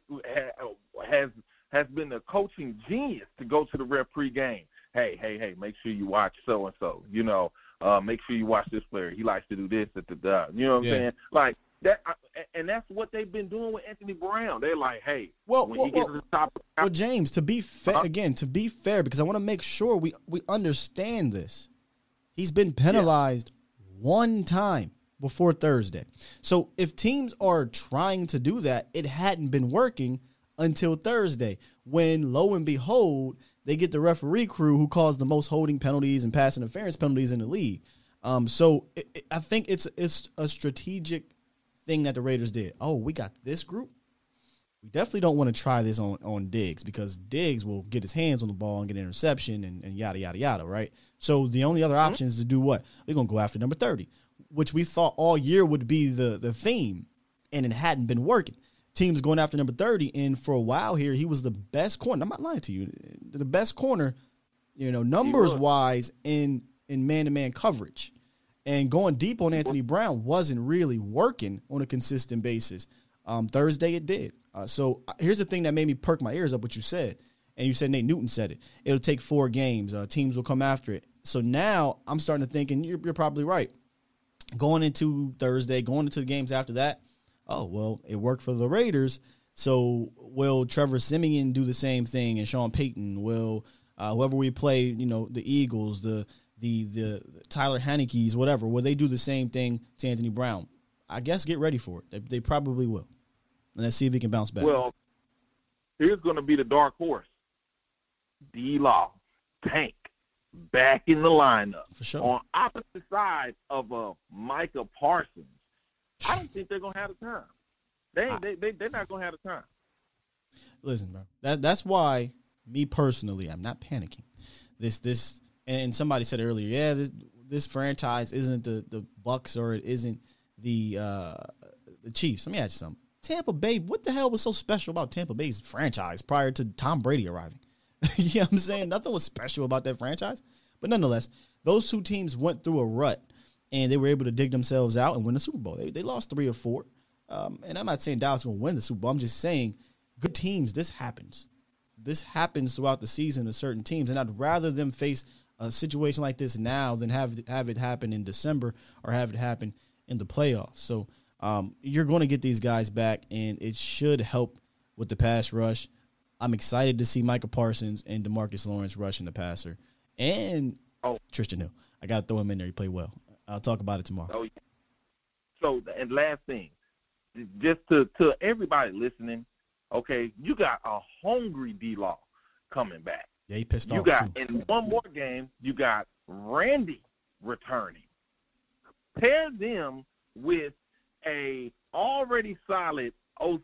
has has been a coaching genius to go to the ref pregame. Hey, hey, hey, make sure you watch so and so. You know, uh, make sure you watch this player. He likes to do this, da, the. You know what I'm Yeah. saying? Like that, I- and that's what they've been doing with Anthony Brown. They're like, hey, Well, when well, he gets well, to the top, Well, James, to be fair, Uh-huh. again, to be fair, because I want to make sure we we understand this. He's been penalized one time before Thursday. So if teams are trying to do that, it hadn't been working until Thursday, when lo and behold, they get the referee crew who caused the most holding penalties and pass interference penalties in the league. Um, so it, it- I think it's it's a strategic thing that the Raiders did. Oh, we got this group we definitely don't want to try this on on Diggs because Diggs will get his hands on the ball and get an interception and, and yada yada yada, right? So the only other mm-hmm. option is to do what? We're gonna go after number 30, which we thought all year would be the the theme, and it hadn't been working. Teams going after number 30, and for a while here, he was the best corner. I'm not lying to you, the best corner, you know, numbers wise in in man to man coverage. And going deep on Anthony Brown wasn't really working on a consistent basis. Um, Thursday it did. Uh, so uh, here's the thing that made me perk my ears up. What you said, and you said Nate Newton said it. It'll take four games. Uh, teams will come after it. So now I'm starting to think, and you're, you're probably right. Going into Thursday, going into the games after that. Oh well, it worked for the Raiders. So will Trevor Siemian do the same thing, and Sean Payton will uh, whoever we play, you know, the Eagles, the the the Taylor Heinicke's, whatever, will they do the same thing to Anthony Brown? I guess get ready for it. They, they probably will. And let's see if he can bounce back. Well, here's going to be the dark horse. D Law, Tank, back in the lineup. For sure. On opposite side of uh, Micah Parsons. I don't think they're going to have the time. They, I, they, they, they're not going to have the time. Listen, bro. That, that's why, me personally, I'm not panicking. This, this, and somebody said earlier, yeah, this, this franchise isn't the, the Bucks or it isn't the uh, the Chiefs. Let me ask you something. Tampa Bay, what the hell was so special about Tampa Bay's franchise prior to Tom Brady arriving? you know what I'm saying? Nothing was special about that franchise. But nonetheless, those two teams went through a rut and they were able to dig themselves out and win the Super Bowl. They, they lost three or four. Um, and I'm not saying Dallas will win the Super Bowl. I'm just saying good teams, this happens. This happens throughout the season to certain teams. And I'd rather them face a situation like this now than have have it happen in December or have it happen in the playoffs. So um, you're going to get these guys back, and it should help with the pass rush. I'm excited to see Micah Parsons and Demarcus Lawrence rushing the passer, and oh. Trysten Hill. I got to throw him in there. He played well. I'll talk about it tomorrow. Oh, yeah. So, and last thing, just to to everybody listening, okay, you got a hungry D Law coming back. Yeah, he pissed you off. You got too. in one more game, you got Randy returning. Pair them with a already solid Osa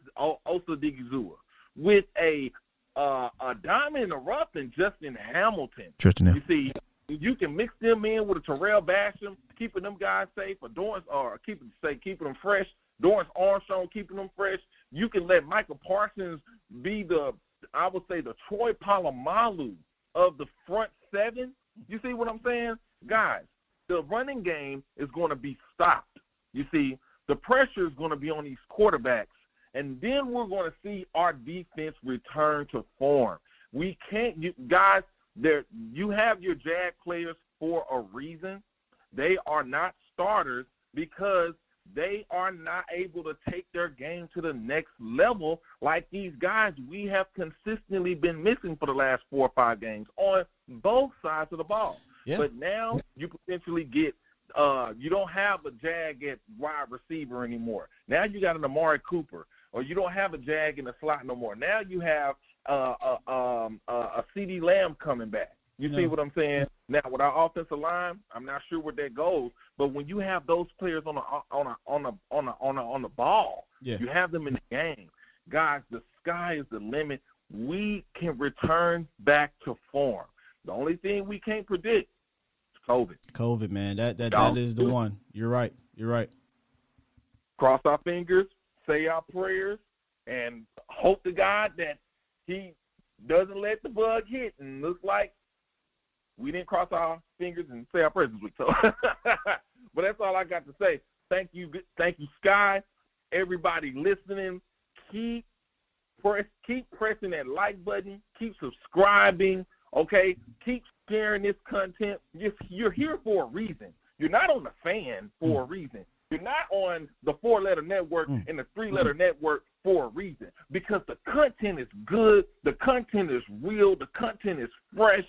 Odighizuwa with a uh, a diamond in the rough and Justin Hamilton. Trysten You see, you can mix them in with a Tarell Basham, keeping them guys safe, or Dorance, or keeping say keeping them fresh. Dorance Armstrong keeping them fresh. You can let Michael Parsons be the, I would say, the Troy Polamalu of the front seven. You see what I'm saying, guys? The running game is going to be stopped. You see, the pressure is going to be on these quarterbacks. And then we're going to see our defense return to form. We can't, you, guys, there you have your Jag players for a reason. They are not starters because they are not able to take their game to the next level like these guys we have consistently been missing for the last four or five games on both sides of the ball. Yeah. But now you potentially get uh, you don't have a Jag at wide receiver anymore. Now you got an Amari Cooper, or you don't have a Jag in the slot no more. Now you have uh, a, um, a CeeDee Lamb coming back. You see what I'm saying? Now with our offensive line, I'm not sure where that goes, but when you have those players on a on a on a on a on a on the ball, yeah. you have them in the game. Guys, the sky is the limit. We can return back to form. The only thing we can't predict is COVID. COVID, man. That that, that is the one. You're right. You're right. Cross our fingers, say our prayers, and hope to God that He doesn't let the bug hit. And looks like we didn't cross our fingers and say our prayers this week. So, but that's all I got to say. Thank you, thank you, Sky. Everybody listening, keep press, keep pressing that like button. Keep subscribing. Okay, keep sharing this content. You're, you're here for a reason. You're not on the fan for mm. a reason. You're not on the four letter network mm. and the three letter mm. network for a reason. Because the content is good, the content is real, the content is fresh,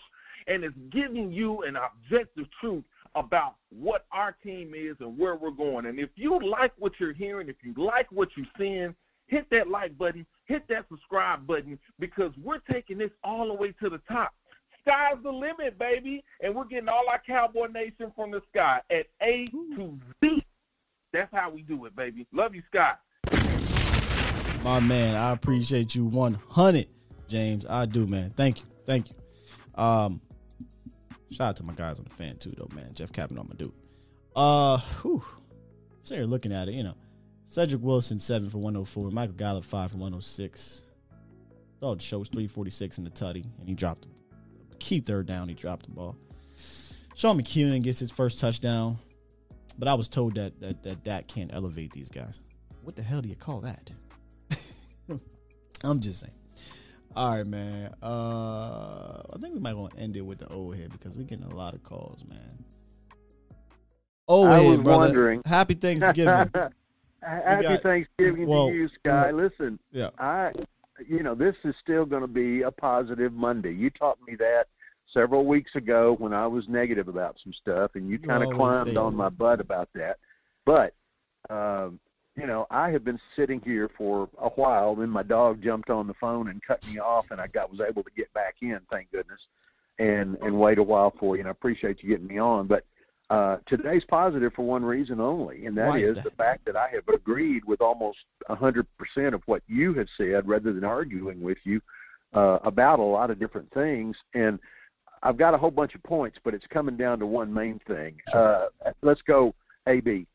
and it's giving you an objective truth about what our team is and where we're going. And if you like what you're hearing, if you like what you're seeing, hit that like button, hit that subscribe button, because we're taking this all the way to the top sky's the limit, baby. And we're getting all our Cowboy Nation from the sky at A to Z. That's how we do it, baby. Love you, Scott. My man, I appreciate you 100, James. I do, man. Thank you. Thank you. Um, shout out to my guys on the fan too, though, man. Jeff on my dude. Uh, whew. So you're looking at it, you know. Cedric Wilson, 7 for 104. Michael Gallup, 5 for 106. Oh, the show was 346 in the tutty, and he dropped a key third down. He dropped the ball. Sean McKeon gets his first touchdown, but I was told that that that Dak can't elevate these guys. What the hell do you call that? I'm just saying. All right, man. Uh, I think we might want to end it with the old head because we're getting a lot of calls, man. Oh, I head, brother. wondering. Happy Thanksgiving. Happy got- Thanksgiving well, to you, Sky. Listen, yeah. I, you know, this is still going to be a positive Monday. You taught me that several weeks ago when I was negative about some stuff, and you You kind of climbed on my butt about that. But, um, you know, I have been sitting here for a while. Then my dog jumped on the phone and cut me off, and I got was able to get back in, thank goodness, and and wait a while for you. And I appreciate you getting me on, but. Uh, today's positive for one reason only, and that is, is is the fact that I have agreed with almost a 100% of what you have said rather than arguing with you uh, about a lot of different things. And I've got a whole bunch of points, but it's coming down to one main thing. Uh, let's go, AB.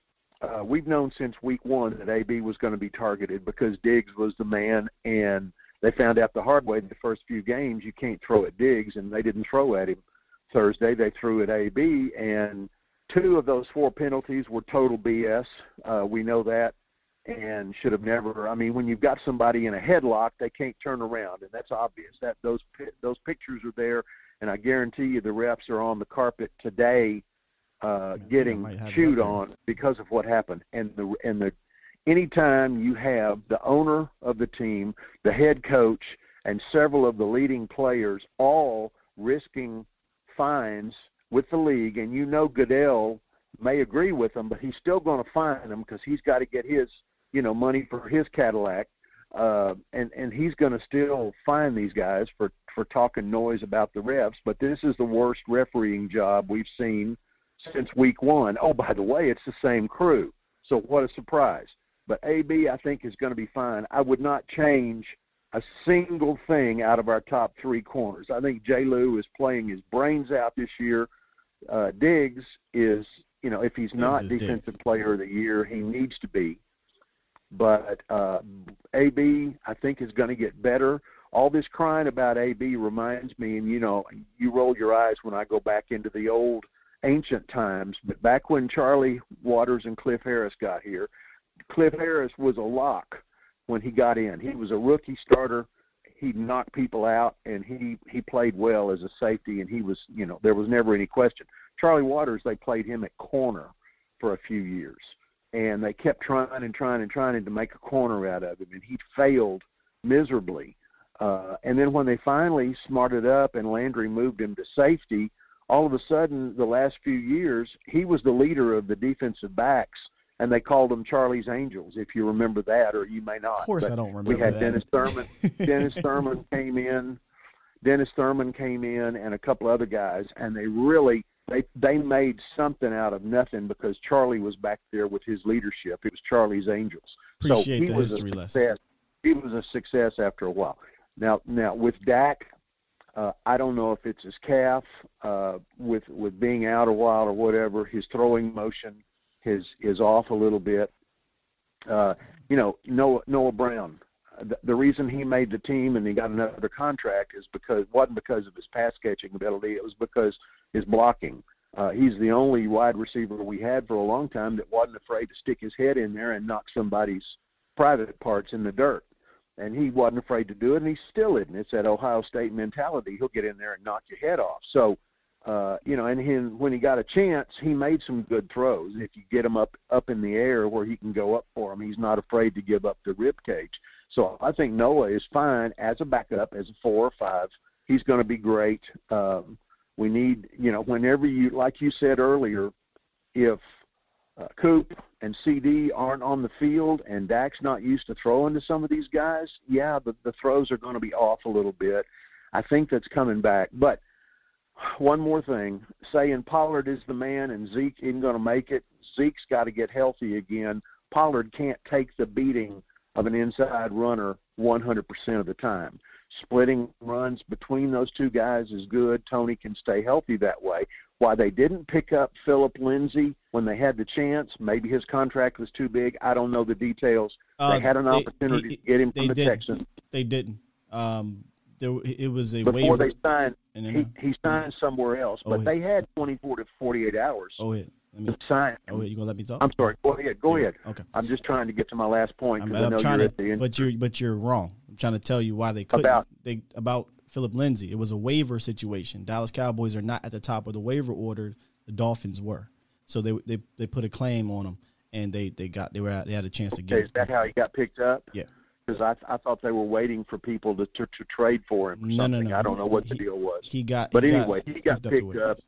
Uh, we've known since week one that AB was going to be targeted because Diggs was the man, and they found out the hard way in the first few games you can't throw at Diggs, and they didn't throw at him. Thursday they threw at AB, and two of those four penalties were total BS. Uh, we know that, and should have never. I mean, when you've got somebody in a headlock, they can't turn around, and that's obvious. That those those pictures are there, and I guarantee you the refs are on the carpet today, uh, getting chewed on because of what happened. And the and the anytime you have the owner of the team, the head coach, and several of the leading players all risking fines with the league, and you know Goodell may agree with them, but he's still going to fine them because he's got to get his, you know, money for his Cadillac, uh, and and he's going to still fine these guys for for talking noise about the refs. But this is the worst refereeing job we've seen since week one. Oh, by the way, it's the same crew, so what a surprise. But AB, I think, is going to be fine. I would not change a single thing out of our top three corners. I think J. Lou is playing his brains out this year. Uh, Diggs is, you know, if he's not defensive Diggs. player of the year, he needs to be. But uh, AB, I think, is going to get better. All this crying about AB reminds me, and you know, you roll your eyes when I go back into the old ancient times, but back when Charlie Waters and Cliff Harris got here, Cliff Harris was a lock when he got in. He was a rookie starter. He knocked people out, and he he played well as a safety. And he was, you know, there was never any question. Charlie Waters, they played him at corner for a few years, and they kept trying and trying and trying to make a corner out of him, and he failed miserably. Uh, and then when they finally smarted up and Landry moved him to safety, all of a sudden, the last few years, he was the leader of the defensive backs, and they called him Charlie's Angels, if you remember that, or you may not. Of course But I don't remember. We had that. Dennis Thurman. Dennis Thurman came in. Dennis Thurman came in, and a couple other guys, and they really they they made something out of nothing because Charlie was back there with his leadership. It was Charlie's Angels. Appreciate so he the was history a lesson. success. He was a success after a while. Now, now with Dak, uh, I don't know if it's his calf uh, with with being out a while or whatever. His throwing motion is is off a little bit. Uh, you know, Noah Noah Brown. uh, The, the reason he made the team and he got another contract is because wasn't because of his pass catching ability. It was because his blocking. Uh, he's the only wide receiver we had for a long time that wasn't afraid to stick his head in there and knock somebody's private parts in the dirt. And he wasn't afraid to do it, and he still isn't. It's that Ohio State mentality. He'll get in there and knock your head off. So, uh, you know, and he, when he got a chance, he made some good throws. If you get him up up in the air where he can go up for him, he's not afraid to give up the rib cage. So I think Noah is fine as a backup, as a four or five. He's going to be great. Um, we need, you know, whenever you, like you said earlier, if uh, Coop and CeeDee aren't on the field and Dak's not used to throwing to some of these guys, yeah, the, the throws are going to be off a little bit. I think that's coming back. But one more thing saying Pollard is the man and Zeke isn't going to make it. Zeke's got to get healthy again. Pollard can't take the beating of an inside runner 100% of the time. Splitting runs between those two guys is good. Tony can stay healthy that way. Why they didn't pick up Phillip Lindsay when they had the chance, maybe his contract was too big. I don't know the details. Uh, they had an they, opportunity he, to get him from the didn't. Texans. They didn't. Um, there, it was a before waiver. they signed. He, he signed somewhere else, oh, but they had 24 to 48 hours. Oh, yeah. Me, to sign. Oh, you gonna let me talk? I'm sorry. Go ahead. Go yeah. ahead. Okay. I'm just trying to get to my last point because I know trying to, the. But you're but you're wrong. I'm trying to tell you why they couldn't. About they about Phillip Lindsay. It was a waiver situation. Dallas Cowboys are not at the top of the waiver order. The Dolphins were, so they they they put a claim on him, and they they got they were they had a chance to get. Okay, is that how he got picked up? Yeah because I I thought they were waiting for people to to, to trade for him. no, no, no. I don't know what he, the deal was. He got, but he anyway, got, he got picked up, up,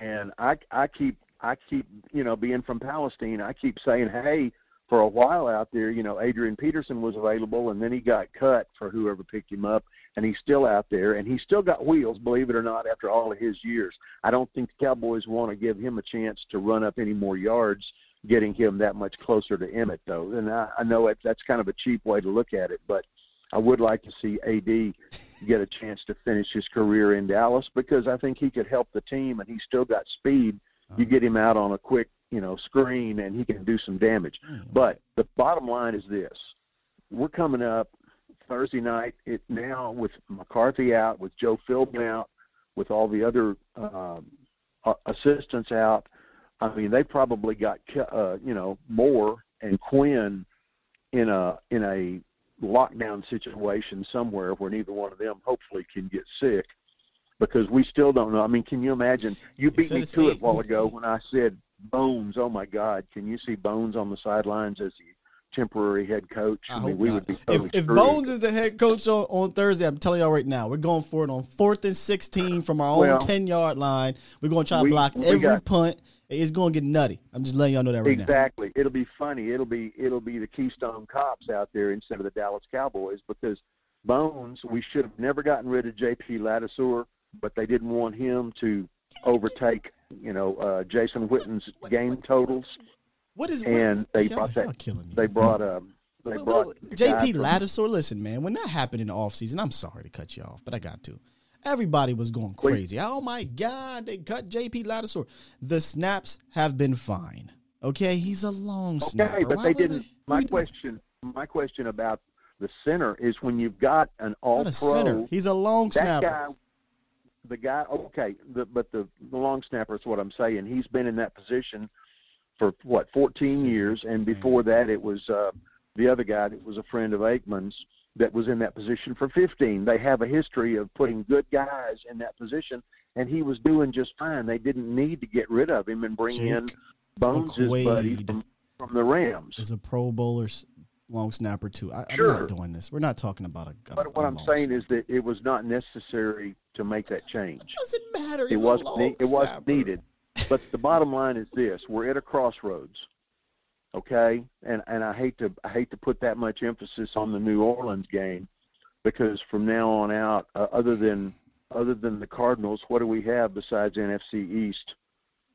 and I I keep I keep you know being from Palestine, I keep saying, hey, for a while out there, you know, Adrian Peterson was available, and then he got cut for whoever picked him up, and he's still out there, and he's still got wheels, believe it or not, after all of his years. I don't think the Cowboys want to give him a chance to run up any more yards getting him that much closer to Emmitt, though. And I, I know it, that's kind of a cheap way to look at it, but I would like to see AD get a chance to finish his career in Dallas because I think he could help the team, and he's still got speed. You get him out on a quick, you know, screen, and he can do some damage. But the bottom line is this: we're coming up Thursday night. It now with McCarthy out, with Joe Philbin out, with all the other um, assistants out I mean, they probably got uh, you know Moore and Quinn in a in a lockdown situation somewhere where neither one of them hopefully can get sick because we still don't know. I mean, can you imagine? You beat me to it a while ago when I said Bones. Oh my God, can you see Bones on the sidelines as the temporary head coach? I, I mean, we not. would be totally if, if Bones is the head coach on, on Thursday, I'm telling y'all right now, we're going for it on fourth and sixteen from our own ten yard line. We're going to try to block every got, punt. It's going to get nutty. I'm just letting y'all know that right exactly. now. Exactly. It'll be funny. It'll be it'll be the Keystone Cops out there instead of the Dallas Cowboys because Bones. We should have never gotten rid of J.P. Ladouceur, but they didn't want him to overtake you know uh, Jason Witten's game totals. What is and what, they brought that? Killing. They brought um. They brought JP Ladouceur. Listen, man, when that happened in the offseason, I'm sorry to cut you off, but I got to. Everybody was going crazy. Oh my God, they cut JP Ladouceur. The snaps have been fine. Okay, he's a long okay, snapper. Okay, but Why they didn't. we- my question, my question about the center is when you've got an all Not a pro. center. He's a long that snapper. guy, the guy. Okay, the, but the the long snapper is what I'm saying. He's been in that position for what 14 years, and before that, it was uh, the other guy that was a friend of Aikman's that was in that position for 15. They have a history of putting good guys in that position, and he was doing just fine. They didn't need to get rid of him and bring Jake in Bones' buddy from, from the Rams. is a Pro Bowler, long snapper too. I, Sure. I'm not doing this. We're not talking about a. a But what I'm saying is that it was not necessary to make that change. doesn't matter. It He's wasn't. long ne- it wasn't needed. But the bottom line is this: we're at a crossroads. Okay, and and I hate to I hate to put that much emphasis on the New Orleans game because from now on out, uh, other than other than the Cardinals, what do we have besides NFC East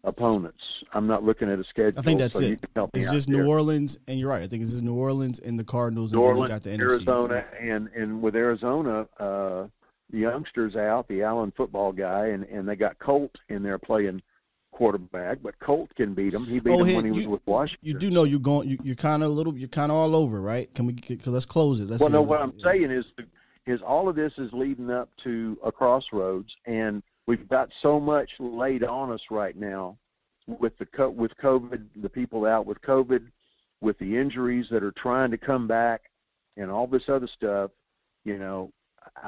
opponents? I'm not looking at a schedule. I think that's so you it. can help me It's just. New Orleans, and you're right. I think it's just New Orleans and the Cardinals, New and then we Orleans, got the NFC. Arizona, and and with Arizona, uh, the youngsters out, the Allen football guy, and and they got Colt in there playing quarterback, but Colt can beat him. He beat Oh, him hey, when he was with Washington. You do know you're going. You, you're kind of a little. You're kind of all over, right? Can we? Can, let's close it. Let's well, no, what I'm saying is, is all of this is leading up to a crossroads, and we've got so much laid on us right now with the co- with COVID, the people out with COVID, with the injuries that are trying to come back, and all this other stuff. You know,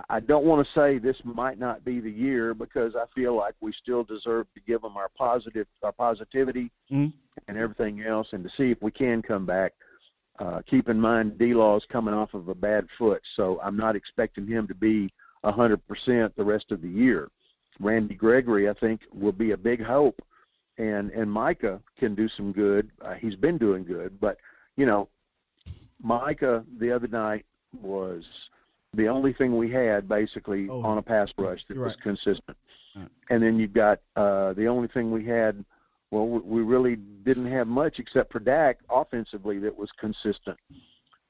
I- don't want to say this might not be the year because I feel like we still deserve to give them our positive, our positivity, Mhm. and everything else, and to see if we can come back. Uh, keep in mind, D Law's coming off of a bad foot, so I'm not expecting him to be 100% the rest of the year. Randy Gregory, I think, will be a big hope, and and Micah can do some good. Uh, he's been doing good, but you know, Micah the other night was the only thing we had basically Oh, on a pass rush that was right. consistent. Right. And then you've got uh, the only thing we had. Well, we really didn't have much except for Dak offensively that was consistent.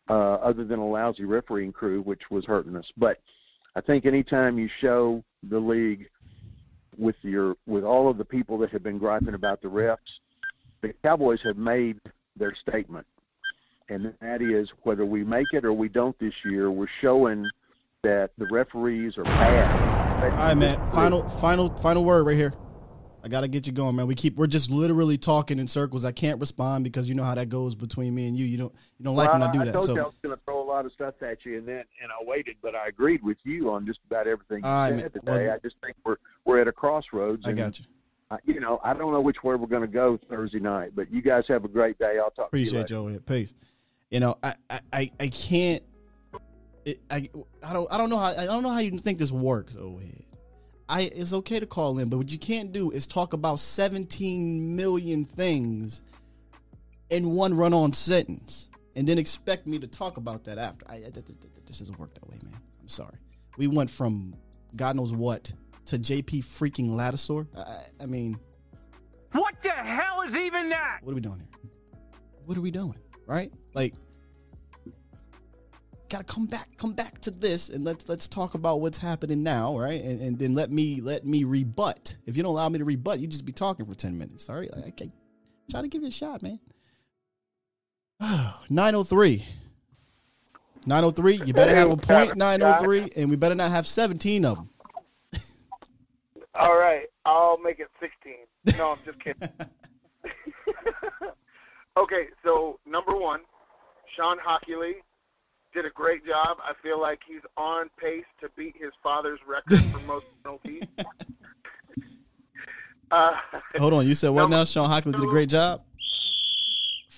uh, other than a lousy refereeing crew, which was hurting us. But I think anytime you show the league with your with all of the people that have been griping about the refs, the Cowboys have made their statement, and that is whether we make it or we don't this year, we're showing that the referees are bad. All right, man. Final, final, final word right here. I gotta get you going, man. We keep we're just literally talking in circles. I can't respond because you know how that goes between me and you. You don't you don't like well, when I do I that. told so you I was going to throw a lot of stuff at you, and then and I waited, but I agreed with you on just about everything you right, said man. today. Well, I just think we're we're at a crossroads. I and, got you. uh, you know, I don't know which way we're going to go Thursday night, but you guys have a great day. I'll talk Appreciate to you. you over. Peace. You know, I I I, I can't. It, I I don't I don't know how I don't know how you think this works, Ohead. I it's okay to call in, but what you can't do is talk about 17 million things in one run-on sentence and then expect me to talk about that after. I, I th- th- th- this doesn't work that way, man. I'm sorry. We went from God knows what to JP freaking Ladouceur. I, I mean, What the hell is even that? what are we doing here? What are we doing? Right? Like, gotta come back, come back to this, and let's let's talk about what's happening now, right? And, and then let me let me rebut. If you don't allow me to rebut, you just be talking for ten minutes. Sorry, I, I try to give you a shot, man. 903. 903, you better have a point 903, and we better not have 17 of them. All right, I'll make it 16. No, I'm just kidding. okay, so number one, Shawn Hochuli did a great job. I feel like he's on pace to beat his father's record for most penalties. Uh, Hold on, you said what now? Shawn Hochuli did a great job.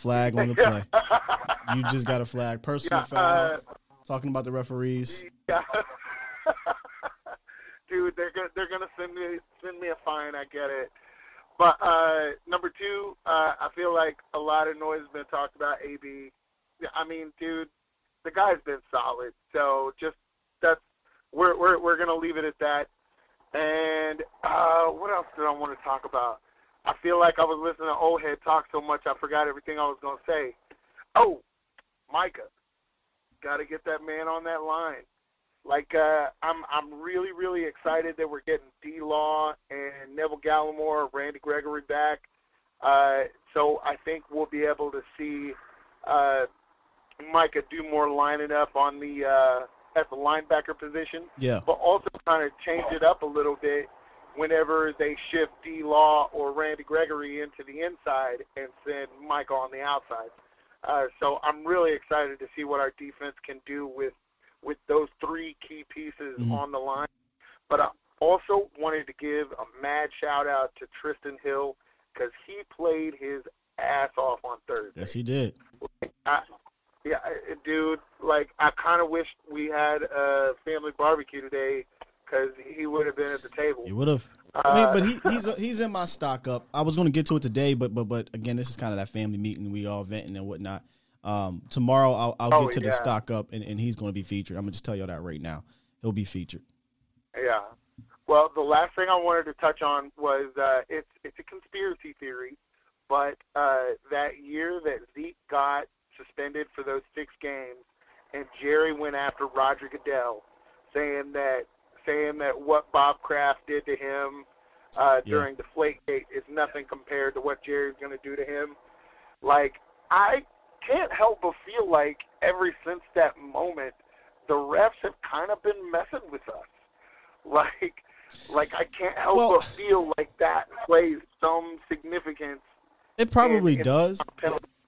Flag on the play. You just got a flag. Personal Yeah, foul. uh, Talking about the referees. Yeah. Dude, they're gonna they're gonna send me send me a fine. I get it. But uh, number two, uh, I feel like a lot of noise has been talked about AB. I mean, dude, the guy's been solid. So just that's we're we're we're gonna leave it at that. And uh, what else did I want to talk about? I feel like I was listening to old head talk so much I forgot everything I was gonna say. Oh, Micah, got to get that man on that line. Like uh, I'm, I'm really, really excited that we're getting D Law and Neville Gallimore, Randy Gregory back. Uh, so I think we'll be able to see uh, Micah do more lining up on the uh, at the linebacker position. Yeah. But also kind of change it up a little bit whenever they shift D Law or Randy Gregory into the inside and send Micah on the outside. Uh, so I'm really excited to see what our defense can do with with those three key pieces Mhm. on the line. But I also wanted to give a mad shout out to Trysten Hill because he played his ass off on Thursday. Yes, he did. I, yeah, dude. Like I kind of wish we had a family barbecue today because he would have been at the table. He would have. I mean, Uh, but he, he's he's in my stock up. I was going to get to it today, but but but again, this is kind of that family meeting. We all venting and whatnot. Um, tomorrow I'll, I'll Oh, get to the stock up, and, and he's going to be featured. I'm gonna just tell you that right now. He'll be featured. Yeah. Well, the last thing I wanted to touch on was uh, it's it's a conspiracy theory, but uh, that year that Zeke got suspended for those six games, and Jerry went after Roger Goodell, saying that saying that what Bob Kraft did to him uh, Yeah. during Deflategate is nothing compared to what Jerry's going to do to him. Like I can't help but feel like ever since that moment, the refs have kind of been messing with us. Like, like I can't help Well- but feel like that plays some significance. It probably in- in does.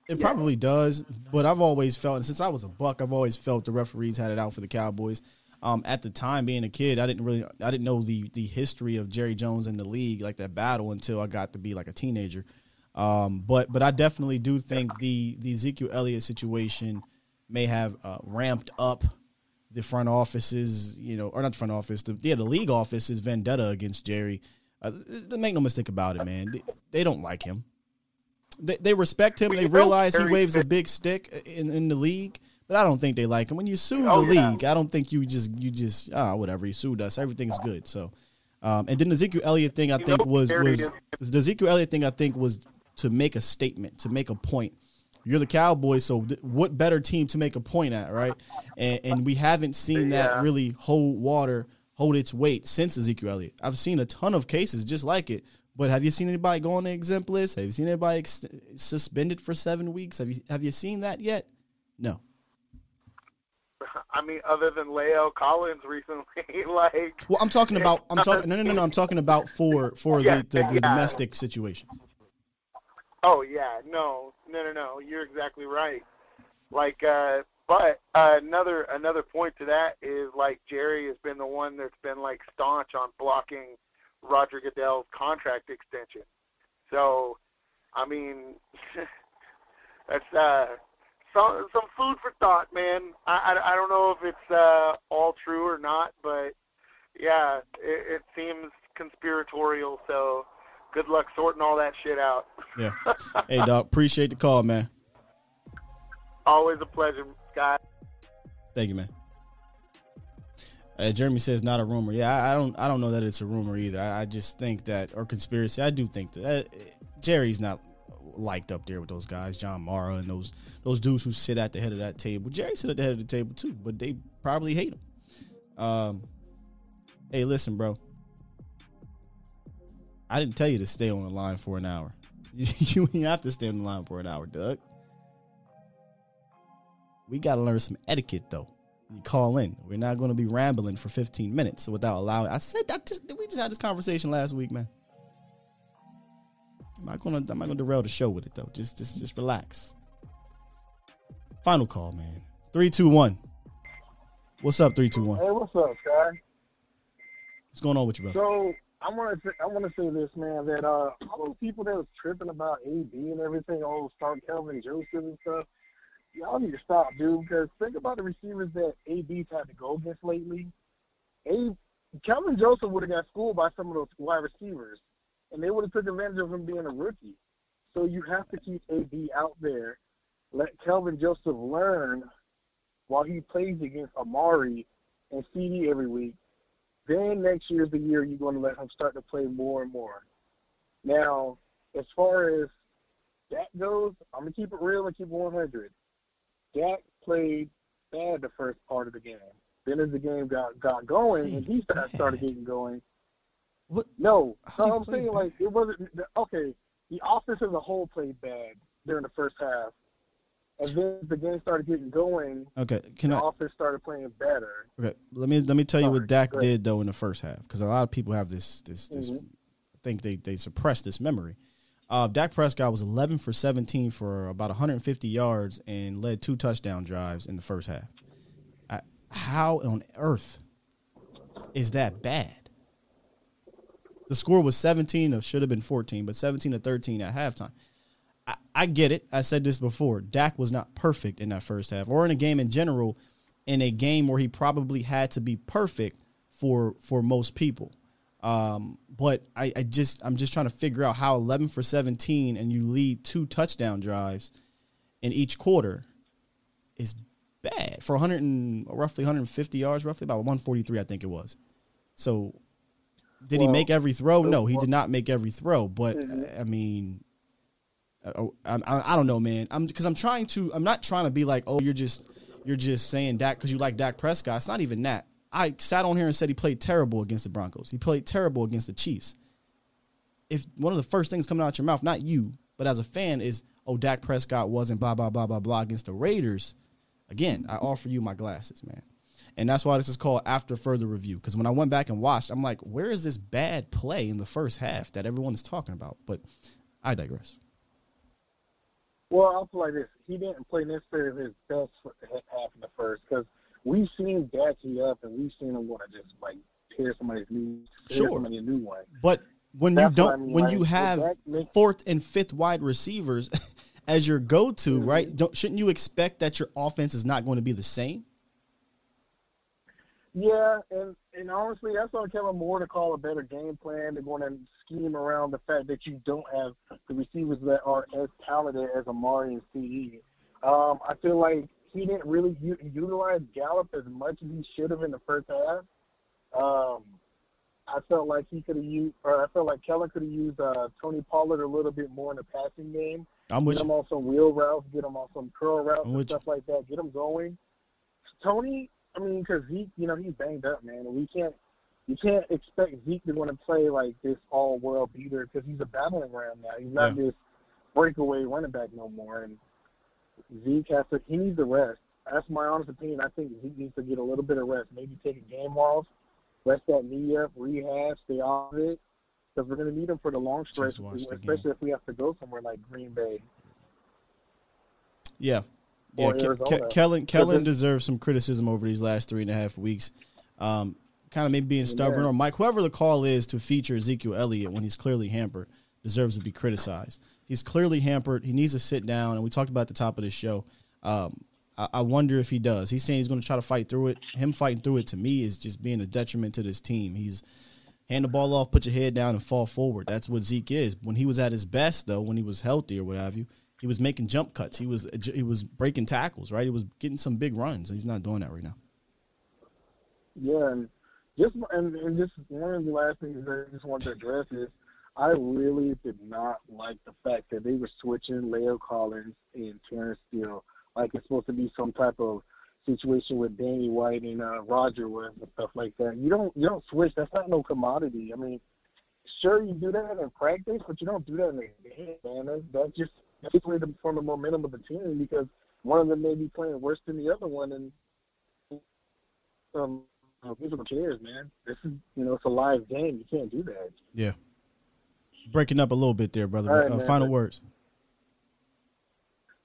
It probably does, but I've always felt, and since I was a buck, I've always felt the referees had it out for the Cowboys. Um, at the time, being a kid, I didn't really, I didn't know the the history of Jerry Jones in the league, like that battle, until I got to be like a teenager. Um, but but I definitely do think the the Ezekiel Elliott situation may have uh, ramped up the front offices, you know, or not the front office, the yeah, the league office's vendetta against Jerry. Uh, make no mistake about it, man. They, don't like him. They, they respect him. They realize he waves a big stick in, in the league, but I don't think they like him. When you sue the Oh, yeah. league, I don't think you just you just ah whatever. You sued us. Everything's good. So, um, and then the Ezekiel Elliott thing, I think was was the Ezekiel Elliott thing. I think was to make a statement, to make a point You're the Cowboys, so th- what better team to make a point at, right? And, and we haven't seen that really hold water, hold its weight since Ezekiel Elliott. I've seen a ton of cases just like it, but have you seen anybody go on the exempt list? Have you seen anybody ex- suspended for seven weeks? Have you have you seen that yet? No. I mean, other than La'el Collins recently, like. Well, I'm talking about. I'm talking. No, no, no, no. I'm talking about for for Yeah, the, the, the yeah. domestic situation. Oh yeah, no, no, no, no. You're exactly right. Like, uh, but uh, another another point to that is like Jerry has been the one that's been like staunch on blocking Roger Goodell's contract extension. So, I mean, that's uh, some some food for thought, man. I I, I don't know if it's uh, all true or not, but yeah, it, it seems conspiratorial. So, good luck sorting all that shit out. Yeah. hey, Doc, Appreciate the call, man. Always a pleasure, guys. Thank you, man. Uh, Jeremy says not a rumor. Yeah, I, I don't. I don't know that it's a rumor either. I, I just think that or conspiracy. I do think that uh, Jerry's not liked up there with those guys, John Mara and those those dudes who sit at the head of that table. Jerry sit at the head of the table too, but they probably hate him. Um. Hey, listen, bro. I didn't tell you to stay on the line for an hour. you ain't have to stay on the line for an hour, Doug. We got to learn some etiquette, though. You call in. We're not going to be rambling for 15 minutes without allowing. I said that just we just had this conversation last week, man. I'm not gonna I'm not gonna derail the show with it though. Just just just relax. Final call, man. Three, two, one. What's up, three, two, one? Hey, what's up, Sky? What's going on with you, bro? So I want to I want to say this, man. That uh, all those people that was tripping about AB and everything, all start Kelvin Joseph and stuff. Y'all need to stop, dude. Because think about the receivers that AB's had to go against lately. A Kelvin Joseph would have got schooled by some of those wide receivers, and they would have took advantage of him being a rookie. So you have to keep AB out there. Let Kelvin Joseph learn while he plays against Amari and CeeDee every week. Then next year's the year you're going to let him start to play more and more. Now, as far as that goes, I'm gonna keep it real and keep it 100. Dak played bad the first part of the game. Then as the game got got going and he started, started getting going. What? No, How no, I'm saying like it wasn't okay. The offense as a whole played bad during the first half, and then the game started getting going. Okay, can the I? offense started playing better. Okay, let me let me tell you what Sorry, Dak did though in the first half because a lot of people have this this this Mhm. think they they suppress this memory. Uh, Dak Prescott was 11 for 17 for about 150 yards and led two touchdown drives in the first half. I, how on earth is that bad? The score was 17 or should have been 14, but 17 to 13 at halftime. I, I get it. I said this before. Dak was not perfect in that first half, or in a game in general, in a game where he probably had to be perfect for for most people. Um, but I, I just I'm just trying to figure out how 11 for 17 and you lead two touchdown drives in each quarter is bad for 100 and roughly 150 yards, roughly about 143, I think it was. So, did he make every throw? No, he did not make every throw. But Mhm. I mean, uh, I, I, I don't know, man. I'm because I'm trying to. I'm not trying to be like, oh, you're just you're just saying Dak because you like Dak Prescott. It's not even that. I sat on here and said he played terrible against the Broncos. He played terrible against the Chiefs. If one of the first things coming out your mouth, not you, but as a fan, is oh Dak Prescott wasn't blah blah blah blah blah against the Raiders. Again, I offer you my glasses, man. And that's why this is called after further review. Because when I went back and watched, I'm like, where is this bad play in the first half that everyone is talking about? But I digress. Well, I'll put like this: he didn't play necessarily his best half in the first because we've seen heat up and we've seen him want to just like tear somebody's new, tear Sure. somebody a new one. But when That's you don't, I mean, when like, you have Dak make- fourth and fifth wide receivers as your go-to, Mm-hmm. right? Don't shouldn't you expect that your offense is not going to be the same? Yeah, and and honestly, that's on Kevin Moore to call a better game plan. They're going to scheme around the fact that you don't have the receivers that are as talented as Amari and CeeDee. Um, I feel like he didn't really u- utilize Gallup as much as he should have in the first half. Um, I felt like he could have used, or I felt like Kellen could have used uh, Tony Pollard a little bit more in the passing game. I'm get with him you. on some wheel routes, get him on some curl routes I'm and stuff like that. Get him going. Tony, I mean, because Zeke, you know, he's banged up, man, and we can't, you can't expect Zeke to want to play like this all-world beater because he's a battling ram now. He's not Yeah. this breakaway running back no more, and Zeke has to. He needs the rest. That's my honest opinion. I think Zeke needs to get a little bit of rest. Maybe take a game off, rest that knee up, rehab, stay off of it, because we're going to need him for the long stretch, especially if we have to go somewhere like Green Bay. Yeah. Yeah, Ke- Kellen Kellen deserves some criticism over these last three and a half weeks. Um, kind of maybe being stubborn, Yeah. or Mike, whoever the call is to feature Ezekiel Elliott when he's clearly hampered, deserves to be criticized. He's clearly hampered. He needs to sit down, and we talked about at the top of the show. Um, I, I wonder if he does. He's saying he's going to try to fight through it. Him fighting through it to me is just being a detriment to this team. He's hand the ball off, put your head down, and fall forward. That's what Zeke is. When he was at his best, though, when he was healthy or what have you, he was making jump cuts. He was he was breaking tackles, right? He was getting some big runs. He's not doing that right now. Yeah, and just and, and just one of the last things that I just wanted to address is I really did not like the fact that they were switching La'el Collins and Terence Steele like it's supposed to be some type of situation with Danny White and uh, Roger was and stuff like that. You don't you don't switch. That's not no commodity. I mean, sure you do that in practice, but you don't do that in the game, man. That's just away the, from the momentum of the team because one of them may be playing worse than the other one, and um, musical chairs, man. This is you know it's a live game. You can't do that. Yeah, breaking up a little bit there, brother. Right, uh, final words.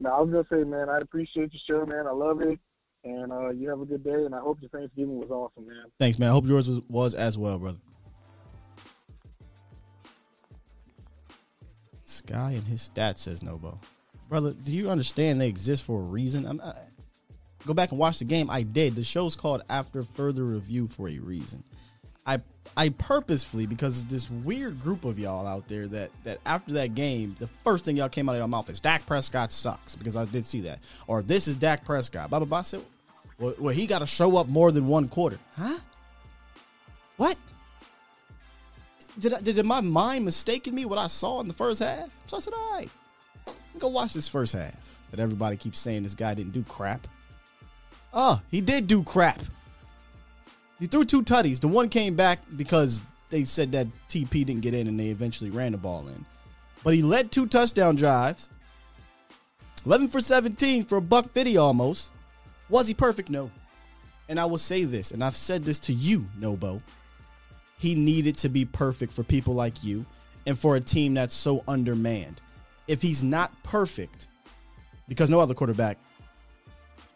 No, I was gonna say, man, I appreciate your show, man. I love it, and uh, you have a good day. And I hope your Thanksgiving was awesome, man. Thanks, man. I hope yours was, was as well, brother. Sky and his stats says Nobo. Brother, do you understand they exist for a reason? I'm go back and watch the game. I did. The show's called After Further Review for a reason. I I purposefully because this weird group of y'all out there that that after that game, the first thing y'all came out of your mouth is Dak Prescott sucks because I did see that, or this is Dak Prescott. Blah blah blah. I said, well, well he got to show up more than one quarter, huh? What? Did I, did my mind mistaken me what I saw in the first half? So I said, all right, go watch this first half. That everybody keeps saying this guy didn't do crap. Oh, he did do crap. He threw two tutties. The one came back because they said that TP didn't get in and they eventually ran the ball in. But he led two touchdown drives. 11 for 17 for a buck 50 almost. Was he perfect? No. And I will say this, and I've said this to you, Nobo. He needed to be perfect for people like you and for a team that's so undermanned. If he's not perfect, because no other quarterback,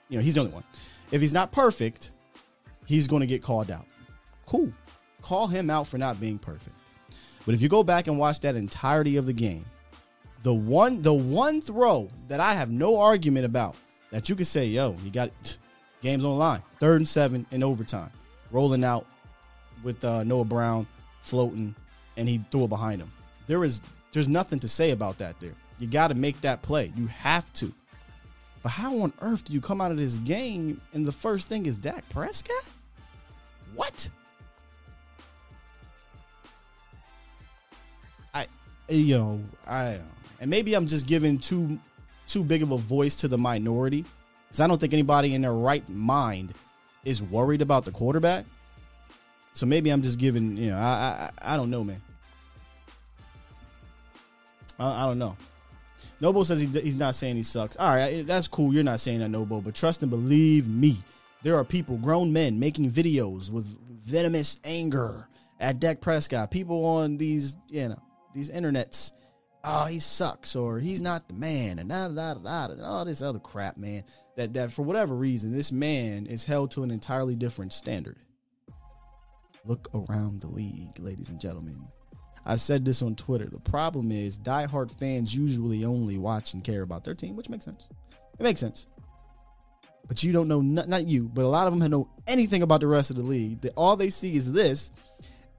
you know, he's the only one. If he's not perfect, he's going to get called out. Cool. Call him out for not being perfect. But if you go back and watch that entirety of the game, the one the one throw that I have no argument about that you could say, yo, he got games on the line. Third and seven in overtime. Rolling out with uh, Noah Brown floating and he threw it behind him. There is there's nothing to say about that there. You got to make that play. You have to. But how on earth do you come out of this game and the first thing is Dak Prescott? What? I, you know, I, and maybe I'm just giving too, too big of a voice to the minority, because I don't think anybody in their right mind is worried about the quarterback. So maybe I'm just giving, you know, I, I, I don't know, man. I, I don't know. Noble says he, he's not saying he sucks. All right, that's cool. You're not saying that, Noble, but trust and believe me. There are people, grown men, making videos with venomous anger at Dak Prescott. People on these, you know, these internets. Oh, he sucks, or he's not the man, and da da da da, and all this other crap, man. That that for whatever reason, this man is held to an entirely different standard. Look around the league, ladies and gentlemen. I said this on Twitter. The problem is diehard fans usually only watch and care about their team, which makes sense. It makes sense. But you don't know, not, you, but a lot of them know anything about the rest of the league. That all they see is this,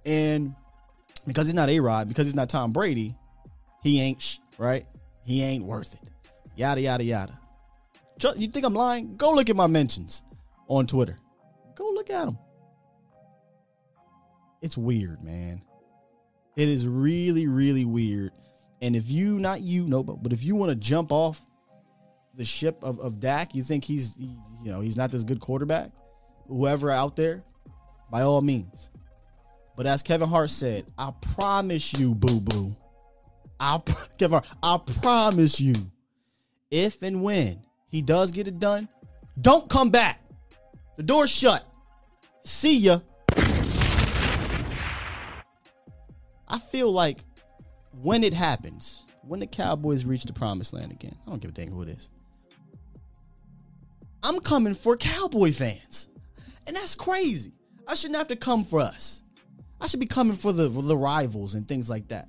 and because he's not A Rod, because he's not Tom Brady, he ain't sh- right. He ain't worth it. Yada yada yada. You think I'm lying? Go look at my mentions on Twitter. Go look at them. It's weird, man. It is really, really weird. And if you, not you, no, but, but if you want to jump off the ship of, of Dak, you think he's, you know, he's not this good quarterback, whoever out there, by all means. But as Kevin Hart said, I promise you, boo boo. I Kevin Hart, I promise you, if and when he does get it done, don't come back. The door's shut. See ya. I feel like when it happens, when the Cowboys reach the promised land again, I don't give a dang who it is. I'm coming for Cowboy fans. And that's crazy. I shouldn't have to come for us. I should be coming for the, for the rivals and things like that.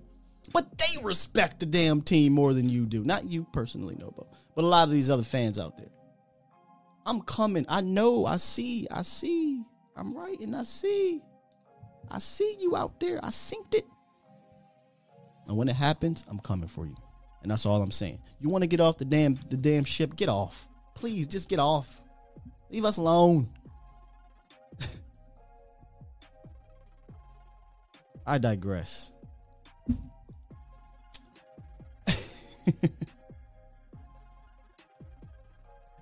But they respect the damn team more than you do. Not you personally, Nobo, but a lot of these other fans out there. I'm coming. I know. I see. I see. I'm right, and I see. I see you out there. I synced it. And when it happens, I'm coming for you. And that's all I'm saying. You want to get off the damn the damn ship? Get off. Please, just get off. Leave us alone. I digress.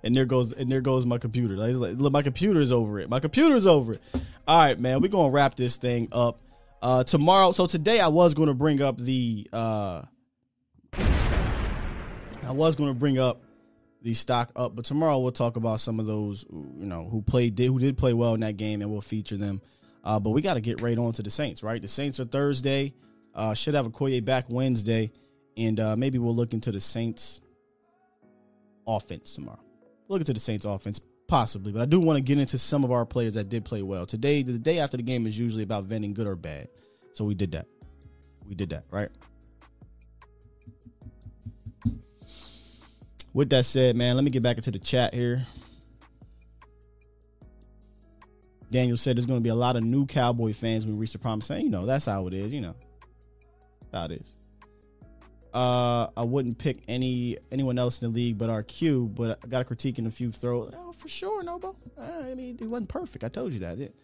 and there goes and there goes my computer. Like, look, my computer's over it. My computer's over it. All right, man. We're gonna wrap this thing up. Uh tomorrow. So today I was gonna bring up the uh I was gonna bring up the stock up, but tomorrow we'll talk about some of those you know who played did who did play well in that game and we'll feature them. Uh, but we got to get right on to the Saints, right? The Saints are Thursday. Uh, should have Okoye back Wednesday, and uh, maybe we'll look into the Saints offense tomorrow. Look into the Saints offense possibly, but I do want to get into some of our players that did play well today. The day after the game is usually about venting good or bad, so we did that. We did that, right? With that said, man, let me get back into the chat here. Daniel said there's going to be a lot of new Cowboy fans when we reach the promise. Saying, you know, that's how it is. You know, how it is. Uh, I wouldn't pick any anyone else in the league but our Q, but I got a critique in a few throws. Oh, for sure, Nobo. I mean, it wasn't perfect. I told you that. It,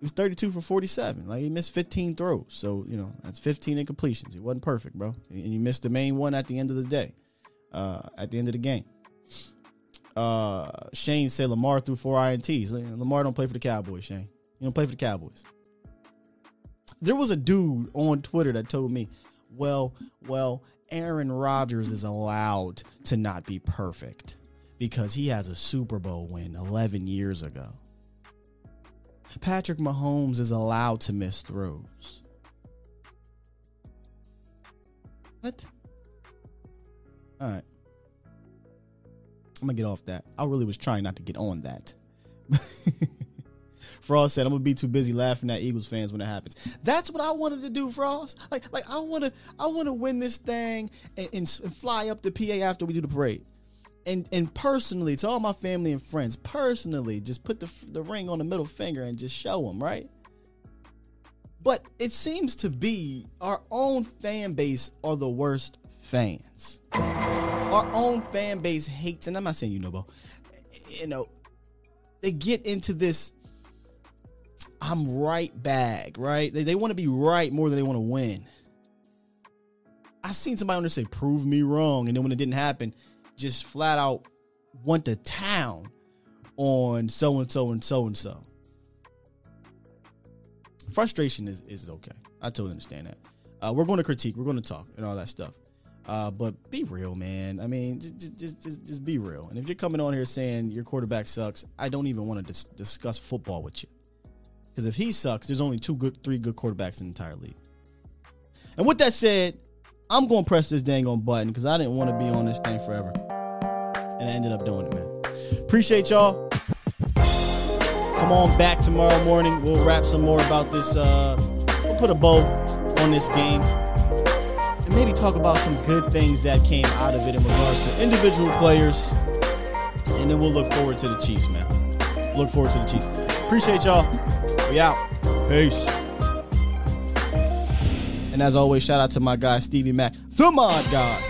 he was 32 for 47. Like he missed 15 throws. So, you know, that's 15 incompletions. He wasn't perfect, bro. And you missed the main one at the end of the day. Uh, at the end of the game. Uh, Shane said Lamar threw four INTs. Lamar don't play for the Cowboys, Shane. You don't play for the Cowboys. There was a dude on Twitter that told me, well, well, Aaron Rodgers is allowed to not be perfect because he has a Super Bowl win 11 years ago. Patrick Mahomes is allowed to miss throws. What? All right. I'm gonna get off that. I really was trying not to get on that. Frost said, "I'm gonna be too busy laughing at Eagles fans when it happens." That's what I wanted to do, Frost. Like, like I wanna, I wanna win this thing and, and, fly up the PA after we do the parade. And and personally, to all my family and friends, personally, just put the the ring on the middle finger and just show them, right? But it seems to be our own fan base are the worst fans. Our own fan base hates, and I'm not saying you know, you know, they get into this I'm right back, right? They, they want to be right more than they want to win. I seen somebody on there say, prove me wrong. And then when it didn't happen, just flat out went to town on so and so and so and so. Frustration is, is okay. I totally understand that. Uh, we're going to critique, we're going to talk and all that stuff. Uh, but be real, man. I mean, just, just, just, just be real. And if you're coming on here saying your quarterback sucks, I don't even want to dis- discuss football with you. Because if he sucks, there's only two good, three good quarterbacks in the entire league. And with that said, I'm going to press this dang on button because I didn't want to be on this thing forever. And I ended up doing it, man. Appreciate y'all. Come on back tomorrow morning. We'll wrap some more about this. Uh, we'll put a bow on this game and maybe talk about some good things that came out of it in regards to individual players. And then we'll look forward to the Chiefs, man. Look forward to the Chiefs. Appreciate y'all. We out. Peace. And as always, shout out to my guy Stevie Mack, the mod god.